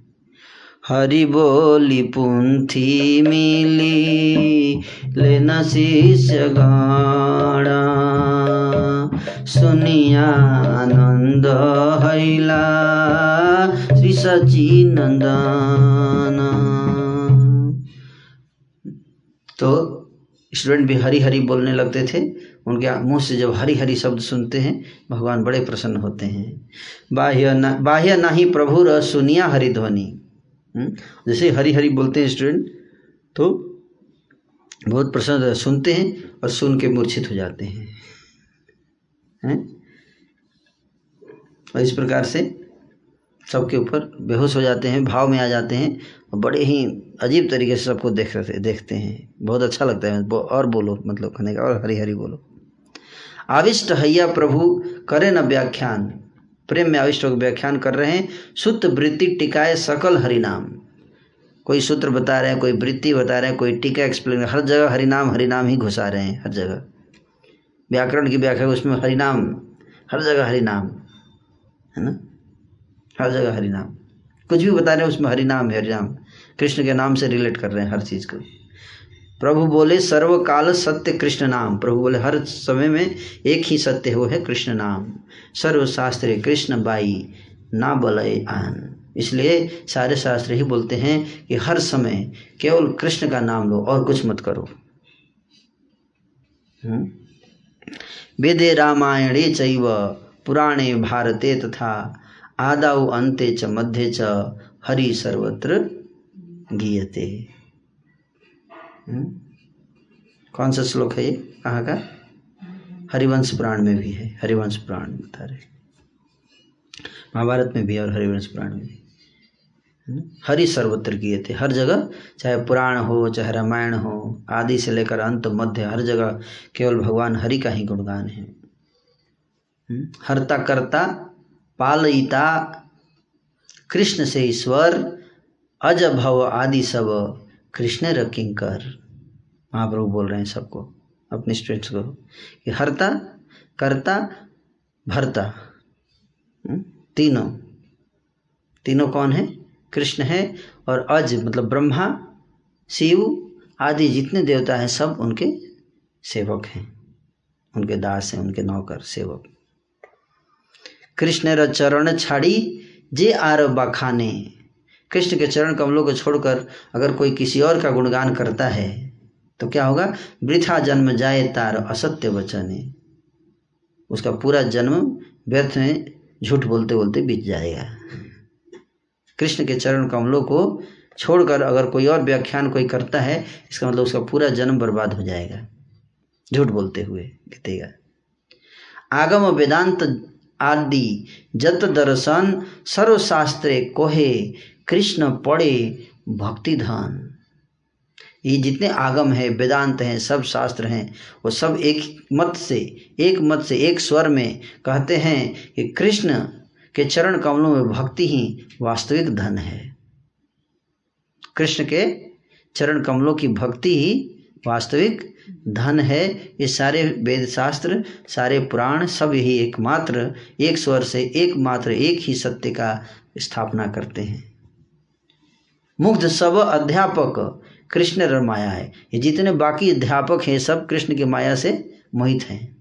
हरि बोली, पुंथी मिली, लेना शिष्य गाणा सुनिया आनंद हैला श्री सचिनंदन तो स्टूडेंट भी हरी हरी बोलने लगते थे उनके मुँह से जब हरी हरी शब्द सुनते हैं भगवान बड़े प्रसन्न होते हैं। बाह्य ना बाह्य नाही प्रभु र सुनिया हरि ध्वनि। हम्म, जैसे हरी हरी बोलते हैं स्टूडेंट तो बहुत प्रसन्न सुनते हैं और सुन के मूर्छित हो जाते हैं। और इस प्रकार से सबके ऊपर बेहोश हो जाते हैं, भाव में आ जाते हैं और बड़े ही अजीब तरीके से सबको देख रहे देखते हैं। बहुत अच्छा लगता है और बोलो मतलब कहने का, और हरी हरी बोलो। आविष्ट हैया प्रभु, करे न व्याख्यान। प्रेम में अविष्ट व्याख्यान कर रहे हैं। सुत वृत्ति टिकाए सकल हरिनाम। कोई सूत्र बता रहे हैं, कोई वृत्ति बता रहे हैं, कोई टीका एक्सप्लेन हर जगह हरिनाम हरिनाम ही घुसा रहे हैं, हर जगह। व्याकरण की व्याख्या उसमें हरिनाम, हर जगह हरिनाम, है ना? हर जगह हरिनाम। कुछ भी बता रहे हैं, उसमें हरिनाम है, हरिनाम। कृष्ण के नाम से रिलेट कर रहे हैं हर चीज़ को। प्रभु बोले, सर्वकाल सत्य कृष्ण नाम। प्रभु बोले, हर समय में एक ही सत्य है है कृष्ण नाम। सर्वशास्त्र कृष्ण बाई, ना बलय आन। इसलिए सारे शास्त्र ही बोलते हैं कि हर समय केवल कृष्ण का नाम लो और कुछ मत करो। हम्म? वेदे रामायणे चैव, पुराणे भारते तथा आदाउ अन्ते च मध्ये च हरि सर्वत्र गीयते हम्म? कौन सा श्लोक है ये कहाँ का हरिवंश पुराण में भी है, हरिवंश पुराण बता रहे महाभारत में भी और हरिवंश पुराण में भी? हरि सर्वत्र किए थे। हर जगह, चाहे पुराण हो, चाहे रामायण हो, आदि से लेकर अंत मध्य, हर जगह केवल भगवान हरि का ही गुणगान है। हम्म? हरता करता पालयिता कृष्ण से ईश्वर, अज भव आदि सब कृष्ण रकिंकर महाप्रभु बोल रहे हैं सबको, अपने स्टूडेंट्स को, कि हरता, करता, भरता। हम्म? तीनों। तीनों कौन है? कृष्ण है और अज मतलब ब्रह्मा, शिव आदि जितने देवता हैं, सब उनके सेवक हैं। उनके दास हैं, उनके नौकर, सेवक। कृष्ण चरण छाड़ी जे आर बखाने। कृष्ण के चरण कमलों को छोड़कर अगर कोई किसी और का गुणगान करता है तो क्या होगा? वृथा जन्म जाए तार असत्य वचने। उसका पूरा जन्म व्यर्थ में झूठ बोलते बोलते बीत जाएगा। कृष्ण के चरण कमलों को छोड़कर अगर कोई और व्याख्यान कोई करता है, इसका मतलब उसका पूरा जन्म बर्बाद हो जाएगा। झूठ बोलते हुए बीतेगा आगम वेदांत आदि जत दर्शन सर्वशास्त्रे कोहे कृष्ण पड़े भक्ति धन ये जितने आगम है, वेदांत हैं, सब शास्त्र हैं, वो सब एक मत से, एक मत से, एक स्वर में कहते हैं कि कृष्ण के चरण कमलों में भक्ति ही वास्तविक धन है। कृष्ण के चरण कमलों की भक्ति ही वास्तविक धन है। ये सारे वेद शास्त्र सारे पुराण सब यही एकमात्र, एक स्वर से एकमात्र एक ही सत्य का स्थापना करते हैं। मुग्ध सब अध्यापक कृष्ण रमाया है। ये जितने बाकी अध्यापक हैं, सब कृष्ण की माया से मोहित हैं।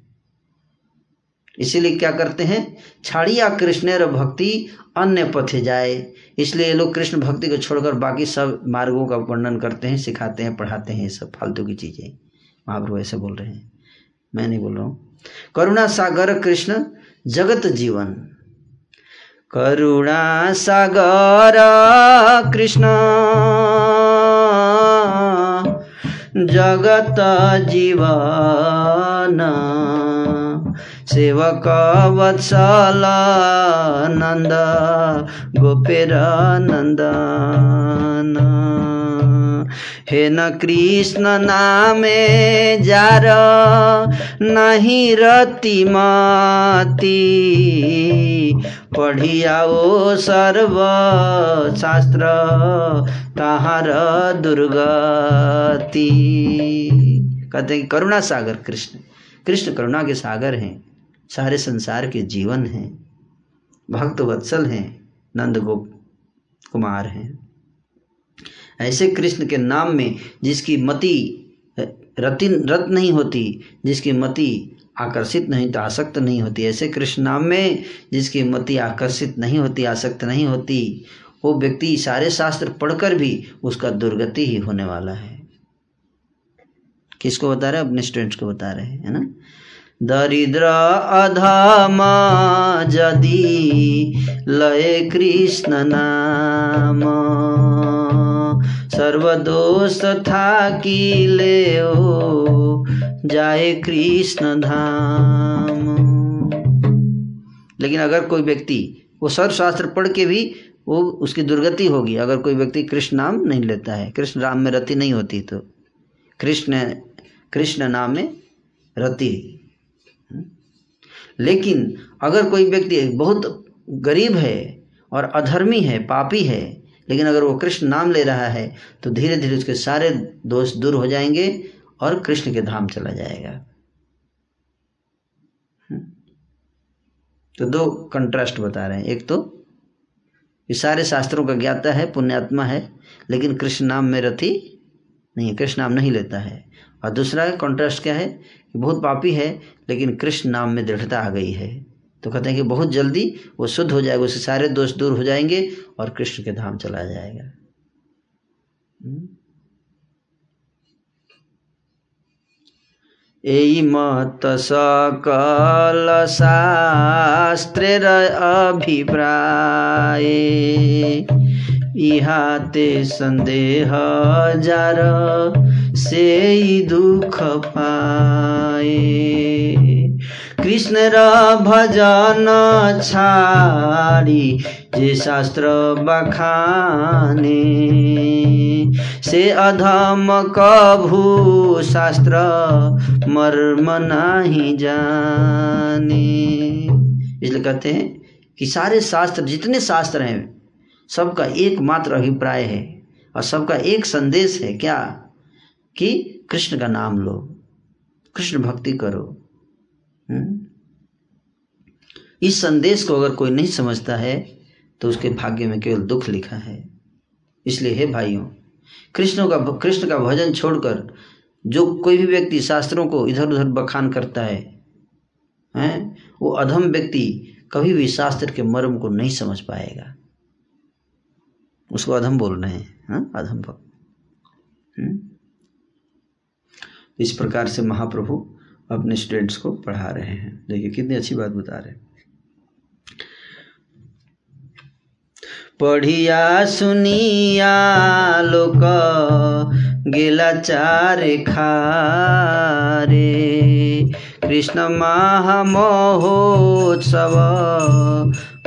इसीलिए क्या करते हैं? छाड़िया कृष्ण भक्ति अन्य पथे जाए। इसलिए ये लोग कृष्ण भक्ति को छोड़कर बाकी सब मार्गों का वर्णन करते हैं, सिखाते हैं, पढ़ाते हैं सब फालतू की चीज़ें। महाप्रभु ऐसे बोल रहे हैं। मैं नहीं बोल रहा हूँ। करुणा सागर कृष्ण, जगत जीवन। करुणा सागर कृष्ण, जगत जीवन। सेवक वत्सल नन्द गोपेर नन्दन हे न कृष्ण नामे जार नहीं रति मती, पढ़ियाओ सर्व शास्त्र तहार दुर्गति। कहते करुणा सागर कृष्ण। कृष्ण करुणा के सागर हैं। सारे संसार के जीवन हैं, भक्त वत्सल हैं, नंद गोप कुमार हैं। ऐसे कृष्ण के नाम में जिसकी मति रति रत नहीं होती, जिसकी मति आकर्षित नहीं तो आसक्त नहीं होती। ऐसे कृष्ण नाम में जिसकी मति आकर्षित नहीं होती, आसक्त नहीं होती, वो व्यक्ति सारे शास्त्र पढ़कर भी उसका दुर्गति ही होने वाला है। किसको बता रहे हैं? अपने स्टूडेंट्स को बता रहे हैं, है ना? दरिद्र अधम जदि लय कृष्ण नाम। सर्वदोष था कि ले जाए कृष्ण धाम। लेकिन अगर कोई व्यक्ति, वो सर्वशास्त्र पढ़ के भी, वो उसकी दुर्गति होगी। अगर कोई व्यक्ति कृष्ण नाम नहीं लेता है, कृष्ण राम में रति नहीं होती तो कृष्ण कृष्ण नाम में रति लेकिन अगर कोई व्यक्ति बहुत गरीब है और अधर्मी है, पापी है, लेकिन अगर वो कृष्ण नाम ले रहा है तो धीरे धीरे उसके सारे दोष दूर हो जाएँगे और कृष्ण के धाम चला जाएगा। हम्म। तो दो कंट्रास्ट बता रहे हैं। एक तो ये सारे शास्त्रों का ज्ञाता है, पुण्यात्मा है, लेकिन कृष्ण नाम में रति नहीं कृष्ण नाम नहीं लेता है। और दूसरा कॉन्ट्रास्ट क्या है? कि बहुत पापी है, लेकिन कृष्ण नाम में दृढ़ता आ गई है। तो कहते हैं कि बहुत जल्दी वो शुद्ध हो जाएगा, उससे सारे दोष दूर हो जाएँगे और कृष्ण के धाम चला जाएगा। हम्म? यही मत सकल शास्त्र अभिप्राय। ইহাতে সন্দেহ যার সেই দুঃখ পায়ে কৃষ্ণের ভজন ছাড়ি যে শাস্ত্র বখানে से अधम कभू शास्त्र मर्म नहीं जाने इसलिए कहते हैं कि सारे शास्त्र जितने शास्त्र हैं सबका एकमात्र अभिप्राय है और सबका एक संदेश है क्या? कि कृष्ण का नाम लो, कृष्ण भक्ति करो। हम्म? इस संदेश को अगर कोई नहीं समझता है तो उसके भाग्य में केवल दुख लिखा है। इसलिए हे भाइयों, कृष्ण का कृष्ण का भजन छोड़कर जो कोई भी व्यक्ति शास्त्रों को इधर उधर बखान करता है, हैं, वो अधम व्यक्ति कभी भी शास्त्र के मर्म को नहीं समझ पाएगा। उसको अधम बोल रहे हैं हाँ अधम भक्त हम्म? इस प्रकार से महाप्रभु अपने स्टूडेंट्स को पढ़ा रहे हैं। देखिए, कितनी अच्छी बात बता रहे हैं। पढ़िया, सुनिया, लोक, गेला, चारे, खारे। कृष्ण महामहोत्सव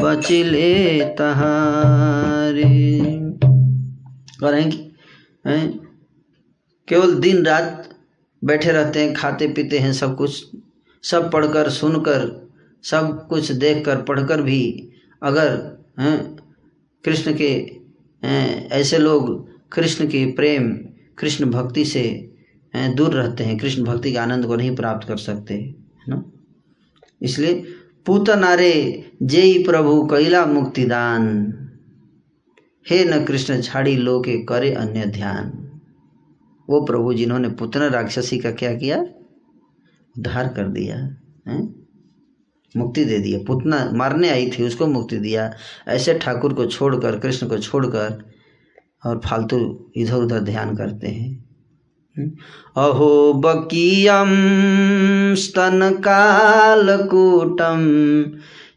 बचिले तहारे। करेंगे हैं केवल दिन रात बैठे रहते हैं, खाते पीते हैं सब कुछ। सब पढ़कर सुनकर, सब कुछ देखकर, पढ़कर भी अगर, हैं, कृष्ण के ऐसे लोग कृष्ण के प्रेम, कृष्ण भक्ति से दूर रहते हैं। कृष्ण भक्ति के आनंद को नहीं प्राप्त कर सकते, है ना? इसलिए पूत नारे जय प्रभु कैला मुक्तिदान। हे न कृष्ण छाड़ी लो के करे अन्य ध्यान। वो प्रभु जिन्होंने पुतना राक्षसी का क्या किया? उद्धार कर दिया, है? मुक्ति दे दिया। पुतना मारने आई थी, उसको मुक्ति दिया। ऐसे ठाकुर को छोड़कर, कृष्ण को छोड़कर और फालतू इधर उधर ध्यान करते हैं। अहो बकीयम स्तन कालकूटम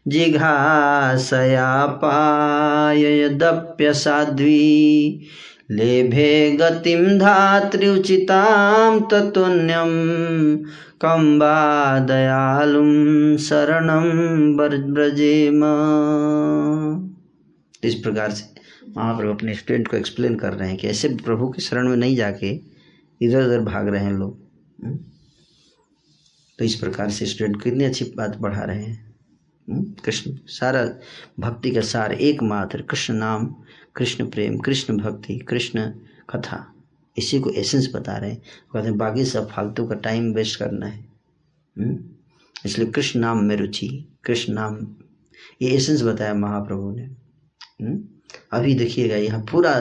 जिघासया पायदप्य साध्वी। लेभे गतिम धात्र्युचितां ततुन्यम कम्बा दयालुम शरणम ब्रजेम। इस प्रकार से महाप्रभु अपने स्टूडेंट को एक्सप्लेन कर रहे हैं कि ऐसे प्रभु की शरण में नहीं जाके इधर उधर भाग रहे हैं लोग हम्म? तो इस प्रकार से स्टूडेंट कितनी अच्छी बात पढ़ा रहे हैं हम्म? कृष्ण, सारा भक्ति का सार एकमात्र कृष्ण नाम, कृष्ण प्रेम, कृष्ण भक्ति, कृष्ण कथा इसी को एसेंस बता रहे हैं कहते हैं, बाकी सब फालतू का टाइम वेस्ट करना है हम्म? इसलिए कृष्ण नाम में रुचि, कृष्ण नाम, ये एसेंस बताया महाप्रभु ने? अभी देखिएगा, यहाँ पूरा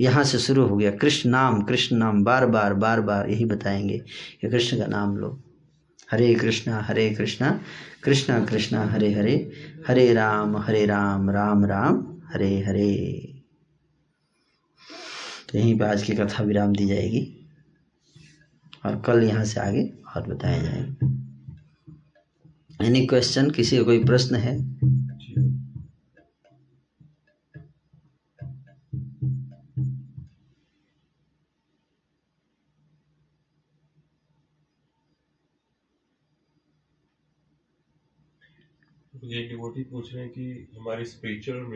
यहाँ से शुरू हो गया। कृष्ण नाम कृष्ण नाम, बार बार बार बार यही बताएँगे कि कृष्ण का नाम लो। हरे कृष्णा हरे कृष्णा कृष्णा कृष्णा, हरे हरे हरे राम हरे राम राम राम, हरे हरे। तो यहीं पर आज की कथा विराम दी जाएगी। और कल यहाँ से आगे और बताया जाएगा। एनी क्वेश्चन किसी का कोई प्रश्न है? ये डिवोटी पूछ रहे हैं कि हमारी स्पिरिचुअल और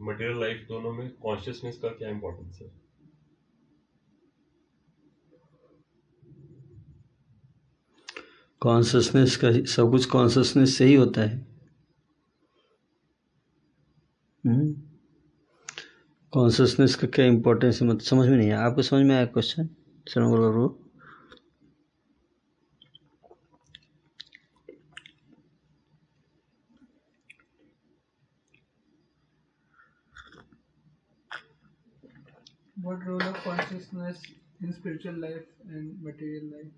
मटेरियल लाइफ दोनों में कॉन्शियसनेस का क्या इम्पोर्टेंस है? कॉन्शसनेस का सब कुछ कॉन्शसनेस से ही होता है। कॉन्सियसनेस का क्या इम्पोर्टेंस है? मतलब समझ में नहीं आया। आपको समझ में आया क्वेश्चन शरण बोलो What role of consciousness in spiritual life and material life?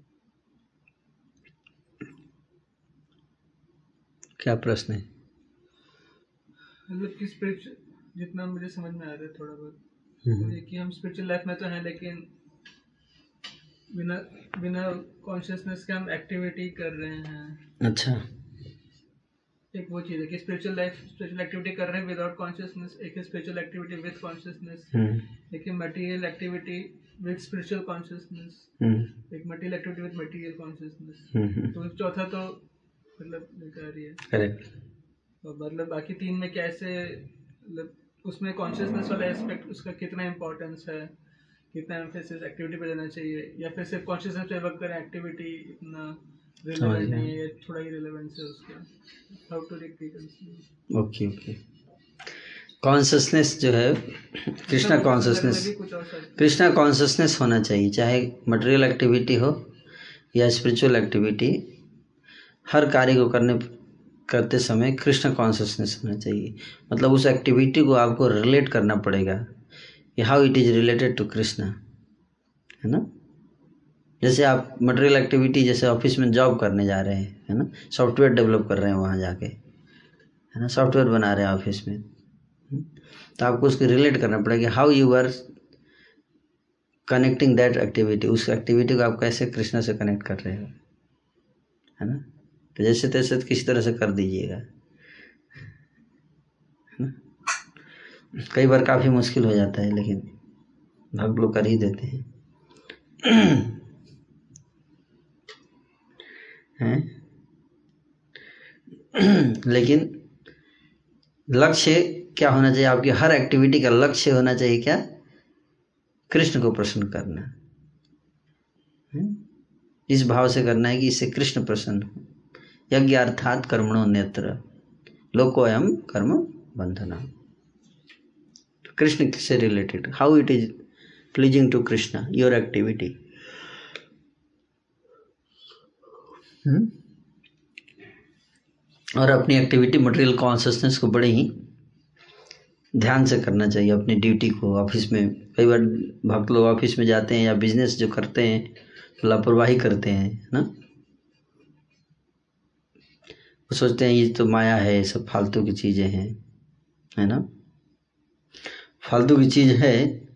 क्या प्रश्न है मतलब कि स्पिरिचुअल जितना मुझे समझ में आ रहा है थोड़ा बहुत हम्म। ये कि हम स्पिरिचुअल लाइफ में तो हैं लेकिन बिना बिना कॉन्शियसनेस के हम एक्टिविटी कर रहे हैं अच्छा एक वो चीज़ है कि स्पिरिचुअल लाइफ स्पिरिचुअल एक्टिविटी कर रहे हैं विदाउट कॉन्शियसनेस एक स्पिरिचुअल एक्टिविटी विद कॉन्शियसनेस एक material activity with spiritual consciousness एक material activity with material consciousness तो चौथा तो मतलब बेकार ही है। करेक्ट और मतलब बाकी तीन में कैसे मतलब उसमें कॉन्शियसनेस वाला एस्पेक्ट उसका कितना इम्पोर्टेंस है कितना एम्फेसिस एक्टिविटी पे देना चाहिए या फिर सिर्फ़ कॉन्शियसनेस पे वर्क करें एक्टिविटी इतना रिलेवेंट गया। नहीं है या थोड़ा ही रिलेवेंस है उसका। How to reconcile okay okay consciousness जो है कृष्णा कॉन्सियसनेस कृष्णा कॉन्सियसनेस होना चाहिए चाहे मटेरियल एक्टिविटी हो या स्पिरिचुअल एक्टिविटी हर कार्य को करने करते समय कृष्ण कॉन्सियसनेस होना चाहिए। मतलब उस एक्टिविटी को आपको रिलेट करना पड़ेगा how it is related to Krishna है ना? जैसे आप मटेरियल एक्टिविटी जैसे ऑफ़िस में जॉब करने जा रहे हैं, है ना? सॉफ्टवेयर डेवलप कर रहे हैं वहाँ जाके, है ना? सॉफ्टवेयर बना रहे हैं ऑफ़िस में। हम्म? तो आपको उसको रिलेट करना पड़ेगा how you are connecting that activity उस एक्टिविटी को आप कैसे कृष्णा से कनेक्ट कर रहे हो, है ना? तो जैसे तैसे किसी तरह से कर दीजिएगा, है ना? कई बार काफ़ी मुश्किल हो जाता है, लेकिन भक्त लोग कर ही देते हैं। हैं। लेकिन लक्ष्य क्या होना चाहिए? आपकी हर एक्टिविटी का लक्ष्य होना चाहिए क्या? कृष्ण को प्रसन्न करना? इस भाव से करना है कि इससे कृष्ण प्रसन्न हो। यज्ञ अर्थात कर्मणो नेत्र। लोकोयम कर्म बंधना कृष्ण से related how it is pleasing to Krishna your activity और अपनी एक्टिविटी मटेरियल कॉन्सियसनेस को बड़े ही ध्यान से करना चाहिए, अपनी ड्यूटी को। ऑफ़िस में कई बार भक्त लोग ऑफ़िस में जाते हैं या बिज़नेस जो करते हैं तो लापरवाही करते हैं ना? वो सोचते हैं, ये तो माया है, ये सब फालतू की चीज़ें हैं। है ना? फालतू की चीज़ है,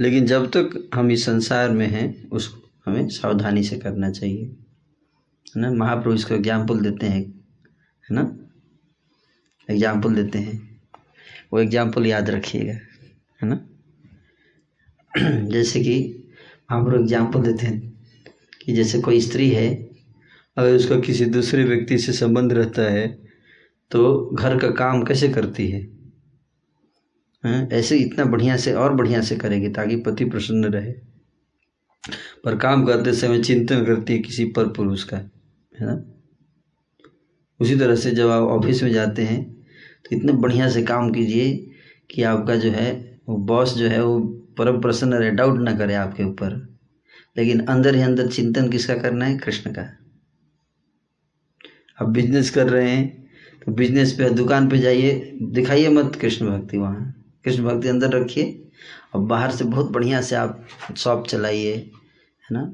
लेकिन जब तक हम इस संसार में हैं, उसको हमें सावधानी से करना चाहिए। है ना? महाप्रभु इसको एग्ज़ाम्पल देते हैं, है ना? एग्ज़ाम्पल देते हैं। वो एग्ज़ाम्पल याद रखिएगा, है ना? जैसे कि महाप्रभु एग्ज़ाम्पल देते हैं कि जैसे कोई स्त्री है, अगर उसका किसी दूसरे व्यक्ति से संबंध रहता है तो घर का काम कैसे करती है? ऐसे इतना बढ़िया से, और बढ़िया से करेगी ताकि पति प्रसन्न रहे। पर काम करते समय चिंतन करती है किसी पर पुरुष का। है ना? उसी तरह से जब आप ऑफ़िस में जाते हैं तो इतने बढ़िया से काम कीजिए कि आपका जो है, वो बॉस जो है, वो परम प्रसन्न रहे डाउट ना करे आपके ऊपर। लेकिन अंदर ही अंदर चिंतन किसका करना है? कृष्ण का। आप बिज़नेस कर रहे हैं तो बिज़नेस पे, दुकान पे जाइए, दिखाइए मत कृष्ण भक्ति वहाँ। कृष्ण भक्ति अंदर रखिए, और बाहर से बहुत बढ़िया से आप शॉप चलाइए, है ना?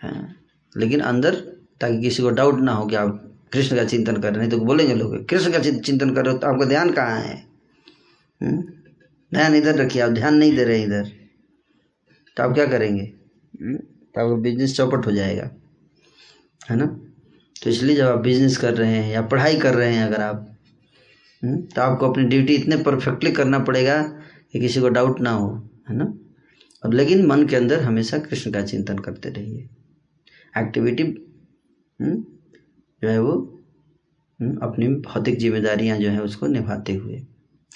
हाँ। लेकिन अंदर ताकि किसी को डाउट ना हो कि आप कृष्ण का चिंतन कर रहे हैं। तो बोलेंगे लोग कृष्ण का चिंतन कर रहे हो तो आपका ध्यान कहाँ है? हम्म? ध्यान इधर रखिए आप ध्यान नहीं दे रहे इधर। तो आप क्या करेंगे? हम्म? तो आपका बिज़नेस चौपट हो जाएगा। है ना? तो इसलिए जब आप बिज़नेस कर रहे हैं या पढ़ाई कर रहे हैं अगर आप हम्म, तो आपको अपनी ड्यूटी इतने परफेक्टली करना पड़ेगा कि किसी को डाउट ना हो। है ना? और लेकिन मन के अंदर हमेशा कृष्ण का चिंतन करते रहिए। एक्टिविटी जो है वो हम्म, अपनी भौतिक जिम्मेदारियाँ जो है उसको निभाते हुए।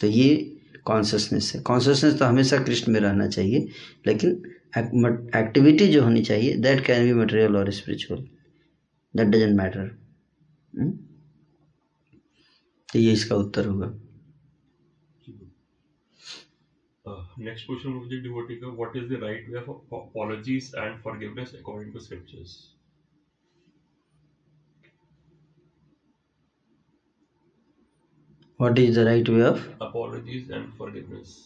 तो ये कॉन्सियसनेस है। कॉन्सियसनेस तो हमेशा कृष्ण में रहना चाहिए लेकिन एक्टिविटी जो होनी चाहिए दैट कैन बी मटेरियल और स्पिरिचुअल दैट डजेंट मैटर तो ये इसका उत्तर होगा। Question would be devotee ka, what is the right way of ap- apologies and forgiveness what is the right way of? Apologies and forgiveness.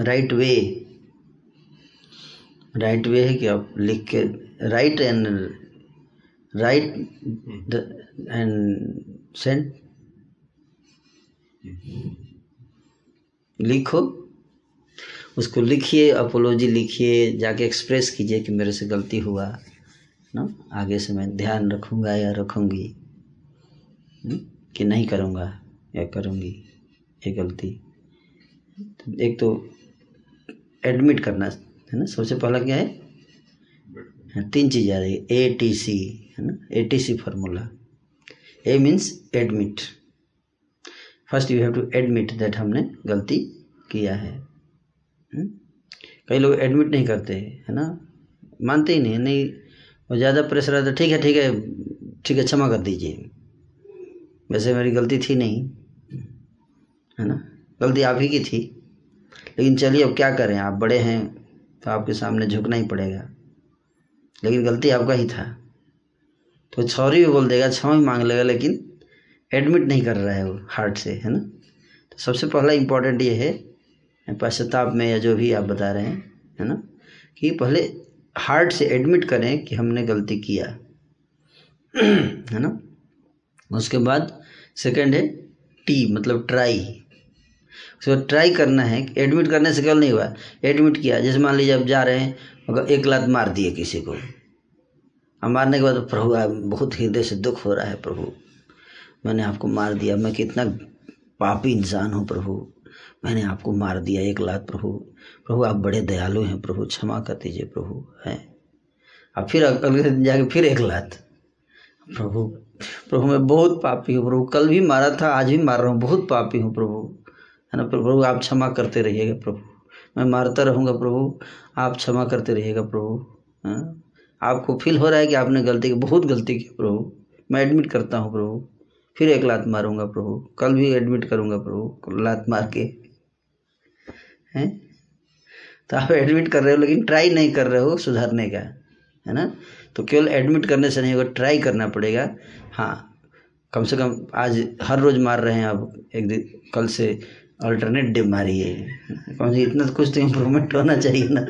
Right way right way है कि आप लिख के write and write and send लिखो। उसको लिखिए अपोलॉजी लिखिए जाके एक्सप्रेस कीजिए कि मेरे से गलती हुआ ना? आगे से मैं ध्यान रखूँगा या रखूँगी। कि नहीं करूँगा या करूँगी ये गलती। तो एक तो एडमिट करना है ना? सबसे पहला क्या है? हाँ, तीन चीज़ आ रही है। ए टी सी है ना? A T C formula A means admit first you have to admit that हमने गलती किया है। हम्म? कई लोग एडमिट नहीं करते है ना? मानते ही नहीं नहीं वो ज़्यादा प्रेशर आता ठीक है ठीक है ठीक है क्षमा कर दीजिए। वैसे मेरी गलती थी नहीं, है ना? गलती आप ही की थी। लेकिन चलिए अब क्या करें, आप बड़े हैं तो आपके सामने झुकना ही पड़ेगा। लेकिन गलती आपका ही था। तो सॉरी भी बोल देगा, क्षमा भी मांग लेगा, लेकिन एडमिट नहीं कर रहा है वो हार्ट से, है ना? तो सबसे पहला इम्पोर्टेंट ये है, पश्चाताप में या जो भी आप बता रहे हैं, है ना? कि पहले हार्ट से एडमिट करें कि हमने गलती किया, है ना? उसके बाद सेकंड है टी मतलब ट्राई उसके बाद ट्राई करना है एडमिट करने से केवल नहीं हुआ एडमिट किया। जैसे मान लीजिए आप जा रहे हैं अगर एक लात मार दिए किसी को। अब मारने के बाद प्रभु, आप बहुत हृदय से दुख हो रहा है प्रभु। मैंने आपको मार दिया, मैं कितना पापी इंसान हूँ प्रभु। मैंने आपको मार दिया एक लात प्रभु। प्रभु, आप बड़े दयालु हैं प्रभु, क्षमा कर दीजिए प्रभु, हैं। अब फिर अगले जाके फिर एक लात। प्रभु प्रभु, मैं बहुत पापी हूँ प्रभु। कल भी मारा था, आज भी मार रहा हूँ, बहुत पापी हूँ प्रभु। है ना प्रभु? आप क्षमा करते रहिएगा प्रभु। मैं मारता रहूँगा प्रभु, आप क्षमा करते रहिएगा प्रभु। हाँ? आपको फील हो रहा है कि आपने गलती की, बहुत गलती की प्रभु। मैं एडमिट करता हूँ प्रभु। फिर एक लात मारूँगा प्रभु। कल भी एडमिट करूँगा प्रभु, लात मार के। हैं? तो आप एडमिट कर रहे हो, लेकिन ट्राई नहीं कर रहे हो सुधारने का। है ना? तो केवल एडमिट करने से नहीं होगा ट्राई करना पड़ेगा। हाँ कम से कम आज हर रोज़ मार रहे हैं अब, एक दिन, कल से अल्टरनेट डे मारिए कम से इतना तो कुछ तो इम्प्रूवमेंट होना चाहिए ना।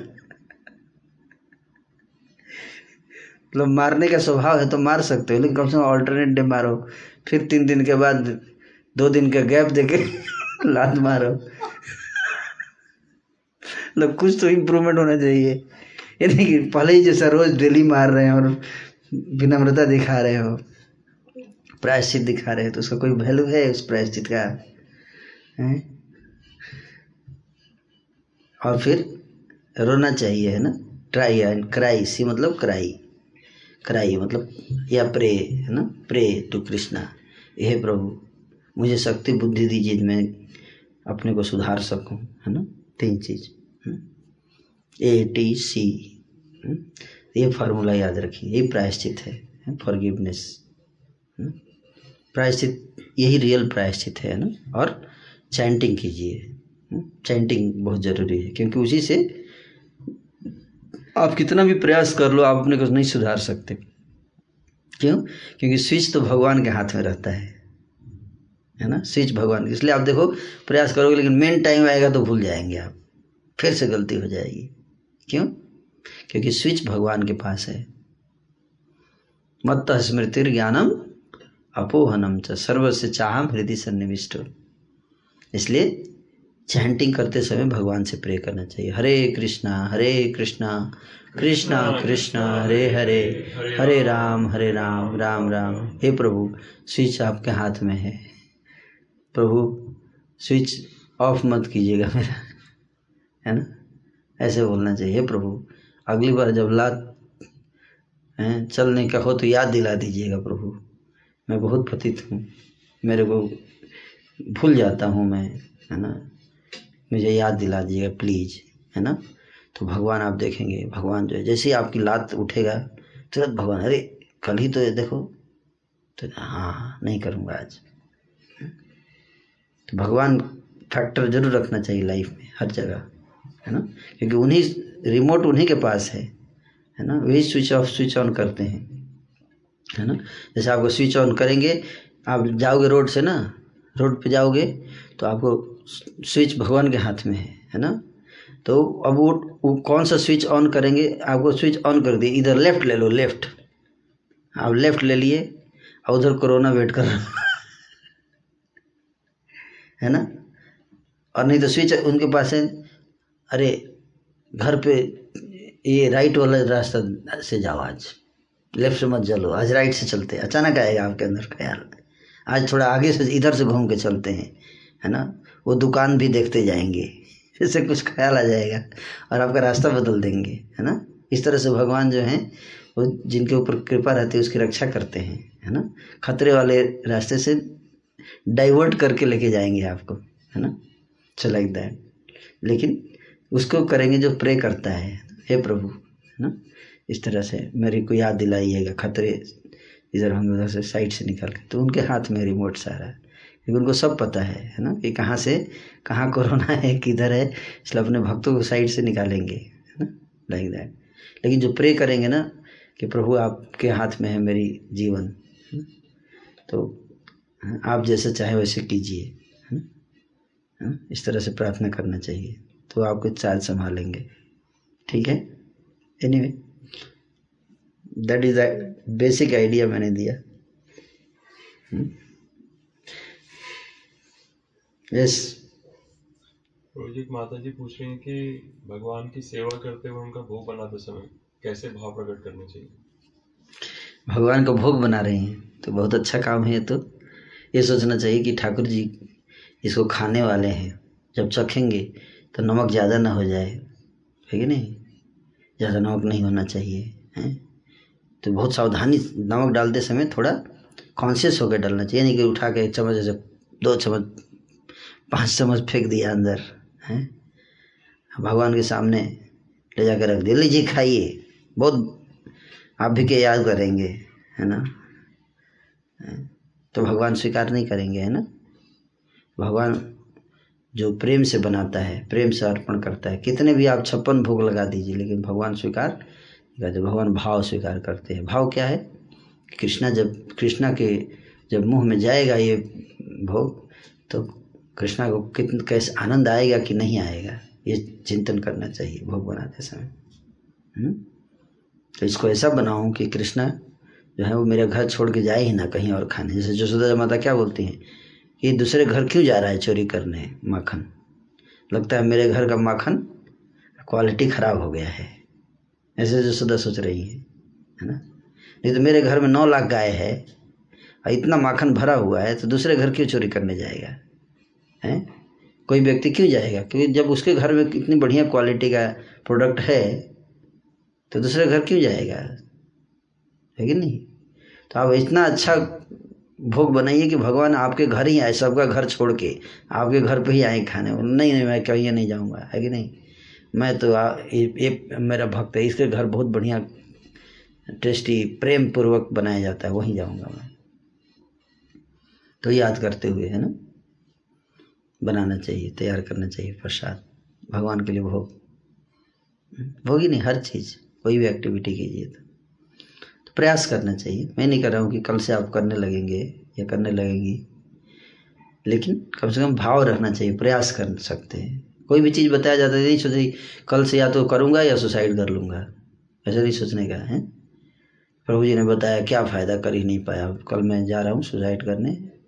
मतलब मारने का स्वभाव है तो मार सकते हो, लेकिन कम से कम अल्टरनेट डे मारो। फिर तीन दिन के बाद, दो दिन का गैप देके लात मारो। मतलब कुछ तो इम्प्रूवमेंट होना चाहिए। यानी कि पहले ही जैसा रोज डेली मार रहे हैं और विनम्रता दिखा रहे हो। प्रायश्चित दिखा रहे हैं तो उसका कोई वैल्यू है उस प्रायश्चित का? है? और फिर रोना चाहिए, है ना? ट्राई एंड क्राई सी मतलब क्राई क्राई मतलब या प्रे है ना? प्रे टू कृष्णा हे प्रभु, मुझे शक्ति, बुद्धि दीजिए मैं अपने को सुधार सकूँ, है ना? तीन चीज़ ए टी सी ये फार्मूला याद रखिए, ये प्रायश्चित है फॉरगिवनेस प्रायश्चित, यही रियल प्रायश्चित है ना? और चैंटिंग कीजिए। चैंटिंग बहुत ज़रूरी है, क्योंकि उसी से आप कितना भी प्रयास कर लो, आप अपने को नहीं सुधार सकते। क्यों? क्योंकि स्विच तो भगवान के हाथ में रहता है। है ना? स्विच भगवान इसलिए आप देखो, प्रयास करोगे, लेकिन मेन टाइम आएगा तो भूल जाएँगे आप। फिर से गलती हो जाएगी। क्यों? क्योंकि स्विच भगवान के पास है। मत्त स्मृतिर ज्ञानम अपोहनम च सर्वस्य चाहम हृदय सन्निविष्ट। इसलिए चैंटिंग करते समय भगवान से प्रे करना चाहिए। हरे कृष्णा हरे कृष्णा कृष्णा कृष्णा, हरे हरे हरे राम हरे राम राम राम। हे प्रभु स्विच आपके हाथ में है। प्रभु स्विच ऑफ़ मत कीजिएगा मेरा। है ना? ऐसे बोलना चाहिए। हे प्रभु, अगली बार जब लात चलने का हो तो याद दिला दीजिएगा प्रभु। मैं बहुत पतित हूँ। मेरे को भूल जाता हूँ मैं, है ना? मुझे याद दिला दीजिएगा प्लीज़ है ना? तो भगवान आप देखेंगे, भगवान जो है, जैसे ही आपकी लात उठेगा, तुरंत भगवान, अरे, कल ही तो ये देखो। तो हाँ नहीं करूँगा आज। तो भगवान फैक्टर ज़रूर रखना चाहिए लाइफ में, हर जगह, है ना? क्योंकि उन्हीं रिमोट उन्हीं के पास है है ना? वही स्विच ऑफ़ स्विच ऑन करते हैं। है ना? जैसे आपको स्विच ऑन करेंगे, आप जाओगे रोड से ना रोड पे जाओगे तो आपको स्विच भगवान के हाथ में है है ना? तो अब वो वो कौन सा स्विच ऑन करेंगे? आपको स्विच ऑन कर दिए इधर लेफ़्ट ले लो लेफ़्ट आप लेफ़्ट ले लिए, और उधर कोरोना वेट कर। रहा है ना? और नहीं तो स्विच उनके पास है, अरे, घर पे ये राइट वाला रास्ता से जाओ आज। लेफ़्ट से मत चलो, आज राइट से चलते हैं। अचानक आएगा आपके अंदर ख्याल आज थोड़ा आगे से, इधर से घूम के चलते हैं, है ना? वो दुकान भी देखते जाएँगे, इससे कुछ ख्याल आ जाएगा और आपका रास्ता बदल देंगे, है ना? इस तरह से भगवान जो हैं, वो जिनके ऊपर कृपा रहती है, उसकी रक्षा करते हैं, है ना? खतरे वाले रास्ते से डाइवर्ट करके लेके जाएँगे आपको, है ना? सो लाइक दैट लेकिन उसको करेंगे जो प्रे करता है। हे प्रभु, है ना? इस तरह से मेरे को याद दिलाइएगा, खतरे इधर हम उधर से साइड से निकाल के। तो उनके हाथ में रिमोट सारा है। क्योंकि उनको सब पता है है ना, कि कहाँ से, कहाँ कोरोना है, किधर है। इसलिए अपने भक्तों को साइड से निकालेंगे, है ना लाइक दैट लेकिन जो प्रे करेंगे ना, कि प्रभु आपके हाथ में है मेरी जीवन, है? तो आप जैसे चाहे वैसे कीजिए, है ना? इस तरह से प्रार्थना करना चाहिए। तो आपको चार्ज संभालेंगे। ठीक है? Any anyway that is basic idea मैंने दिया। यस माता जी पूछ रही हैं कि भगवान की सेवा करते हुए उनका भोग बनाते समय कैसे भाव प्रकट करने चाहिए? भगवान का भोग बना रहे हैं तो बहुत अच्छा काम है तो। ये सोचना चाहिए कि ठाकुर जी इसको खाने वाले हैं। जब चखेंगे तो नमक ज़्यादा ना हो जाए है कि नहीं? ज़्यादा नमक नहीं होना चाहिए हैं? तो बहुत सावधानी नमक डालते समय थोड़ा कॉन्शियस होकर डालना चाहिए। नहीं कि उठा के एक चम्मच जैसे दो चम्मच, पाँच चम्मच फेंक दिया अंदर, हैं? भगवान के सामने ले जाकर रख दिया। लीजिए, खाइए। बहुत आप भी के याद करेंगे, है ना? तो भगवान स्वीकार नहीं करेंगे, है ना? भगवान जो प्रेम से बनाता है, प्रेम से अर्पण करता है। कितने भी आप छप्पन भोग लगा दीजिए, लेकिन भगवान स्वीकार करते भगवान भाव स्वीकार करते हैं। भाव क्या है? कृष्णा जब, कृष्णा के जब मुँह में जाएगा ये भोग तो कृष्णा को कितन कैसे आनंद आएगा कि नहीं आएगा? ये चिंतन करना चाहिए भोग बनाते समय। हुँ? तो इसको ऐसा बनाऊँ कि कृष्णा जो है वो मेरे घर छोड़ के जाए ही ना कहीं और खाने। जैसे जसोदा माता क्या बोलती हैं? कि दूसरे घर क्यों जा रहा है चोरी करने? माखन। लगता है मेरे घर का माखन क्वालिटी ख़राब हो गया है। ऐसे जसोदा सोच रही है है ना? नहीं तो मेरे घर में नौ लाख गाय है और इतना माखन भरा हुआ है तो दूसरे घर क्यों चोरी करने जाएगा? है? कोई व्यक्ति क्यों जाएगा? क्योंकि जब उसके घर में इतनी बढ़िया क्वालिटी का प्रोडक्ट है तो दूसरे घर क्यों जाएगा? है कि नहीं? तो आप इतना अच्छा भोग बनाइए कि भगवान आपके घर ही आए, सबका घर छोड़ के, आपके घर पे ही आए खाने। नहीं नहीं, मैं कहीं नहीं जाऊँगा, है कि नहीं? मैं तो आ, ये, ये मेरा भक्त है इसके घर बहुत बढ़िया टेस्टी प्रेम पूर्वक बनाया जाता है वहीं जाऊँगा मैं। तो याद करते हुए है ना? बनाना चाहिए तैयार करना चाहिए प्रसाद भगवान के लिए भोग। भोग नहीं हर चीज़ कोई भी एक्टिविटी कीजिए तो। तो प्रयास करना चाहिए। मैं नहीं कर रहा हूँ कि कल से आप करने लगेंगे या करने लगेंगी लेकिन कम से कम भाव रखना चाहिए प्रयास कर सकते हैं। कोई भी चीज़ बताया जाता है, नहीं सोचे कल से या तो करूँगा या सुसाइड कर लूँगा। ऐसा नहीं सोचने का है। प्रभु जी ने बताया, क्या फ़ायदा कर ही नहीं पाया। कल मैं जा रहा हूँ सुसाइड करने।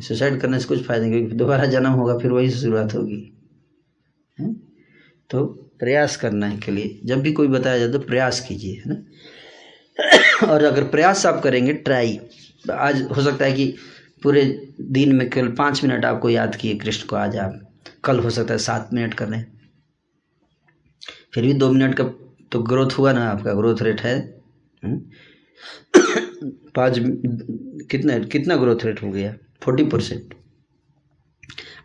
सुसाइड करने से कुछ फ़ायदा नहीं, क्योंकि दोबारा जन्म होगा, फिर वही शुरुआत होगी। है? तो प्रयास करना है के लिए, जब भी कोई बताया जाए तो प्रयास कीजिए, है ना? और अगर प्रयास आप करेंगे, ट्राई। आज हो सकता है कि पूरे दिन में केवल पाँच मिनट आपको याद किए, कृष्ण को आज आप कल हो सकता है सात मिनट कर लें फिर भी दो मिनट का तो ग्रोथ हुआ ना आपका ग्रोथ रेट है। पाँच कितना कितना ग्रोथ रेट हो गया? Forty percent.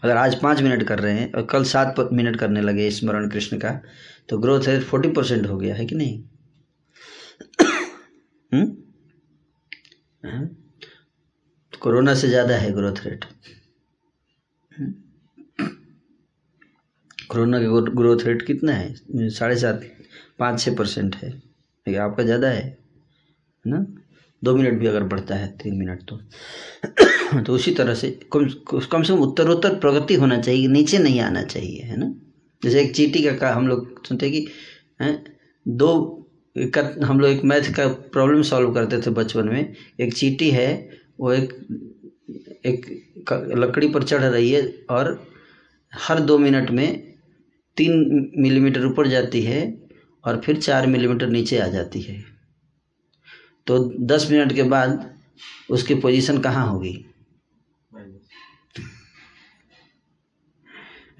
अगर आज पाँच मिनट कर रहे हैं और कल सात मिनट करने लगे स्मरण कृष्ण का तो ग्रोथ रेट फोर्टी परसेंट हो गया, है कि नहीं? कोरोना से ज़्यादा है ग्रोथ रेट कोरोना का ग्रोथ रेट कितना है? साढ़े सात पाँच छः परसेंट है। लेकिन आपका ज़्यादा है है ना? दो मिनट भी अगर बढ़ता है तीन मिनट तो। तो उसी तरह से कम कम से कम उत्तरोत्तर प्रगति होना चाहिए नीचे नहीं आना चाहिए है ना? जैसे एक चीटी का, का हम लोग सुनते हैं कि हैं दो का हम लोग एक मैथ का प्रॉब्लम सॉल्व करते थे बचपन में। एक चीटी है वो एक एक लकड़ी पर चढ़ रही है और हर दो मिनट में तीन मिलीमीटर ऊपर जाती है और फिर चार मिलीमीटर नीचे आ जाती है। तो दस मिनट के बाद उसकी पोजीशन कहाँ होगी?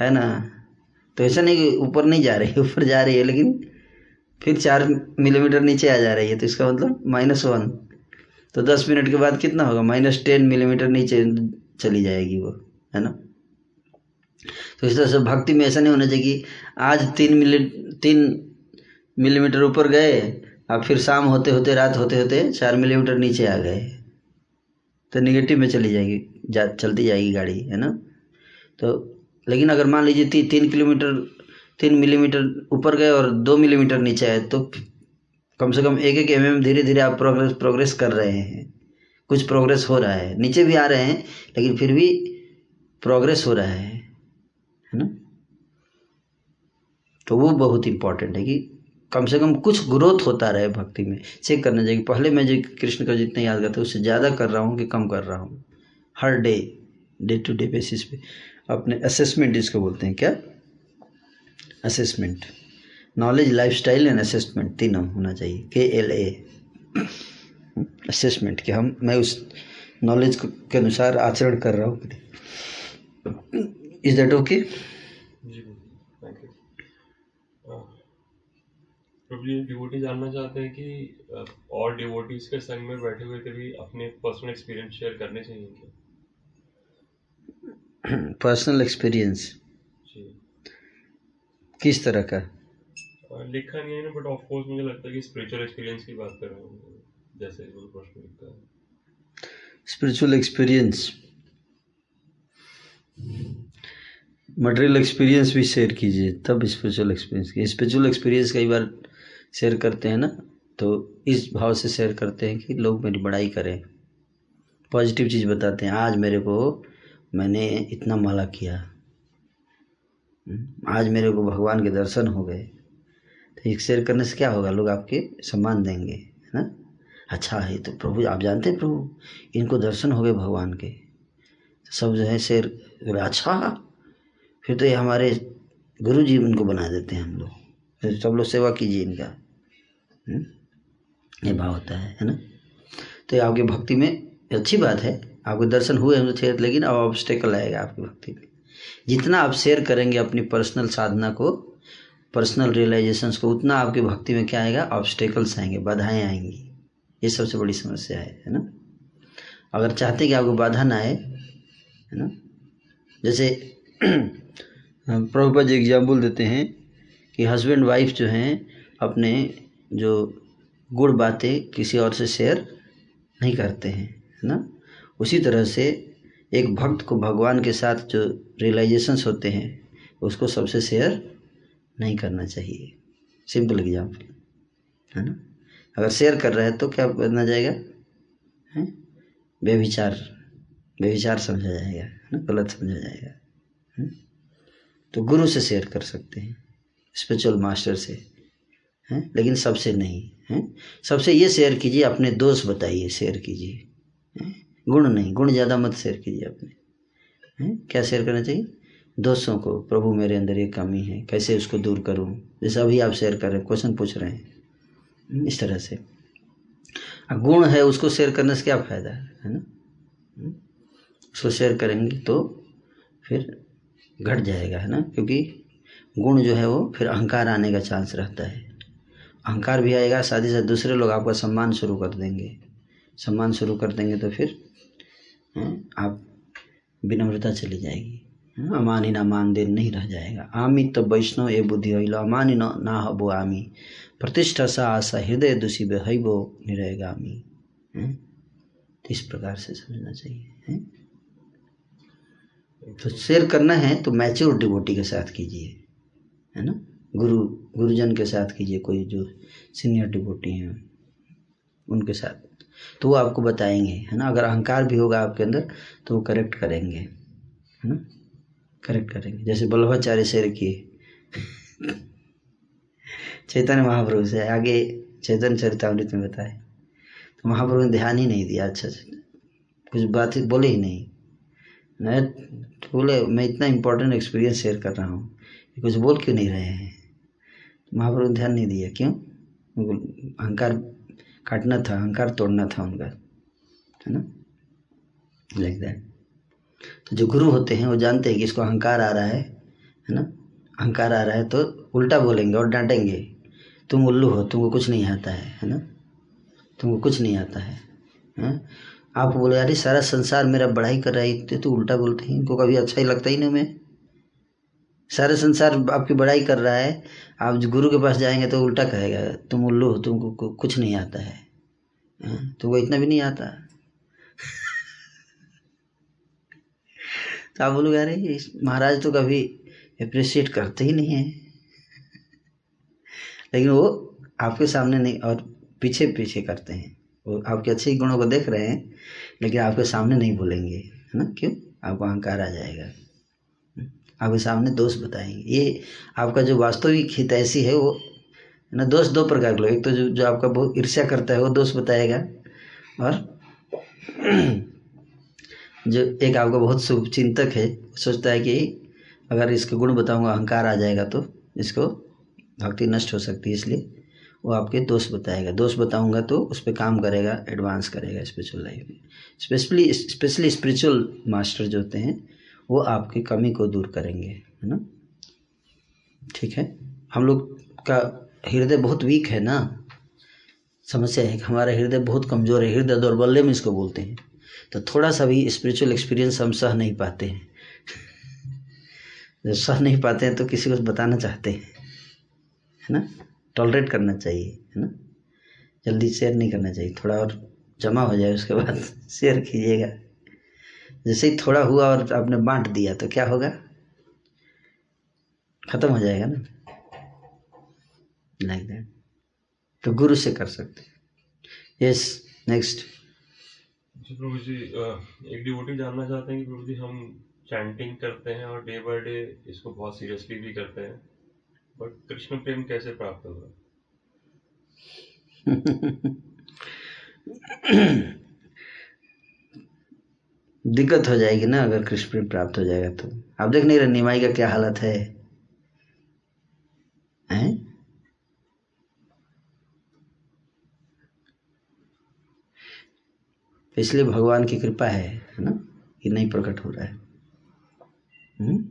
है ना? तो ऐसा नहीं कि ऊपर नहीं जा रही, ऊपर जा रही है, लेकिन फिर चार मिलीमीटर नीचे आ जा रही है तो इसका मतलब माइनस वन। तो दस मिनट के बाद कितना होगा? माइनस टेन मिलीमीटर नीचे चली जाएगी वो, है ना? तो इस तरह से भक्ति में ऐसा नहीं होना चाहिए कि आज तीन मिली तीन मिलीमीटर ऊपर गए और फिर शाम होते होते रात होते होते चार मिलीमीटर नीचे आ गए। तो निगेटिव में चली जाएगी जा चलती जाएगी गाड़ी है ना? तो लेकिन अगर मान लीजिए ती, तीन किलोमीटर तीन मिलीमीटर ऊपर गए और दो मिलीमीटर नीचे आए तो कम से कम एक एक एम एम धीरे धीरे आप प्रोग्रेस प्रोग्रेस कर रहे हैं। कुछ प्रोग्रेस हो रहा है। नीचे भी आ रहे हैं लेकिन फिर भी प्रोग्रेस हो रहा है। है ना? तो वो बहुत इंपॉर्टेंट है कि कम से कम कुछ ग्रोथ होता रहे भक्ति में। चेक करना चाहिए पहले मैं जो कृष्ण का जितना याद करता हूँ, उससे ज़्यादा कर रहा हूँ कि कम कर रहा हूँ? हर day day to day basis पे। अपने असेसमेंट इसको बोलते हैं, क्या? Assessment knowledge lifestyle and assessment तीनों होना चाहिए। के एल ए असेसमेंट कि हम, मैं उस नॉलेज के अनुसार आचरण कर रहा हूँ इज़ दैट ओके जी थैंक यू प्रभु जी डिवोटी जानना चाहते हैं कि और डिवोटीज के संग में बैठे हुए कभी अपने पर्सनल एक्सपीरियंस शेयर करने चाहिए क्या? पर्सनल एक्सपीरियंस किस तरह का? लिखा नहीं है ना बट ऑफ़ कोर्स मुझे लगता है कि स्पिरिचुअल एक्सपीरियंस की बात कर रहे हैं जैसे प्रश्न है। स्पिरिचुअल एक्सपीरियंस मटेरियल एक्सपीरियंस भी शेयर कीजिए तब स्पिरिचुअल एक्सपीरियंस की स्पिरिचुअल एक्सपीरियंस कई बार शेयर करते हैं ना तो इस भाव से शेयर करते हैं कि लोग मेरी बड़ाई करें। पॉजिटिव चीज़ बताते हैं आज मेरे को मैंने इतना माला किया। हम्म, आज मेरे को भगवान के दर्शन हो गए। तो एक शेयर करने से क्या होगा? लोग आपके सम्मान देंगे है ना? अच्छा है तो प्रभु आप जानते हैं प्रभु इनको दर्शन हो गए भगवान के। तो सब जो है शेयर अच्छा फिर तो ये हमारे गुरु जी उनको बना देते हैं हम लोग। सब लोग सेवा कीजिए इनका। हम्म? ये भाव होता है है ना? तो ये आपकी भक्ति में अच्छी बात है। आपके दर्शन हुए हम थे लेकिन अब ऑब्स्टेकल आएगा आपकी भक्ति में। जितना आप शेयर करेंगे अपनी पर्सनल साधना को पर्सनल रियलाइजेशंस को, उतना आपकी भक्ति में क्या आएगा? ऑब्स्टेकल्स आएँगे, बाधाएँ आएँगी। ये सबसे बड़ी समस्या है है ना? अगर चाहते कि आपको बाधा ना आए, है ना? जैसे प्रभुपा जी एग्ज़ाम्पल देते हैं कि हस्बैंड वाइफ जो हैं, अपने जो गुड़ बातें किसी और से शेयर नहीं करते हैं, है ना? उसी तरह से एक भक्त को भगवान के साथ जो रियलाइजेशंस होते हैं, उसको सबसे शेयर नहीं करना चाहिए। सिंपल एग्ज़ाम्पल है ना? अगर शेयर कर रहा है तो क्या बनना जाएगा? हैं? व्यभिचार व्यभिचार समझा जाएगा, है ना? गलत समझा जाएगा, है? तो गुरु से शेयर कर सकते हैं स्पिरिचुअल मास्टर से हैं? लेकिन सबसे नहीं हैं? सबसे ये शेयर कीजिए अपने दोष बताइए शेयर कीजिए गुण नहीं गुण ज़्यादा मत शेयर कीजिए अपने हैं? क्या शेयर करना चाहिए? दोस्तों को प्रभु मेरे अंदर ये कमी है कैसे उसको दूर करूँ? जैसे अभी आप शेयर कर रहे हैं क्वेश्चन पूछ रहे हैं इस तरह से। गुण है उसको शेयर करने से क्या फ़ायदा है है ना? उसको शेयर करेंगे तो फिर घट जाएगा है ना? क्योंकि गुण जो है वो फिर अहंकार आने का चांस रहता है। अहंकार भी आएगा साथ ही साथ दूसरे लोग आपका सम्मान शुरू कर देंगे। सम्मान शुरू कर देंगे तो फिर हैं, आप विनम्रता चली जाएगी। अमान ही ना मान देन नहीं रह जाएगा। आमी तो वैष्णव ए बुद्धि होइलो अमान ही ना हबो आमी। प्रतिष्ठा सा आशा हृदय दूषी बे हैबो निरहेगामी हैं तो इस प्रकार से समझना चाहिए। हैं? तो शेयर करना है तो मैच्योर डिवोटी के साथ कीजिए, है ना? गुरु, गुरुजन के साथ कीजिए, कोई जो सीनियर डिपोटी हैं, उनके साथ। तो वो आपको बताएँगे, है ना? अगर अहंकार भी होगा आपके अंदर तो वो करेक्ट करेंगे, है ना? करेक्ट करेंगे। जैसे बल्लभाचार्य शेर किए। चैतन्य महाप्रभु से आगे चैतन्य चरितामृत में बताए। तो महाप्रभु ने ध्यान ही नहीं दिया अच्छा कुछ बात बोले ही नहीं। मैं बोले, मैं इतना इम्पोर्टेंट एक्सपीरियंस शेयर कर रहा हूँ। कुछ बोल क्यों नहीं रहे हैं? महाप्रभु ने ध्यान नहीं दिया। क्यों? अहंकार काटना था, अहंकार तोड़ना था उनका। है ना? लाइक दैट तो जो गुरु होते हैं, वो जानते हैं कि इसको अहंकार आ रहा है। है ना? अहंकार आ रहा है तो उल्टा बोलेंगे और डांटेंगे। तुम उल्लू हो, तुमको कुछ नहीं आता है। है ना? तुमको कुछ नहीं आता है। हैं? आप बोले अरे सारा संसार मेरा बढ़ाई कर रहा है तो, तो उल्टा बोलते हैं इनको कभी अच्छा ही लगता ही नहीं हमें सारा संसार आपकी बढ़ाई कर रहा है आप गुरु के पास जाएँगे तो उल्टा कहेगा तुम उल्लू हो तुमको कुछ नहीं आता है। हैं? तुमको इतना भी नहीं आता? तो आप बोलोगे अरे महाराज तो कभी अप्रिशिएट करते ही नहीं है। लेकिन वो आपके सामने नहीं और पीछे पीछे करते हैं। वो आपके अच्छे गुणों को देख रहे हैं लेकिन आपके सामने नहीं बोलेंगे, है ना? क्यों? आपको अहंकार आ जाएगा। आपके सामने दोष बताएँगे। ये आपका जो वास्तविक हित ऐसी है, वो ना, दोष दो प्रकार के लोग। एक तो जो जो आपका बहुत ईर्ष्या करता है, वो दोष बताएगा। और जो एक आपका बहुत शुभ चिंतक है सोचता है कि अगर इसके गुण बताऊँगा, अहंकार आ जाएगा तो इसको भक्ति नष्ट हो सकती है, इसलिए वो आपके दोस्त बताएगा। दोस्त बताऊँगा तो उस पर काम करेगा एडवांस करेगा स्पिरिचुअल लाइफ में। स्पेशली स्पेशली स्पिरिचुअल मास्टर जो होते हैं, वो आपकी कमी को दूर करेंगे, है ना? ठीक है? हम लोग का हृदय बहुत वीक है ना? समस्या है कि हमारा हृदय बहुत कमज़ोर है, हृदय दौर्बल्य में इसको बोलते हैं। तो थोड़ा सा भी स्पिरिचुअल एक्सपीरियंस हम सह नहीं पाते हैं। जब सह नहीं पाते हैं तो किसी को बताना चाहते हैं, है ना? टॉलरेट करना चाहिए, है ना? जल्दी शेयर नहीं करना चाहिए, थोड़ा और जमा हो जाए उसके बाद शेयर कीजिएगा। जैसे ही थोड़ा हुआ और आपने बांट दिया तो क्या होगा? खत्म हो जाएगा ना? लाइक दैट तो गुरु से कर सकते यस नेक्स्ट प्रभु जी एक डिवोटी जानना चाहते हैं कि प्रभु जी हम चैंटिंग करते हैं और डे बाय डे इसको बहुत सीरियसली भी करते हैं। कृष्ण प्रेम कैसे प्राप्त होगा दिक्कत हो जाएगी ना अगर कृष्ण प्रेम प्राप्त हो जाएगा तो। आप देख नहीं रहे, निमाई का क्या हालत है? हैं? इसलिए भगवान की कृपा है है ना? कि नहीं प्रकट हो रहा है। हम्म?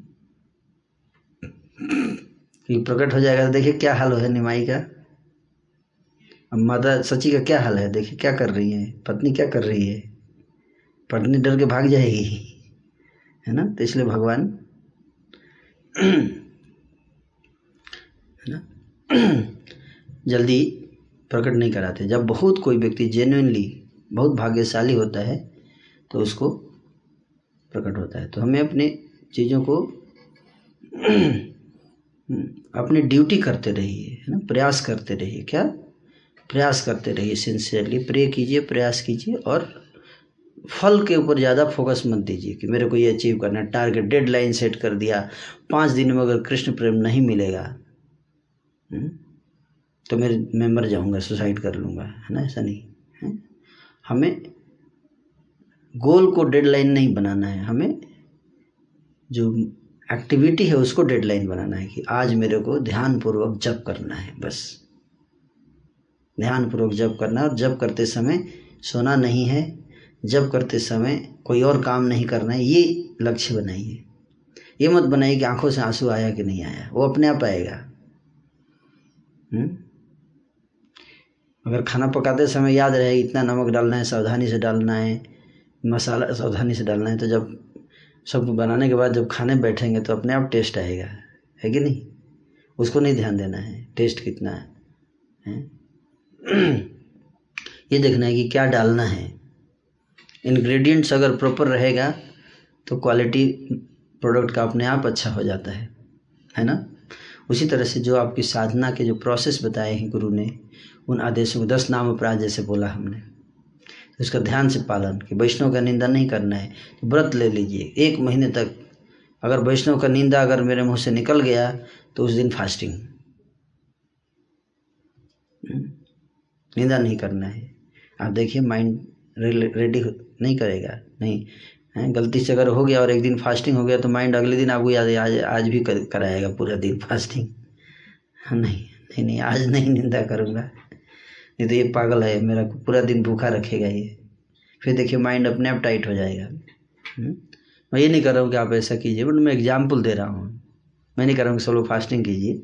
प्रकट हो जाएगा तो देखिए क्या हाल है निमाई का। अब माता सची का क्या हाल है? देखिए क्या कर रही है? पत्नी क्या कर रही है? पत्नी डर के भाग जाएगी, है ना? तो इसलिए भगवान, है ना? जल्दी प्रकट नहीं कराते। जब बहुत कोई व्यक्ति जेन्युइनली बहुत भाग्यशाली होता है तो उसको प्रकट होता है। तो हमें अपने चीज़ों को अपनी ड्यूटी करते रहिए है ना? प्रयास करते रहिए। क्या? प्रयास करते रहिए सिंसियरली प्रे कीजिए प्रयास कीजिए और फल के ऊपर ज़्यादा फोकस मत दीजिए कि मेरे को ये अचीव करना है। टारगेट डेडलाइन सेट कर दिया। पाँच दिन में अगर कृष्ण प्रेम नहीं मिलेगा हम्म, तो मेरे मैं मर जाऊँगा सुसाइड कर लूँगा है ना? ऐसा नहीं है? हमें गोल को डेडलाइन नहीं बनाना है। हमें जो एक्टिविटी है, उसको डेडलाइन बनाना है कि आज मेरे को ध्यानपूर्वक जप करना है, बस। ध्यानपूर्वक जप करना और जप करते समय सोना नहीं है जब करते समय कोई और काम नहीं करना है, ये लक्ष्य बनाइए। ये मत बनाइए कि आँखों से आँसू आया कि नहीं आया, वो अपने आप आएगा। हुँ? अगर खाना पकाते समय याद रहे, इतना नमक डालना है, सावधानी से डालना है, मसाला सावधानी से डालना है तो जब सब बनाने के बाद जब खाने बैठेंगे तो अपने आप टेस्ट आएगा। है कि नहीं? उसको नहीं ध्यान देना है। टेस्ट कितना है, है? ये देखना है कि क्या डालना है। इंग्रेडिएंट्स अगर प्रॉपर रहेगा तो क्वालिटी प्रोडक्ट का अपने आप अच्छा हो जाता है। है ना? उसी तरह से जो आपकी साधना के जो प्रोसेस बताए हैं गुरु ने उन आदेशों को दस नाम अपराध जैसे बोला हमने। उसका ध्यान से पालन कि वैष्णव का निंदा नहीं करना है तो व्रत ले लीजिए। एक महीने तक अगर वैष्णव का निंदा अगर मेरे मुँह से निकल गया तो उस दिन फास्टिंग निंदा नहीं करना है। आप देखिए माइंड रेडी नहीं करेगा। नहीं। है गलती से अगर हो गया और एक दिन फास्टिंग हो गया तो माइंड अगले दिन आपको याद आज आज भी कर, कराएगा पूरा दिन फास्टिंग नहीं। नहीं नहीं आज नहीं निंदा करूँगा। नहीं तो ये पागल है, मेरा पूरा दिन भूखा रखेगा ये। फिर देखिए माइंड अपने आप टाइट हो जाएगा। हुँ? मैं ये नहीं कर रहा हूँ कि आप ऐसा कीजिए बट मैं एग्ज़ाम्पल दे रहा हूँ। मैं नहीं कर रहा हूँ कि सब लोग फास्टिंग कीजिए।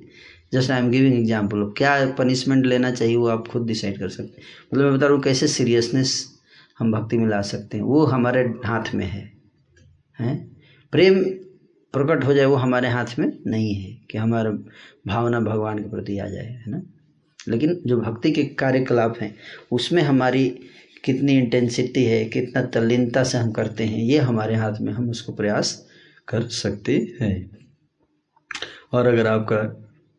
Just I am giving example क्या पनिशमेंट लेना चाहिए वो आप खुद डिसाइड कर सकते हैं। मतलब मैं बता रहा हूँ कैसे सीरियसनेस हम भक्ति में ला सकते हैं। वो हमारे हाथ में है। हैं? प्रेम प्रकट हो जाए वो हमारे हाथ में नहीं है कि हमारा भावना भगवान के प्रति आ जाए, है ना? लेकिन जो भक्ति के कार्यकलाप हैं, उसमें हमारी कितनी इंटेंसिटी है, कितना तल्लीनता से हम करते हैं, ये हमारे हाथ में हम उसको प्रयास कर सकते हैं। और अगर आपका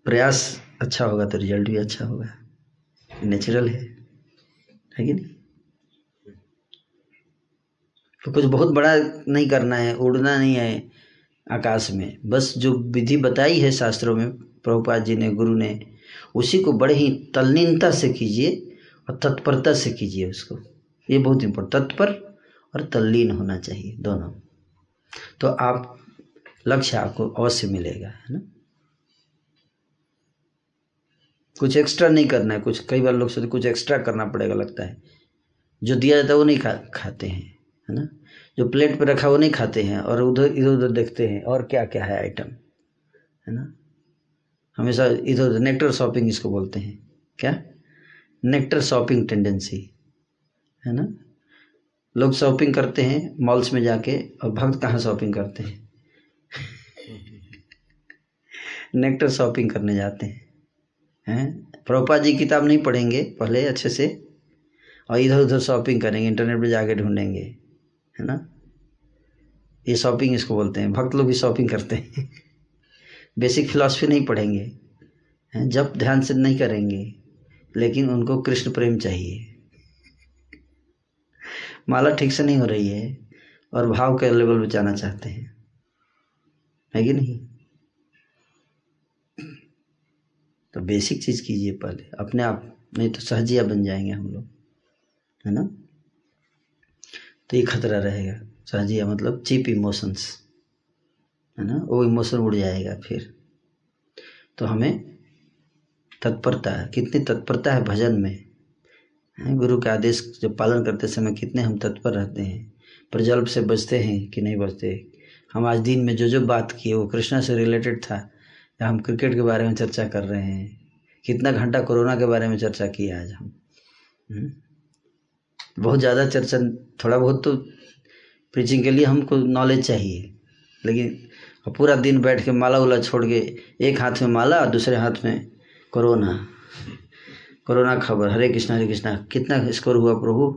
प्रयास अच्छा होगा तो रिज़ल्ट भी अच्छा होगा। नेचुरल है। है कि नहीं? तो कुछ बहुत बड़ा नहीं करना है, उड़ना नहीं है आकाश में। बस जो विधि बताई है शास्त्रों में, प्रभुपाद जी ने, गुरु ने उसी को बड़े ही तल्लीनता से कीजिए और तत्परता से कीजिए उसको। ये बहुत इम्पोर्टेंट तत्पर और तल्लीन होना चाहिए दोनों। तो आप, लक्ष्य आपको अवश्य मिलेगा, है ना? कुछ एक्स्ट्रा नहीं करना है, कुछ, कई बार लोग सोचते कुछ एक्स्ट्रा करना पड़ेगा, लगता है। जो दिया जाता है वो नहीं खा, खाते हैं, है ना? जो प्लेट पर रखा वो नहीं खाते हैं और उधर इधर उधर देखते हैं और क्या क्या है आइटम है ना? हमेशा इधर उधर नेक्टर शॉपिंग इसको बोलते हैं। क्या? नेक्टर शॉपिंग टेंडेंसी है ना? लोग शॉपिंग करते हैं मॉल्स में जाके और भक्त कहाँ शॉपिंग करते हैं? नेक्टर शॉपिंग करने जाते हैं हैं? प्रभुपा जी किताब नहीं पढ़ेंगे पहले अच्छे से और इधर उधर शॉपिंग करेंगे इंटरनेट पर जाके ढूंढेंगे, है ना? ये शॉपिंग इसको बोलते हैं, भक्त लोग भी शॉपिंग करते हैं। बेसिक फिलॉसफी नहीं पढ़ेंगे जब ध्यान से नहीं करेंगे, लेकिन उनको कृष्ण प्रेम चाहिए। माला ठीक से नहीं हो रही है और भाव के लेवल पे जाना चाहते हैं। है कि नहीं? तो बेसिक चीज़ कीजिए पहले। अपने आप नहीं तो सहजिया बन जाएँगे हम लोग, है ना? तो ये खतरा रहेगा। सहजिया मतलब चीप इमोशंस। है ना? वो इमोशन उड़ जाएगा फिर। तो हमें तत्परता कितनी तत्परता है भजन में? है? गुरु के आदेश जब पालन करते समय कितने हम तत्पर रहते हैं। प्रजल्प से बचते हैं कि नहीं बचते? हम आज दिन में जो जो बात किए, वो कृष्णा से रिलेटेड था। या हम क्रिकेट के बारे में चर्चा कर रहे हैं? कितना घंटा कोरोना के बारे में चर्चा किया आज हम? हम्म? बहुत ज़्यादा चर्चा, थोड़ा बहुत तो प्रीचिंग के लिए हमको नॉलेज चाहिए। लेकिन पूरा दिन बैठ के माला उला छोड़ के एक हाथ में माला और दूसरे हाथ में कोरोना। कोरोना खबर, हरे कृष्णा हरे कृष्णा। कितना स्कोर हुआ प्रभु?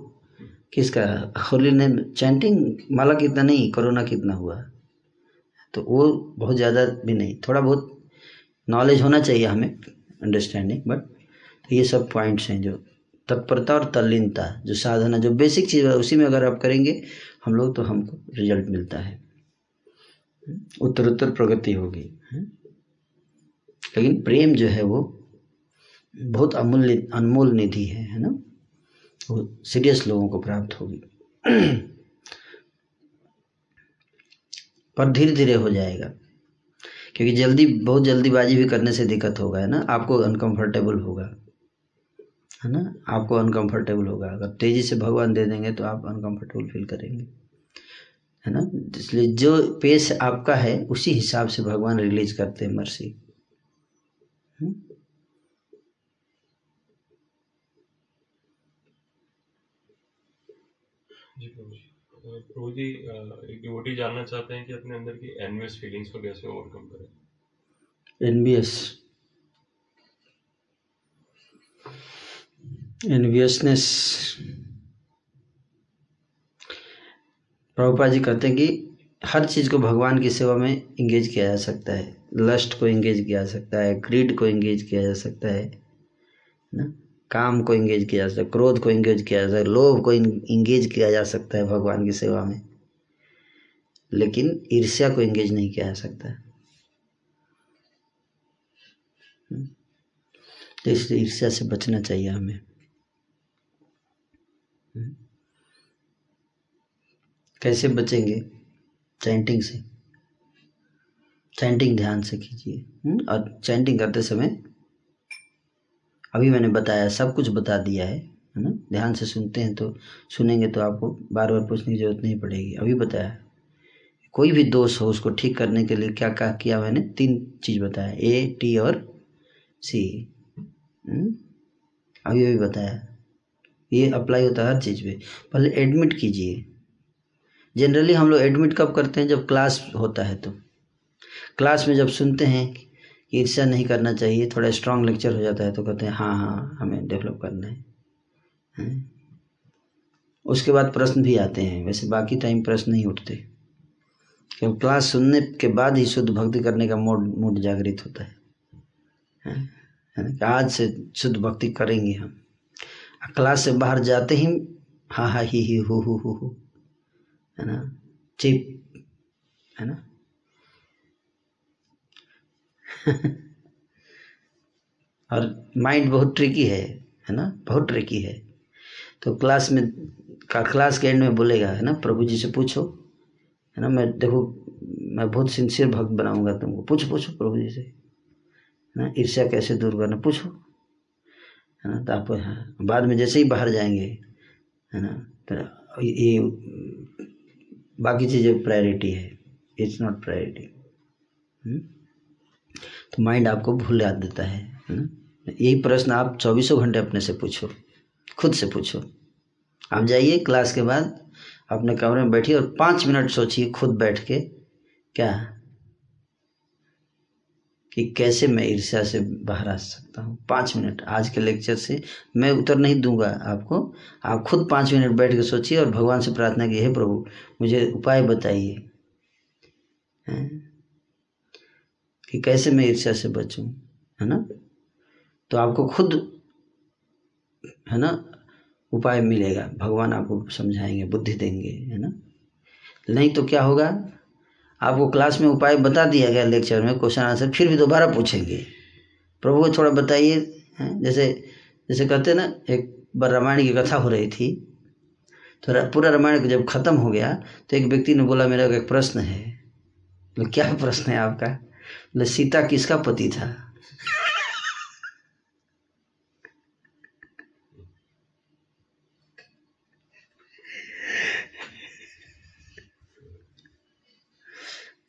किसका? होली ने चैंटिंग माला कितना नहीं, कोरोना कितना हुआ? तो वो बहुत ज़्यादा भी नहीं, थोड़ा बहुत नॉलेज होना चाहिए हमें अंडरस्टैंडिंग बट तो ये सब पॉइंट्स हैं जो तत्परता और तल्लीनता, जो साधना, जो बेसिक चीज़ है, उसी में अगर आप करेंगे, हम लोग तो हमको रिज़ल्ट मिलता है। उत्तर उत्तर प्रगति होगी। लेकिन प्रेम जो है वो बहुत अमूल्य, अनमोल निधि है है ना? वो सीरियस लोगों को प्राप्त होगी। पर धीरे धीरे हो जाएगा। क्योंकि जल्दी, बहुत जल्दीबाजी भी करने से दिक्कत होगा, है ना? आपको अनकंफर्टेबल होगा, है ना? आपको अनकंफर्टेबल होगा। अगर तेज़ी से भगवान दे देंगे तो आप अनकंफर्टेबल फील करेंगे। है ना? इसलिए जो पेस आपका है उसी हिसाब से भगवान रिलीज़ करते हैं मर्सी। जी प्रभु जी। एक डिवोटी जानना चाहते हैं कि अपने अंदर की एनवियस फीलिंग्स को कैसे ओवरकम करें? एनवियस एनवियसनेस प्रभुपा जी कहते हैं कि हर चीज़ को भगवान की सेवा में इंगेज किया जा सकता है। लस्ट को इंगेज किया जा सकता है ग्रीड को इंगेज किया जा सकता है, ना? काम को इंगेज किया जा सकता है, क्रोध को इंगेज किया जा सकता है, लोभ को इंगेज किया जा सकता है भगवान की सेवा में। लेकिन ईर्ष्या को इंगेज नहीं किया जा सकता। हम्म। तो इसलिए ईर्ष्या से बचना चाहिए हमें। कैसे बचेंगे? चैंटिंग से। चैंटिंग ध्यान से कीजिए। हम्म, और चैंटिंग करते समय अभी मैंने बताया सब कुछ बता दिया है है ना? ध्यान से सुनते हैं तो सुनेंगे तो आपको बार बार पूछने की ज़रूरत नहीं पड़ेगी। अभी बताया। कोई भी दोष हो उसको ठीक करने के लिए क्या क्या किया मैंने? तीन चीज़ बताया। ए टी और सी हम्म, अभी अभी बताया। ये अप्लाई होता है हर चीज़ पे। पहले एडमिट कीजिए। जनरली हम लोग एडमिट कब करते हैं? जब क्लास होता है तो। क्लास में जब सुनते हैं कि ईर्ष्या नहीं करना चाहिए थोड़ा स्ट्रांग लेक्चर हो जाता है तो कहते हैं हाँ हाँ हमें डेवलप करना है, है? उसके बाद प्रश्न भी आते हैं। वैसे बाकी टाइम प्रश्न नहीं उठते। क्योंकि क्लास सुनने के बाद ही शुद्ध भक्ति करने का मूड मूड जागृत होता है। है? आज से शुद्ध भक्ति करेंगे हम। क्लास से बाहर जाते ही हा हा ही ही हु हु हु हु। है ना? चिप है ना? और माइंड बहुत ट्रिकी है है ना? बहुत ट्रिकी है। तो क्लास में, का क्लास के एंड में बोलेगा, है ना? प्रभु जी से पूछो, है ना? मैं देखो, मैं बहुत सिंसियर भक्त बनाऊँगा तुमको। पूछो पूछो प्रभु जी से, है ना? ईर्ष्या कैसे दूर करना? पूछो, है ना? तो आप बाद में जैसे ही बाहर जाएँगे, है ना? तो ये बाकी चीज़ें प्रायोरिटी है। इट्स नॉट प्रायोरिटी तो माइंड आपको भूल याद देता है ना यही प्रश्न आप चौबीसों घंटे अपने से पूछो, खुद से पूछो। आप जाइए क्लास के बाद, अपने कमरे में बैठिए और पाँच मिनट सोचिए खुद बैठ के क्या कि कैसे मैं ईर्ष्या से बाहर आ सकता हूँ? पाँच मिनट। आज के लेक्चर से मैं उत्तर नहीं दूँगा आपको। आप खुद पाँच मिनट बैठ के सोचिए और भगवान से प्रार्थना की हे प्रभु, मुझे उपाय बताइए। कि कैसे मैं ईर्ष्या से बचूं, है ना? तो आपको खुद, है ना, उपाय मिलेगा। भगवान आपको समझाएँगे, बुद्धि देंगे, है ना? नहीं तो क्या होगा? आपको क्लास में उपाय बता दिया गया लेक्चर में क्वेश्चन आंसर फिर भी दोबारा पूछेंगे। प्रभु को थोड़ा बताइए जैसे जैसे कहते ना, एक बार रामायण की कथा हो रही थी तो पूरा रामायण जब खत्म हो गया तो एक व्यक्ति ने बोला, मेरा एक प्रश्न है। क्या प्रश्न है आपका? बोले, सीता किसका पति था?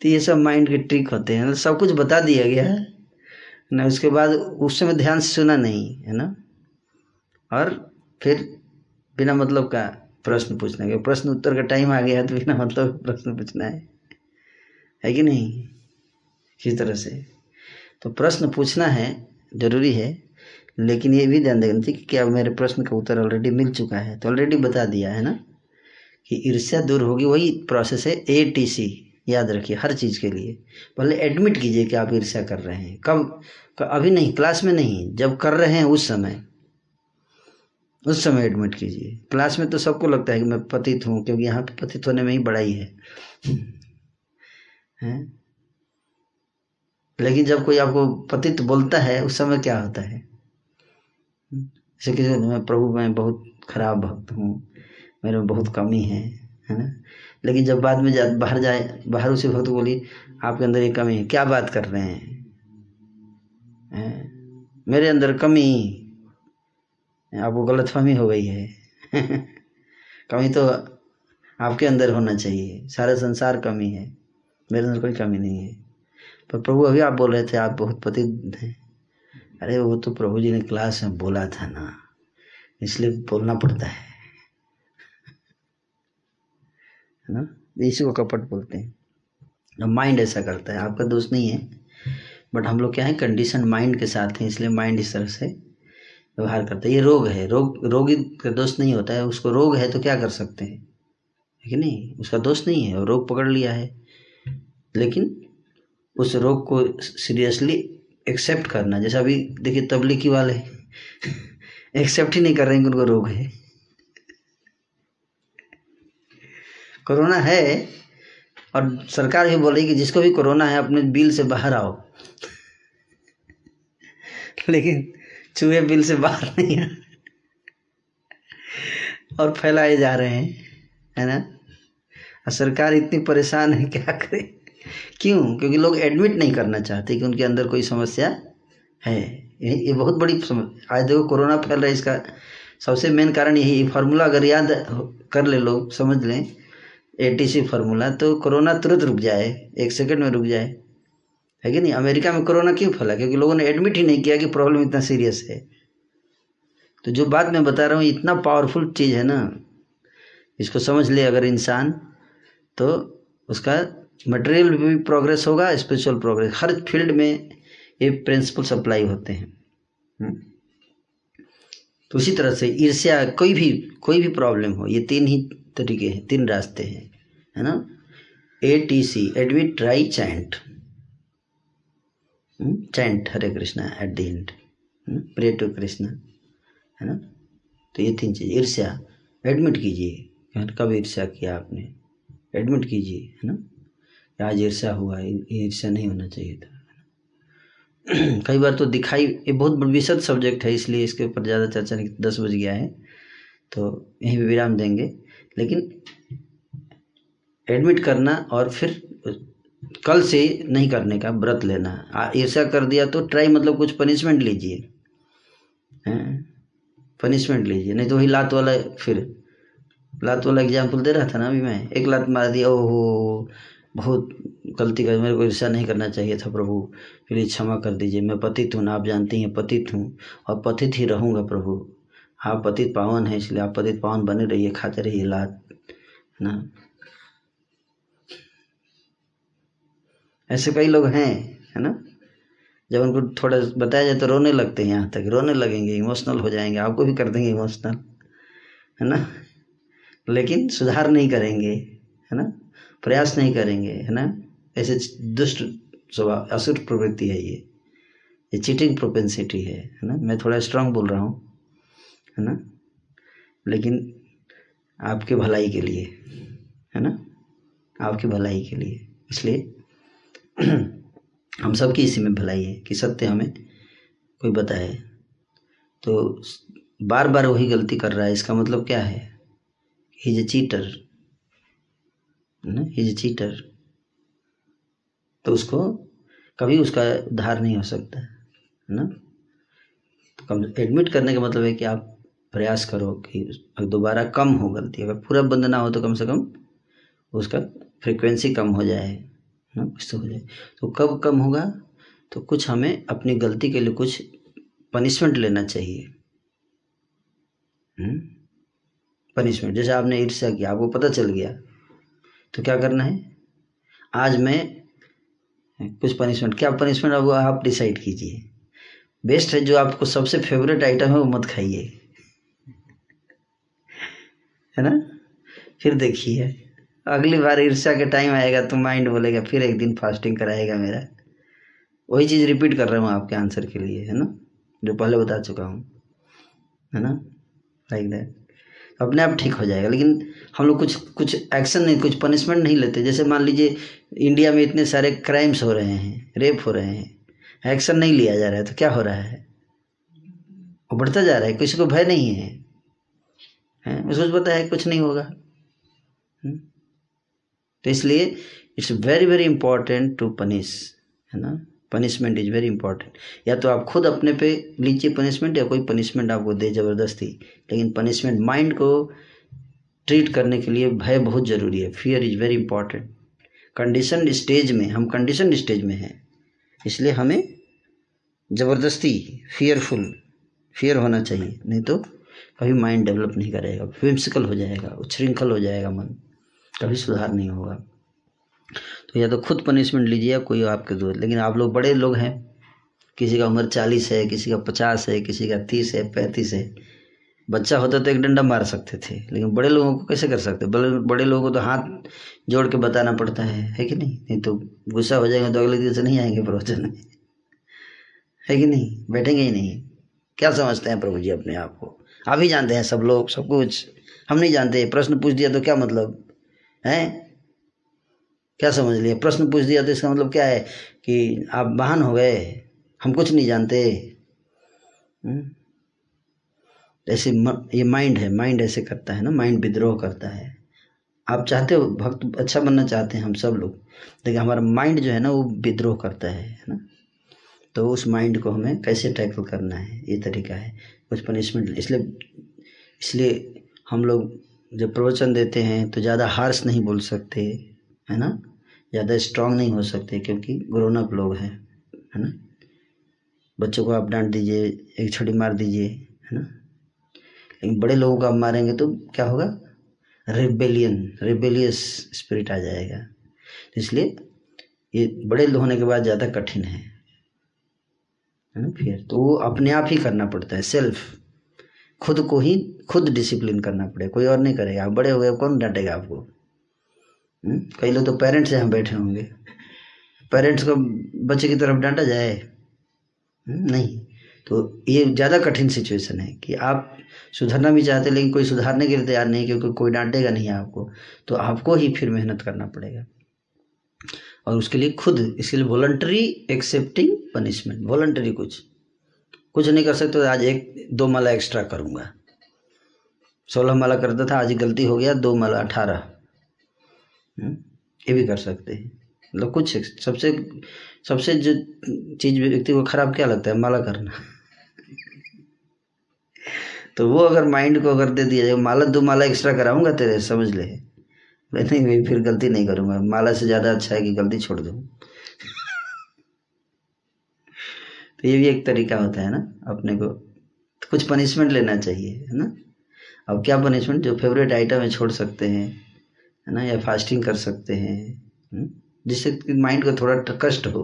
तो ये सब माइंड के ट्रिक होते हैं। सब कुछ बता दिया गया है। ना उसके बाद उस समय ध्यान से सुना नहीं, है ना? और फिर बिना मतलब का प्रश्न पूछना है। प्रश्न उत्तर का टाइम आ गया है तो बिना मतलब प्रश्न पूछना है। है कि नहीं? किस तरह से? तो प्रश्न पूछना है, ज़रूरी है। लेकिन ये भी ध्यान देना चाहिए कि क्या मेरे प्रश्न का उत्तर ऑलरेडी मिल चुका है। तो ऑलरेडी बता दिया, है ना? कि ईर्ष्या दूर होगी, वही प्रोसेस है ए टी सी याद रखिए हर चीज़ के लिए। पहले एडमिट कीजिए कि आप ईर्ष्या कर रहे हैं। कब अभी नहीं क्लास में नहीं, जब कर रहे हैं उस समय उस समय एडमिट कीजिए। क्लास में तो सबको लगता है कि मैं पतित हूँ, क्योंकि यहाँ पे पतित होने में ही बड़ाई है हैं। लेकिन जब कोई आपको पतित बोलता है, उस समय क्या होता है? जैसे किसी मैं प्रभु मैं बहुत खराब भक्त हूँ। मेरे में बहुत कमी है है ना? लेकिन जब बाद में जा, बाहर जाए, बाहर उसे भक्त बोली, आपके अंदर ये कमी है, क्या बात कर रहे हैं? मेरे अंदर कमी। आपको गलत फहमी हो गई है। कमी तो आपके अंदर होना चाहिए। सारा संसार कमी है। मेरे अंदर कोई कमी नहीं है। पर प्रभु अभी आप बोल रहे थे, आप बहुत पति हैं। अरे वो तो प्रभु जी ने क्लास में बोला था ना, इसलिए बोलना पड़ता है है ना? इसी को कपट बोलते हैं। माइंड ऐसा करता है। आपका दोस्त नहीं है बट हम लोग क्या है? कंडीशन माइंड के साथ हैं, इसलिए माइंड इस तरह से व्यवहार करता है। ये रोग है। रोग, रोगी का दोस्त नहीं होता है। उसको रोग है तो क्या कर सकते हैं? है कि नहीं? उसका दोस्त नहीं है और रोग पकड़ लिया है। लेकिन उस रोग को सीरियसली एक्सेप्ट करना, जैसे अभी देखिए तबलीगी वाले एक्सेप्ट ही नहीं कर रहे हैं कि उनको रोग है। कोरोना है, और सरकार भी बोल रही कि जिसको भी कोरोना है, अपने बिल से बाहर आओ। लेकिन चूहे बिल से बाहर नहीं आ और फैलाए जा रहे हैं, है ना? और सरकार इतनी परेशान है, क्या करे? क्यों? क्योंकि लोग एडमिट नहीं करना चाहते कि उनके अंदर कोई समस्या है। ये बहुत बड़ी समस्या आज देखो कोरोना फैल रहा है, इसका सबसे मेन कारण यही फार्मूला अगर याद कर ले लोग, समझ लें एटीसी फार्मूला तो कोरोना तुरंत रुक जाए, एक सेकंड में रुक जाए। है कि नहीं? अमेरिका में कोरोना क्यों फैला? क्योंकि लोगों ने एडमिट ही नहीं किया कि प्रॉब्लम इतना सीरियस है। तो जो बात मैं बता रहा हूँ, इतना पावरफुल चीज़ है ना, इसको समझ ले अगर इंसान तो उसका मटेरियल भी प्रोग्रेस होगा स्पिरिचुअल प्रोग्रेस हर फ़ील्ड में ये प्रिंसिपल सप्लाई होते हैं। हम्म। तो उसी तरह से ईर्ष्या कोई भी कोई भी प्रॉब्लम हो, ये तीन ही तरीके हैं, तीन रास्ते हैं। है ना? A T C admit try chant chant Hare Krishna at the end pray to Krishna है ना? तो ये तीन चीज़। ईर्ष्या। एडमिट कीजिए। कब ईर्ष्या किया आपने? एडमिट कीजिए, है ना? आज ईर्ष्या हुआ ईर्ष्या नहीं होना चाहिए था। कई बार तो दिखाई, ये बहुत विशद सब्जेक्ट है, इसलिए इसके ऊपर ज़्यादा चर्चा नहीं, दस बज गया है। तो यहीं पे विराम देंगे। लेकिन एडमिट करना और फिर कल से नहीं करने का व्रत लेना। ऐसा कर दिया तो ट्राई मतलब कुछ पनिशमेंट लीजिए। पनिशमेंट लीजिए। नहीं तो वही लात वाला फिर, लात वाला एग्ज़ाम्पल दे रहा था ना अभी मैं? एक लात मार दिया ओहो, बहुत गलती कर, मेरे को ईर्ष्या नहीं करना चाहिए था प्रभु। प्लीज़ क्षमा कर दीजिए। मैं पतित हूँ आप जानती हैं, पतित हूँ और पतित ही रहूँगा प्रभु। आप पतित पावन है, इसलिए आप पतित पावन बने रहिए, खाते रहिए लात ना? ऐसे कई लोग हैं, है ना? जब उनको थोड़ा बताया जाए तो रोने लगते हैं यहाँ तक, रोने लगेंगे इमोशनल हो जाएँगे, आपको भी कर देंगे इमोशनल है ना? लेकिन सुधार नहीं करेंगे, है ना? प्रयास नहीं करेंगे, है ना? ऐसे दुष्ट स्वभाव, असुर प्रवृत्ति है ये। ये चीटिंग प्रोपेंसिटी है है ना? मैं थोड़ा स्ट्रांग बोल रहा हूँ, है ना? लेकिन आपके भलाई के लिए, है ना? आपकी भलाई के लिए, इसलिए हम सबकी इसी में भलाई है कि सत्य हमें कोई बताए। तो बार बार वही गलती कर रहा है, इसका मतलब क्या है? इज़ ए चीटर ना? इज़ ए चीटर तो उसको कभी उसका उद्धार नहीं हो सकता, है ना? तो कम एडमिट करने का मतलब है कि आप प्रयास करो कि दोबारा कम हो गलती, अगर पूरा बंद ना हो तो कम से कम उसका फ्रिक्वेंसी कम हो जाए। तो हो जाए। तो कब कम होगा? तो कुछ हमें अपनी गलती के लिए कुछ पनिशमेंट लेना चाहिए। पनिशमेंट जैसे आपने ईर्ष्या किया आपको पता चल गया। तो क्या करना है? आज मैं कुछ पनिशमेंट क्या पनिशमेंट अब आप डिसाइड कीजिए। बेस्ट है जो आपको सबसे फेवरेट आइटम है, वो मत खाइए। है ना? फिर देखिए। अगली बार ईर्ष्या के टाइम आएगा तो माइंड बोलेगा, फिर एक दिन फास्टिंग कराएगा मेरा। वही चीज़ रिपीट कर रहा हूँ आपके आंसर के लिए, है ना? जो पहले बता चुका हूँ, है ना? लाइक दैट अपने आप ठीक हो जाएगा, लेकिन हम लोग कुछ कुछ एक्शन नहीं, कुछ पनिशमेंट नहीं लेते। जैसे मान लीजिए इंडिया में इतने सारे क्राइम्स हो रहे हैं रेप हो रहे हैं एक्शन नहीं लिया जा रहा है तो क्या हो रहा है? वो बढ़ता जा रहा है, किसी को भय नहीं है। हैं? उसको पता है कुछ नहीं होगा। हम्म? तो इसलिए it's very very important to punish है ना? पनिशमेंट इज़ वेरी इंपॉर्टेंट या तो आप खुद अपने पे लीजिए पनिशमेंट या कोई पनिशमेंट आपको दे ज़बरदस्ती। लेकिन पनिशमेंट माइंड को ट्रीट करने के लिए भय बहुत ज़रूरी है। Fear is very important condition stage में, हम कंडीशन स्टेज में हैं। इसलिए हमें ज़बरदस्ती फियरफुल फियर होना चाहिए। नहीं तो कभी माइंड डेवलप नहीं करेगा। विम्सिकल हो जाएगा, उच्छृंखल हो जाएगा मन। कभी सुधार नहीं होगा। तो या तो खुद पनिशमेंट लीजिए या कोई आपके दोस्त। लेकिन आप लोग बड़े लोग हैं। किसी का उम्र चालीस है, किसी का पचास है, किसी का तीस है, पैंतीस है। बच्चा होता तो एक डंडा मार सकते थे। लेकिन बड़े लोगों को कैसे कर सकते? बड़े बड़े लोगों को तो हाथ जोड़ के बताना पड़ता है। है कि नहीं? नहीं तो गुस्सा हो जाएगा तो अगले दिन से नहीं आएँगे प्रवचन। है कि नहीं? बैठेंगे ही नहीं। क्या समझते हैं प्रभु जी अपने आप को? आप ही जानते हैं सब लोग, सब कुछ। हम नहीं जानते। प्रश्न पूछ दिया तो क्या मतलब? है? क्या समझ लिया प्रश्न पूछ दिया तो इसका मतलब क्या है कि आप वाहन हो गए, हम कुछ नहीं जानते। हम्म? ऐसे ये माइंड है माइंड ऐसे करता है ना माइंड विद्रोह करता है। आप चाहते हो, भक्त अच्छा बनना चाहते हैं हम सब लोग, लेकिन हमारा माइंड जो है ना, वो विद्रोह करता है है ना? तो उस माइंड को हमें कैसे टैकल करना है? ये तरीका है। कुछ पनिशमेंट इसलिए इसलिए हम लोग जब प्रवचन देते हैं तो ज़्यादा हार्श नहीं बोल सकते, है ना? ज़्यादा स्ट्रांग नहीं हो सकते, क्योंकि ग्रोन अप लोग हैं, है ना? बच्चों को आप डांट दीजिए, एक छड़ी मार दीजिए, है ना? लेकिन बड़े लोगों को आप मारेंगे तो क्या होगा? रिबेलियन रिबेलियस स्पिरिट आ जाएगा। इसलिए ये बड़े होने के बाद ज़्यादा कठिन है है ना? फिर तो वो अपने आप ही करना पड़ता है सेल्फ खुद को ही खुद डिसिप्लिन करना पड़ेगा कोई और नहीं करेगा। आप बड़े हो गए कौन डांटेगा आपको? हम्म? कई लोग तो पेरेंट्स यहाँ बैठे होंगे। पेरेंट्स को बच्चे की तरफ़ डांटा जाए। हम्म, नहीं। तो ये ज़्यादा कठिन सिचुएशन है कि आप सुधरना भी चाहते लेकिन कोई सुधारने के लिए तैयार नहीं क्योंकि कोई डांटेगा नहीं आपको। तो आपको ही फिर मेहनत करना पड़ेगा। और उसके लिए खुद इसके लिए वॉलंटरी एक्सेप्टिंग पनिशमेंट वॉलंटरी कुछ। कुछ नहीं कर सकते तो आज एक दो माला एक्स्ट्रा करूँगा। सोलह माला करता था आज गलती हो गया दो माला अठारह। हम्म, ये भी कर सकते हैं। मतलब कुछ सबसे सबसे जो चीज़ व्यक्ति को खराब क्या लगता है? माला करना। तो वो अगर माइंड को अगर दे दिया जाए माला दो माला एक्स्ट्रा कराऊँगा तेरे समझ ले। नहीं भाई फिर गलती नहीं करूँगा। माला से ज़्यादा अच्छा है कि गलती छोड़ दूँ। तो ये भी एक तरीका होता है ना अपने को। कुछ पनिशमेंट लेना चाहिए है ना? अब क्या पनिशमेंट जो फेवरेट आइटम है छोड़ सकते हैं है ना या फास्टिंग कर सकते हैं हम्म? जिससे कि माइंड को थोड़ा कष्ट हो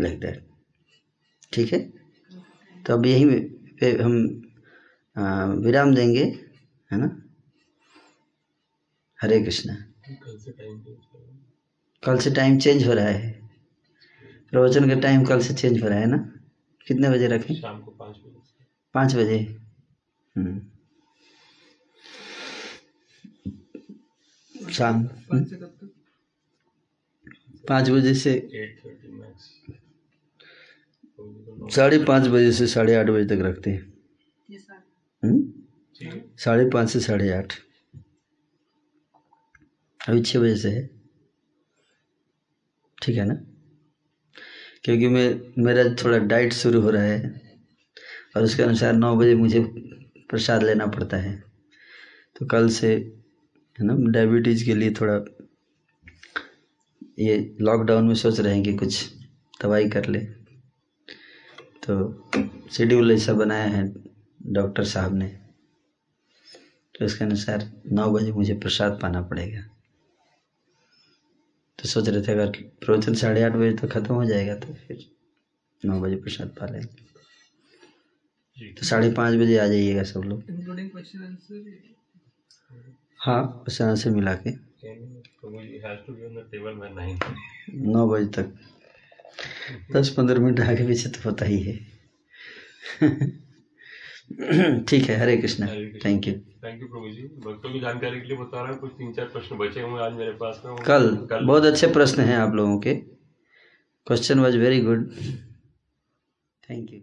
लाइक दैट ठीक है? तो अब यही पे हम विराम देंगे है ना? हरे कृष्णा। कल से टाइम चेंज हो रहा है। प्रवचन का टाइम कल से चेंज हो रहा है ना? कितने बजे रखें? शाम को पाँच बजे पाँच बजे। हम्म। शाम। पाँच बजे से साढ़े पाँच बजे से साढ़े आठ बजे तक रखते हैं। हम्म? ठीक है साढ़े पाँच से साढ़े आठ। अभी छः बजे से है। ठीक है ना? क्योंकि मैं मेरा थोड़ा डाइट शुरू हो रहा है और उसके अनुसार नौ बजे मुझे प्रसाद लेना पड़ता है। तो कल से, है ना डायबिटीज़ के लिए थोड़ा ये लॉकडाउन में सोच रहे हैं कि कुछ दवाई कर ले। तो शेड्यूल ऐसा बनाया है डॉक्टर साहब ने। तो इसके अनुसार नौ बजे मुझे प्रसाद पाना पड़ेगा। तो सोच रहे थे अगर प्रवचन साढ़े आठ बजे तो खत्म हो जाएगा तो फिर नौ बजे प्रसाद पा लेंगे। तो साढ़े पाँच बजे आ जाइएगा सब लोग। इंक्लूडिंग क्वेश्चन आंसर हाँ उस तरह से मिला के। तो मुझे has to be on the table by nine नौ बजे तक। दस पंद्रह मिनट आगे पीछे तो होता ही है। ठीक है Hare Krishna. Thank you thank you प्रभु जी। भक्तों की जानकारी के लिए बता रहा हूँ कुछ तीन चार प्रश्न बचे हुए आज मेरे पास में। कल। कल। बहुत अच्छे प्रश्न हैं आप लोगों के। Question was very good thank you